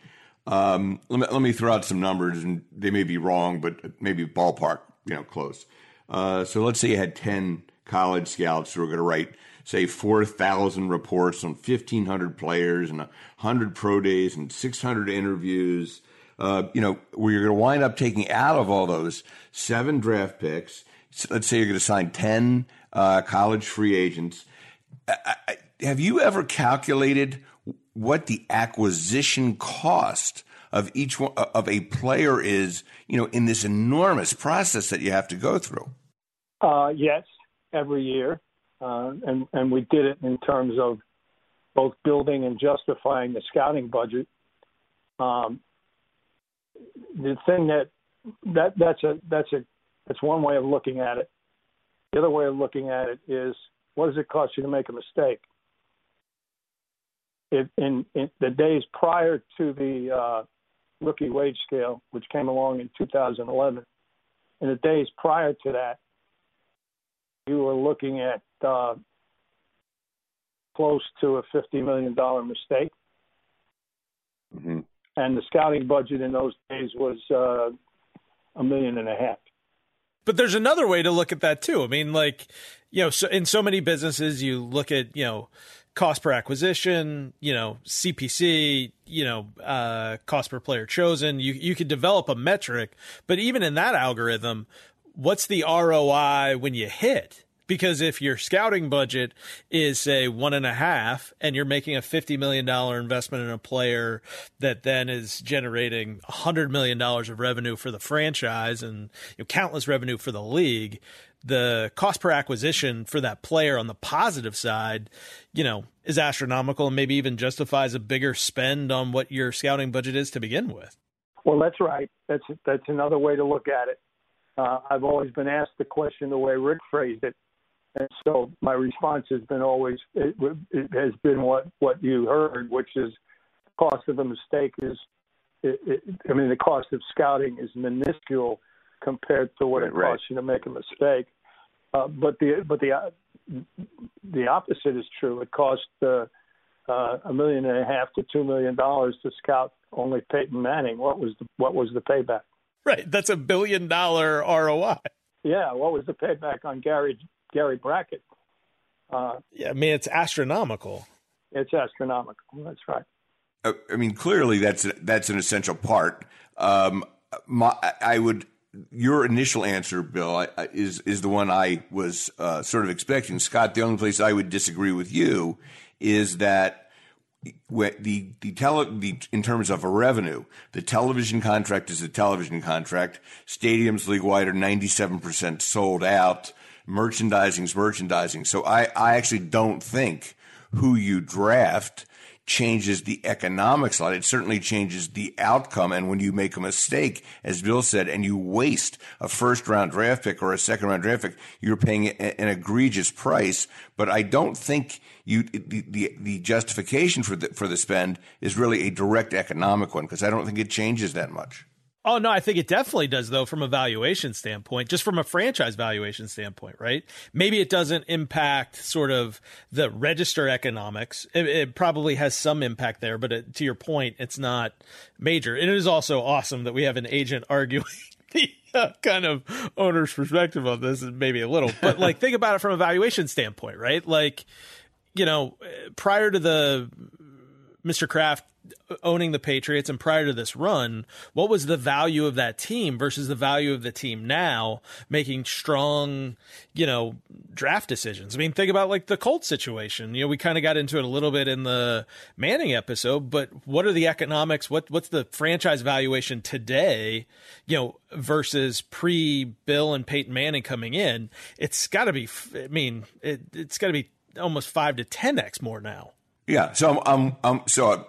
um, let, me, let me throw out some numbers, and they may be wrong, but maybe ballpark, you know, close. Uh, so let's say you had 10 college scouts who are going to write, say, 4,000 reports on 1,500 players and 100 pro days and 600 interviews. Uh, you know, where you're going to wind up taking out of all those seven draft picks. let's say you're going to sign 10 uh, college free agents. I, I, have you ever calculated what the acquisition cost of each one of a player is, you know, in this enormous process that you have to go through? Uh, yes, every year, uh, and and we did it in terms of both building and justifying the scouting budget. Um, the thing that that that's a that's a that's one way of looking at it. The other way of looking at it is what does it cost you to make a mistake? It, in, in the days prior to the uh, rookie wage scale, which came along in 2011, in the days prior to that, you were looking at uh, close to a $50 million mistake. Mm-hmm. And the scouting budget in those days was uh, a million and a half. But there's another way to look at that too. I mean, like, you know, so in so many businesses, you look at, you know, cost per acquisition, you know, CPC, you know, uh, cost per player chosen. You you could develop a metric, but even in that algorithm, what's the ROI when you hit? Because if your scouting budget is say one and a half, and you're making a fifty million dollar investment in a player that then is generating hundred million dollars of revenue for the franchise and you know, countless revenue for the league, the cost per acquisition for that player on the positive side, you know, is astronomical and maybe even justifies a bigger spend on what your scouting budget is to begin with. Well, that's right. That's that's another way to look at it. Uh, I've always been asked the question the way Rick phrased it, and so my response has been always it, it has been what what you heard, which is cost of a mistake is. It, I mean, the cost of scouting is minuscule compared to what right, it costs right. you to make a mistake. Uh, but the but the uh, the opposite is true. It cost uh, uh, a million and a half to two million dollars to scout only Peyton Manning. What was the what was the payback? Right, that's a billion dollar ROI. Yeah, what was the payback on Gary Gary Brackett. Uh, yeah, I mean it's astronomical. It's astronomical. That's right. I mean, clearly that's that's an essential part. Um, my, I would your initial answer, Bill, is is the one I was uh, sort of expecting. Scott, the only place I would disagree with you is that the the tele the in terms of a revenue, the television contract is a television contract. Stadiums league wide are ninety seven percent sold out merchandising's merchandising. So I, I actually don't think who you draft changes the economics a lot. It certainly changes the outcome. And when you make a mistake, as Bill said, and you waste a first round draft pick or a second round draft pick, you're paying an egregious price. But I don't think you the the, the justification for the for the spend is really a direct economic one because I don't think it changes that much. Oh no, I think it definitely does though from a valuation standpoint, just from a franchise valuation standpoint, right? Maybe it doesn't impact sort of the register economics. It, it probably has some impact there, but it, to your point, it's not major. And it is also awesome that we have an agent arguing the uh, kind of owner's perspective on this, is maybe a little, but like think about it from a valuation standpoint, right? Like, you know, prior to the Mr. Kraft owning the Patriots and prior to this run, what was the value of that team versus the value of the team now making strong, you know, draft decisions? I mean, think about like the Colts situation. You know, we kind of got into it a little bit in the Manning episode, but what are the economics? What what's the franchise valuation today, you know, versus pre Bill and Peyton Manning coming in? It's got to be I mean, it, it's got to be almost 5 to 10x more now. Yeah, so I'm, I'm, I'm so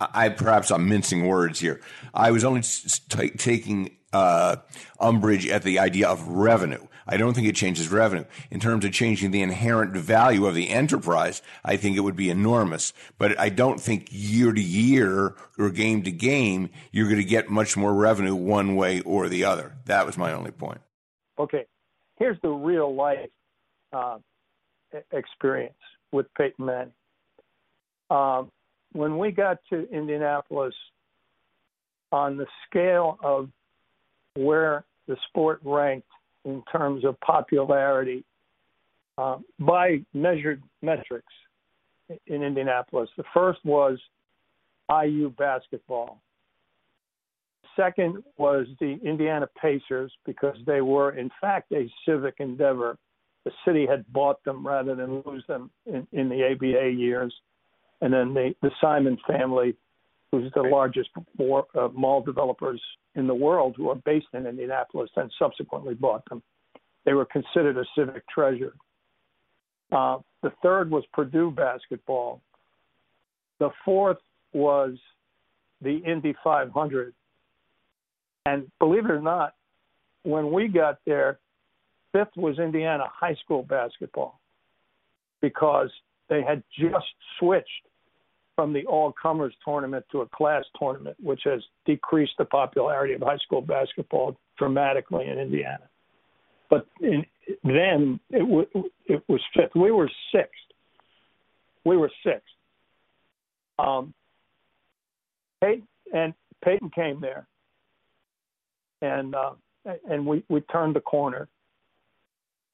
I perhaps I'm mincing words here. I was only t- taking uh, umbrage at the idea of revenue. I don't think it changes revenue. In terms of changing the inherent value of the enterprise, I think it would be enormous. But I don't think year to year or game to game, you're going to get much more revenue one way or the other. That was my only point. Okay. Here's the real life uh, experience with Peyton Manning. Um, when we got to Indianapolis, on the scale of where the sport ranked in terms of popularity uh, by measured metrics in Indianapolis, the first was IU basketball. Second was the Indiana Pacers because they were, in fact, a civic endeavor. The city had bought them rather than lose them in, in the ABA years and then the, the Simon family, who's the largest mall, uh, mall developers in the world, who are based in Indianapolis, and subsequently bought them. They were considered a civic treasure. Uh, the third was Purdue basketball. The fourth was the Indy 500. And believe it or not, when we got there, fifth was Indiana high school basketball because they had just switched from the all comers tournament to a class tournament, which has decreased the popularity of high school basketball dramatically in Indiana. But in, then it, w- it was fifth. We were sixth. We were sixth. Um, Peyton, and Peyton came there, and uh, and we, we turned the corner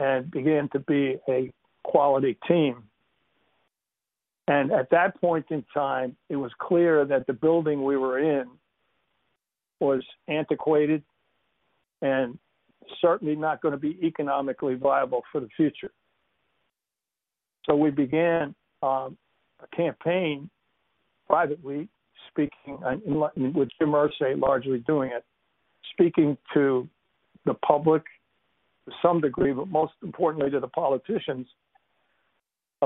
and began to be a quality team and at that point in time, it was clear that the building we were in was antiquated and certainly not going to be economically viable for the future. So we began um, a campaign privately, speaking with Jim Irsay largely doing it, speaking to the public to some degree, but most importantly to the politicians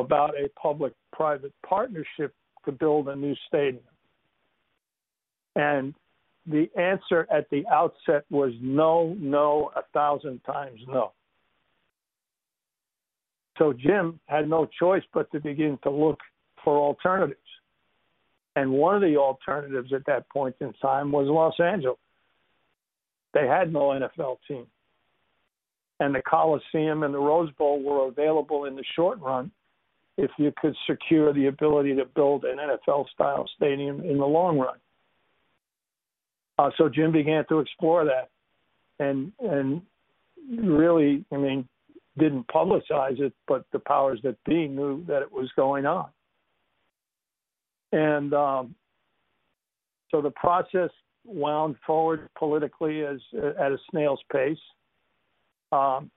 about a public private partnership to build a new stadium. And the answer at the outset was no, no, a thousand times no. So Jim had no choice but to begin to look for alternatives. And one of the alternatives at that point in time was Los Angeles. They had no NFL team. And the Coliseum and the Rose Bowl were available in the short run if you could secure the ability to build an NFL style stadium in the long run. Uh, so Jim began to explore that, and and really, I mean, didn't publicize it, but the powers that be knew that it was going on, and um, so the process wound forward politically as at a snail's pace. Um,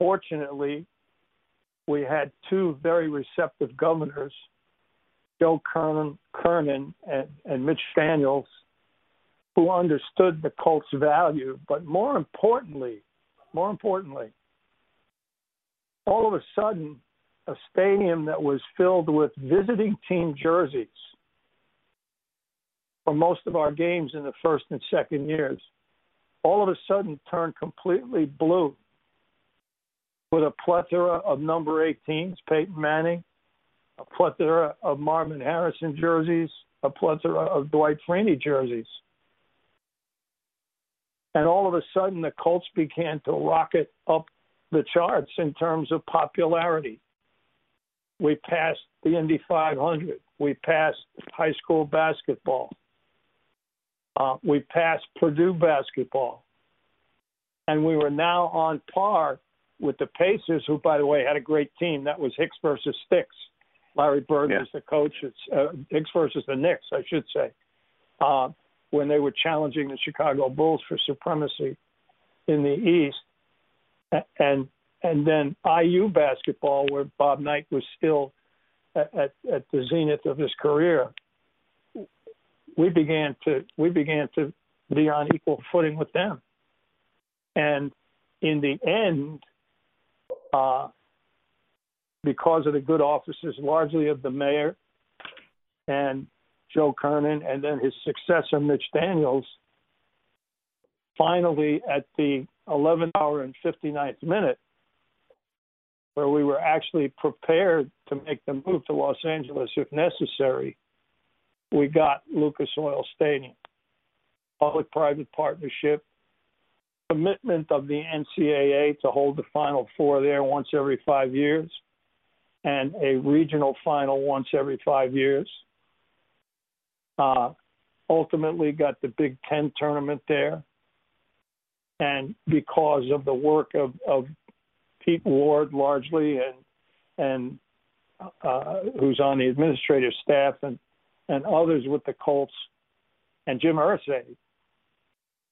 fortunately, we had two very receptive governors, Joe Kernan, Kernan and, and Mitch Daniels, who understood the Colts' value, but more importantly, more importantly, all of a sudden, a stadium that was filled with visiting team jerseys for most of our games in the first and second years, all of a sudden turned completely blue with a plethora of number 18s, Peyton Manning, a plethora of Marvin Harrison jerseys, a plethora of Dwight Freeney jerseys. And all of a sudden, the Colts began to rocket up the charts in terms of popularity. We passed the Indy 500. We passed high school basketball. Uh, we passed Purdue basketball. And we were now on par with the Pacers, who, by the way, had a great team. That was Hicks versus Sticks. Larry Bird Yeah. was the coach. It's uh, Knicks versus the Knicks, I should say, uh, when they were challenging the Chicago Bulls for supremacy in the East, and and then IU basketball, where Bob Knight was still at, at, at the zenith of his career. We began to we began to be on equal footing with them, and in the end, uh, because of the good offices, largely of the mayor and Joe Kernan, and then his successor, Mitch Daniels, finally at the 11th hour and 59th minute, where we were actually prepared to make the move to Los Angeles if necessary, we got Lucas Oil Stadium. Public private partnership, commitment of the NCAA to hold the Final Four there once every five years, and a regional final once every five years. Uh, ultimately, got the Big Ten tournament there, and because of the work of, of Pete Ward largely, and and uh, who's on the administrative staff, and and others with the Colts, and Jim Irsay,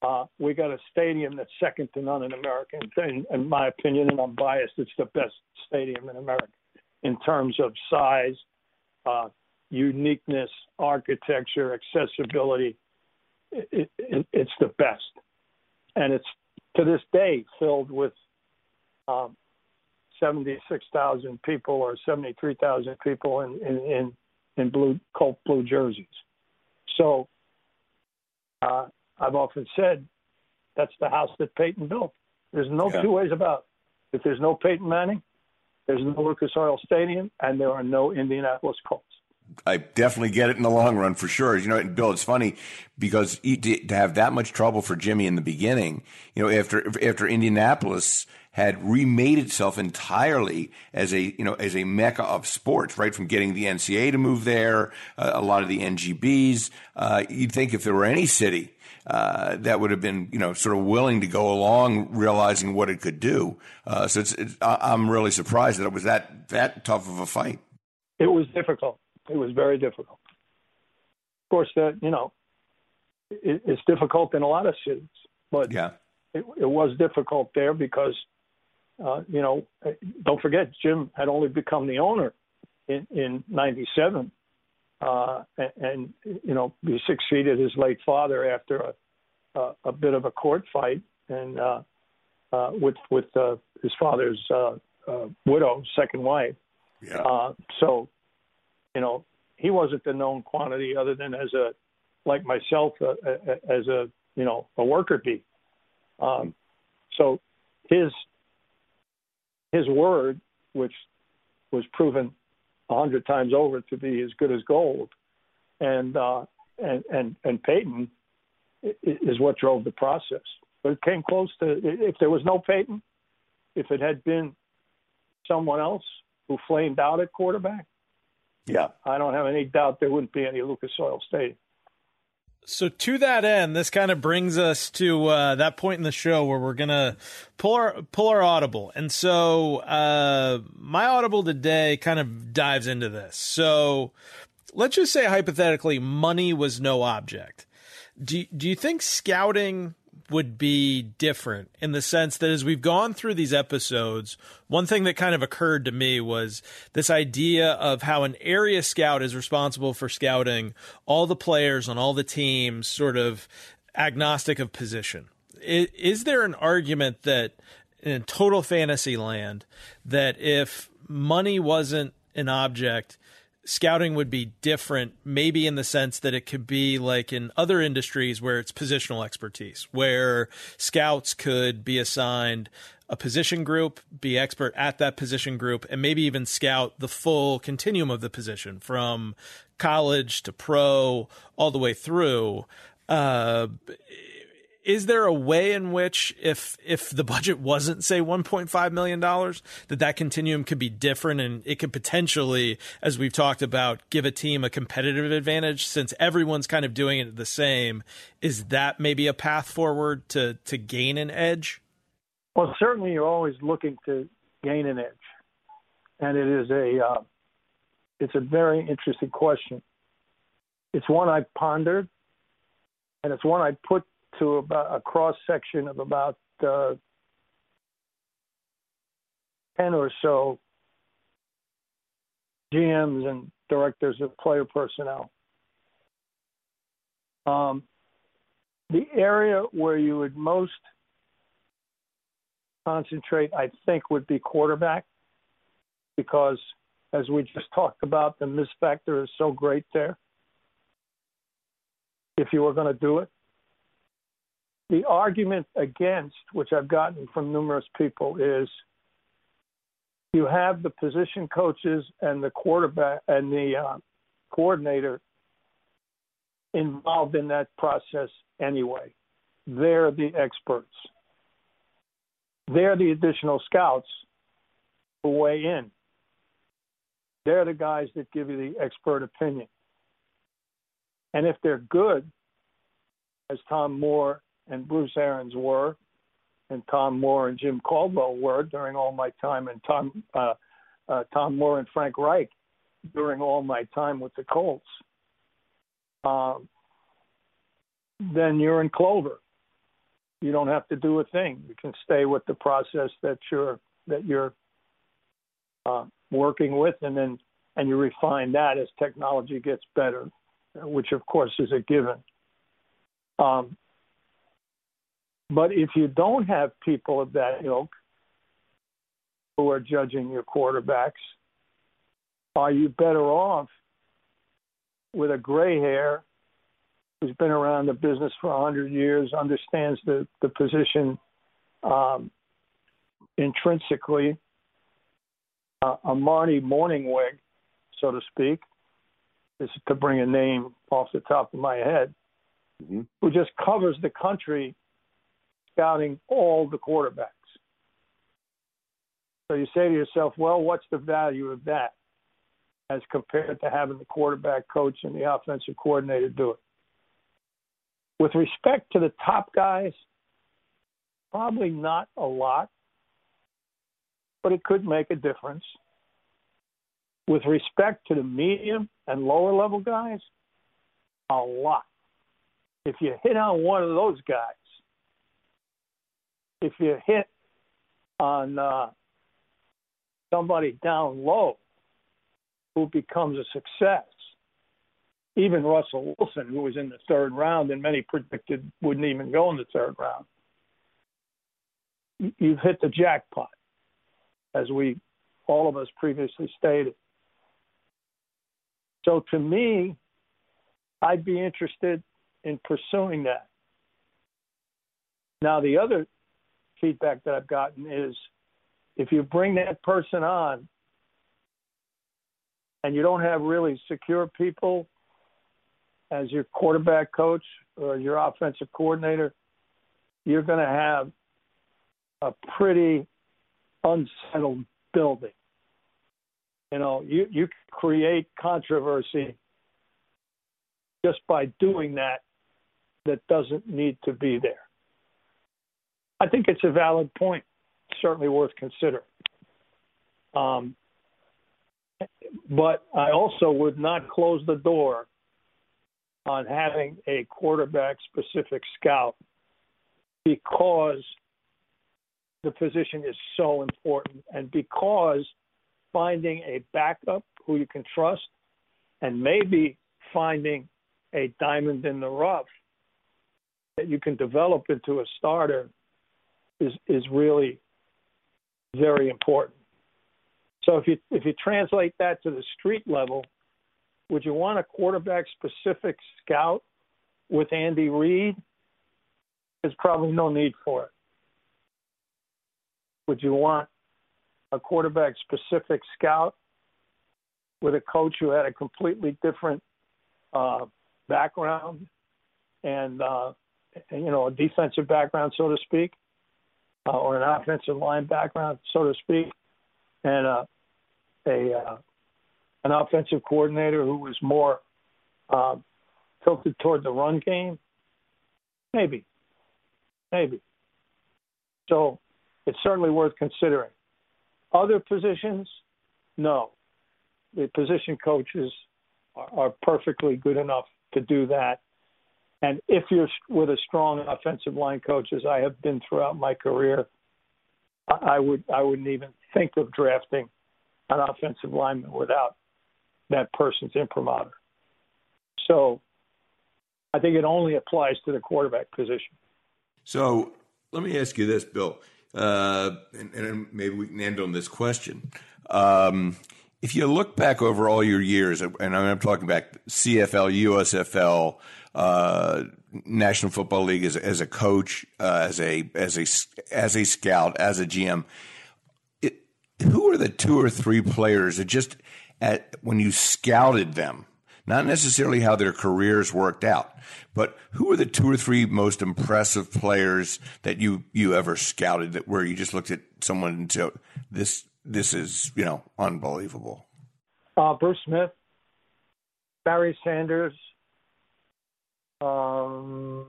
uh, we got a stadium that's second to none in America. In, in my opinion, and I'm biased, it's the best stadium in America in terms of size, uh, uniqueness, architecture, accessibility. It, it, it's the best, and it's to this day filled with um, 76,000 people or 73,000 people in in in, in blue Colt blue jerseys. So uh, I've often said that's the house that Peyton built. There's no Yeah. two ways about it. If there's no Peyton Manning, there's no Lucas Oil Stadium, and there are no Indianapolis Colts. I definitely get it in the long run for sure. You know, and Bill, it's funny because to have that much trouble for Jimmy in the beginning, you know, after after Indianapolis had remade itself entirely as a you know as a mecca of sports, right? From getting the NCAA to move there, uh, a lot of the NGBs. Uh, you'd think if there were any city uh, that would have been, you know, sort of willing to go along, realizing what it could do. Uh, so it's, it's, I'm really surprised that it was that that tough of a fight. It was difficult. It was very difficult. Of course, that you know, it, it's difficult in a lot of cities, but Yeah. it, it was difficult there because, uh, you know, don't forget Jim had only become the owner in in '97, uh, and, and you know he succeeded his late father after a a, a bit of a court fight and uh, uh, with with uh, his father's uh, uh, widow, second wife. Yeah. Uh, so, you know, he wasn't the known quantity other than as a, like myself, uh, as a, you know, a worker bee. Um, so his, his word, which was proven a hundred times over to be as good as gold, and, uh, and, and, and Peyton is what drove the process. But it came close to, if there was no Peyton, if it had been someone else who flamed out at quarterback, Yeah. I don't have any doubt there wouldn't be any Lucas Oil Stadium. So to that end, this kind of brings us to uh, that point in the show where we're gonna pull our pull our audible, and so uh, my audible today kind of dives into this. So let's just say hypothetically, money was no object. Do do you think scouting would be different in the sense that as we've gone through these episodes, one thing that kind of occurred to me was this idea of how an area scout is responsible for scouting all the players on all the teams, sort of agnostic of position. Is, there an argument that in total fantasy land that if money wasn't an object, scouting would be different, maybe in the sense that it could be like in other industries where it's positional expertise, where scouts could be assigned a position group, be expert at that position group, and maybe even scout the full continuum of the position from college to pro all the way through. Uh, is there a way in which if if the budget wasn't say 1.5 million dollars that that continuum could be different and it could potentially as we've talked about give a team a competitive advantage since everyone's kind of doing it the same? Is that maybe a path forward to to gain an edge? Well, certainly you're always looking to gain an edge, and it is a uh, it's a very interesting question. It's one I pondered, and it's one I put to about a cross section of about uh, ten or so GMs and directors of player personnel. Um, the area where you would most concentrate, I think, would be quarterback, because as we just talked about, the miss factor is so great there. If you were going to do it, the argument against, which I've gotten from numerous people, is you have the position coaches and the quarterback and the uh, coordinator involved in that process anyway. They're the experts. They're the additional scouts who weigh in. They're the guys that give you the expert opinion. And if they're good, as Tom Moore and Bruce Arians were, and Tom Moore and Jim Caldwell were during all my time, and Tom uh, uh, Tom Moore and Frank Reich during all my time with the Colts, um, then you're in clover. You don't have to do a thing. You can stay with the process that you're that you're uh, working with, and then and you refine that as technology gets better, which of course is a given. Um, but if you don't have people of that ilk who are judging your quarterbacks, are you better off with a gray hair who's been around the business for 100 years, understands the, the position um, intrinsically, uh, a Marty Mornhinweg, so to speak, is to bring a name off the top of my head, mm-hmm. who just covers the country scouting all the quarterbacks. So you say to yourself, well, what's the value of that as compared to having the quarterback coach and the offensive coordinator do it? With respect to the top guys, probably not a lot, but it could make a difference. With respect to the medium and lower level guys, a lot. If you hit on one of those guys, if you hit on uh, somebody down low who becomes a success, even Russell Wilson, who was in the third round and many predicted wouldn't even go in the third round, you've hit the jackpot, as we all of us previously stated. So to me, I'd be interested in pursuing that. Now, the other feedback that I've gotten is if you bring that person on and you don't have really secure people as your quarterback coach or your offensive coordinator, you're going to have a pretty unsettled building. You know, you, you create controversy just by doing that that doesn't need to be there. I think it's a valid point, certainly worth considering. Um, but I also would not close the door on having a quarterback specific scout because the position is so important and because finding a backup who you can trust and maybe finding a diamond in the rough that you can develop into a starter is is really very important. So if you if you translate that to the street level, would you want a quarterback specific scout with Andy Reid? There's probably no need for it. Would you want a quarterback specific scout with a coach who had a completely different uh, background and uh, you know a defensive background, so to speak? Uh, or an offensive line background, so to speak, and uh, a uh, an offensive coordinator who was more uh, tilted toward the run game, maybe, maybe. So it's certainly worth considering. Other positions, no. the position coaches are, are perfectly good enough to do that. And if you're with a strong offensive line coach, as I have been throughout my career, I would I wouldn't even think of drafting an offensive lineman without that person's imprimatur. So I think it only applies to the quarterback position. So let me ask you this, Bill, uh, and, and, maybe we can end on this question. Um, if you look back over all your years, and I'm talking back CFL, USFL, uh, National Football League as, as a coach, uh, as a as a as a scout, as a GM, it, who are the two or three players that just at when you scouted them, not necessarily how their careers worked out, but who are the two or three most impressive players that you you ever scouted that where you just looked at someone and said this this is you know unbelievable. Uh, Bruce Smith, Barry Sanders. Um,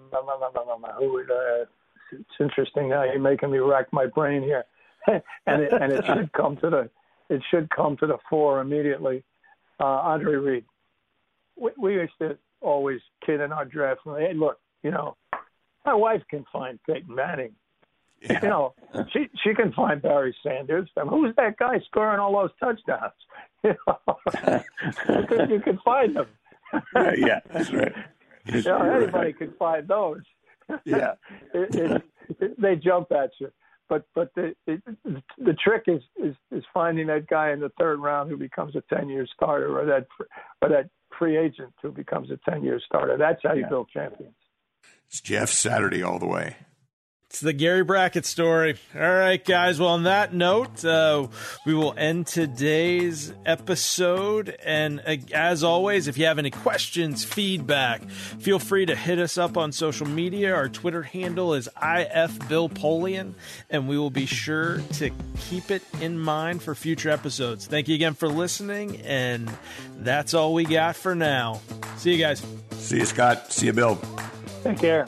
who would, uh, it's interesting now. You're making me rack my brain here, and it, and it should come to the it should come to the fore immediately. Uh, Andre Reed. We, we used to always kid in our draft. Hey, look, you know, my wife can find Peyton Manning. Yeah. You know, she she can find Barry Sanders. I mean, who's that guy scoring all those touchdowns? You know, you, can, you can find them. yeah, yeah, that's right. you know, anybody right. can find those. Yeah, it, it, it, they jump at you. But but the the trick is, is is finding that guy in the third round who becomes a ten year starter, or that or that free agent who becomes a ten year starter. That's how you yeah. build champions. It's Jeff Saturday all the way. It's the Gary Brackett story. All right, guys. Well, on that note, uh, we will end today's episode. And uh, as always, if you have any questions, feedback, feel free to hit us up on social media. Our Twitter handle is ifbillpolian, and we will be sure to keep it in mind for future episodes. Thank you again for listening, and that's all we got for now. See you guys. See you, Scott. See you, Bill. Take care.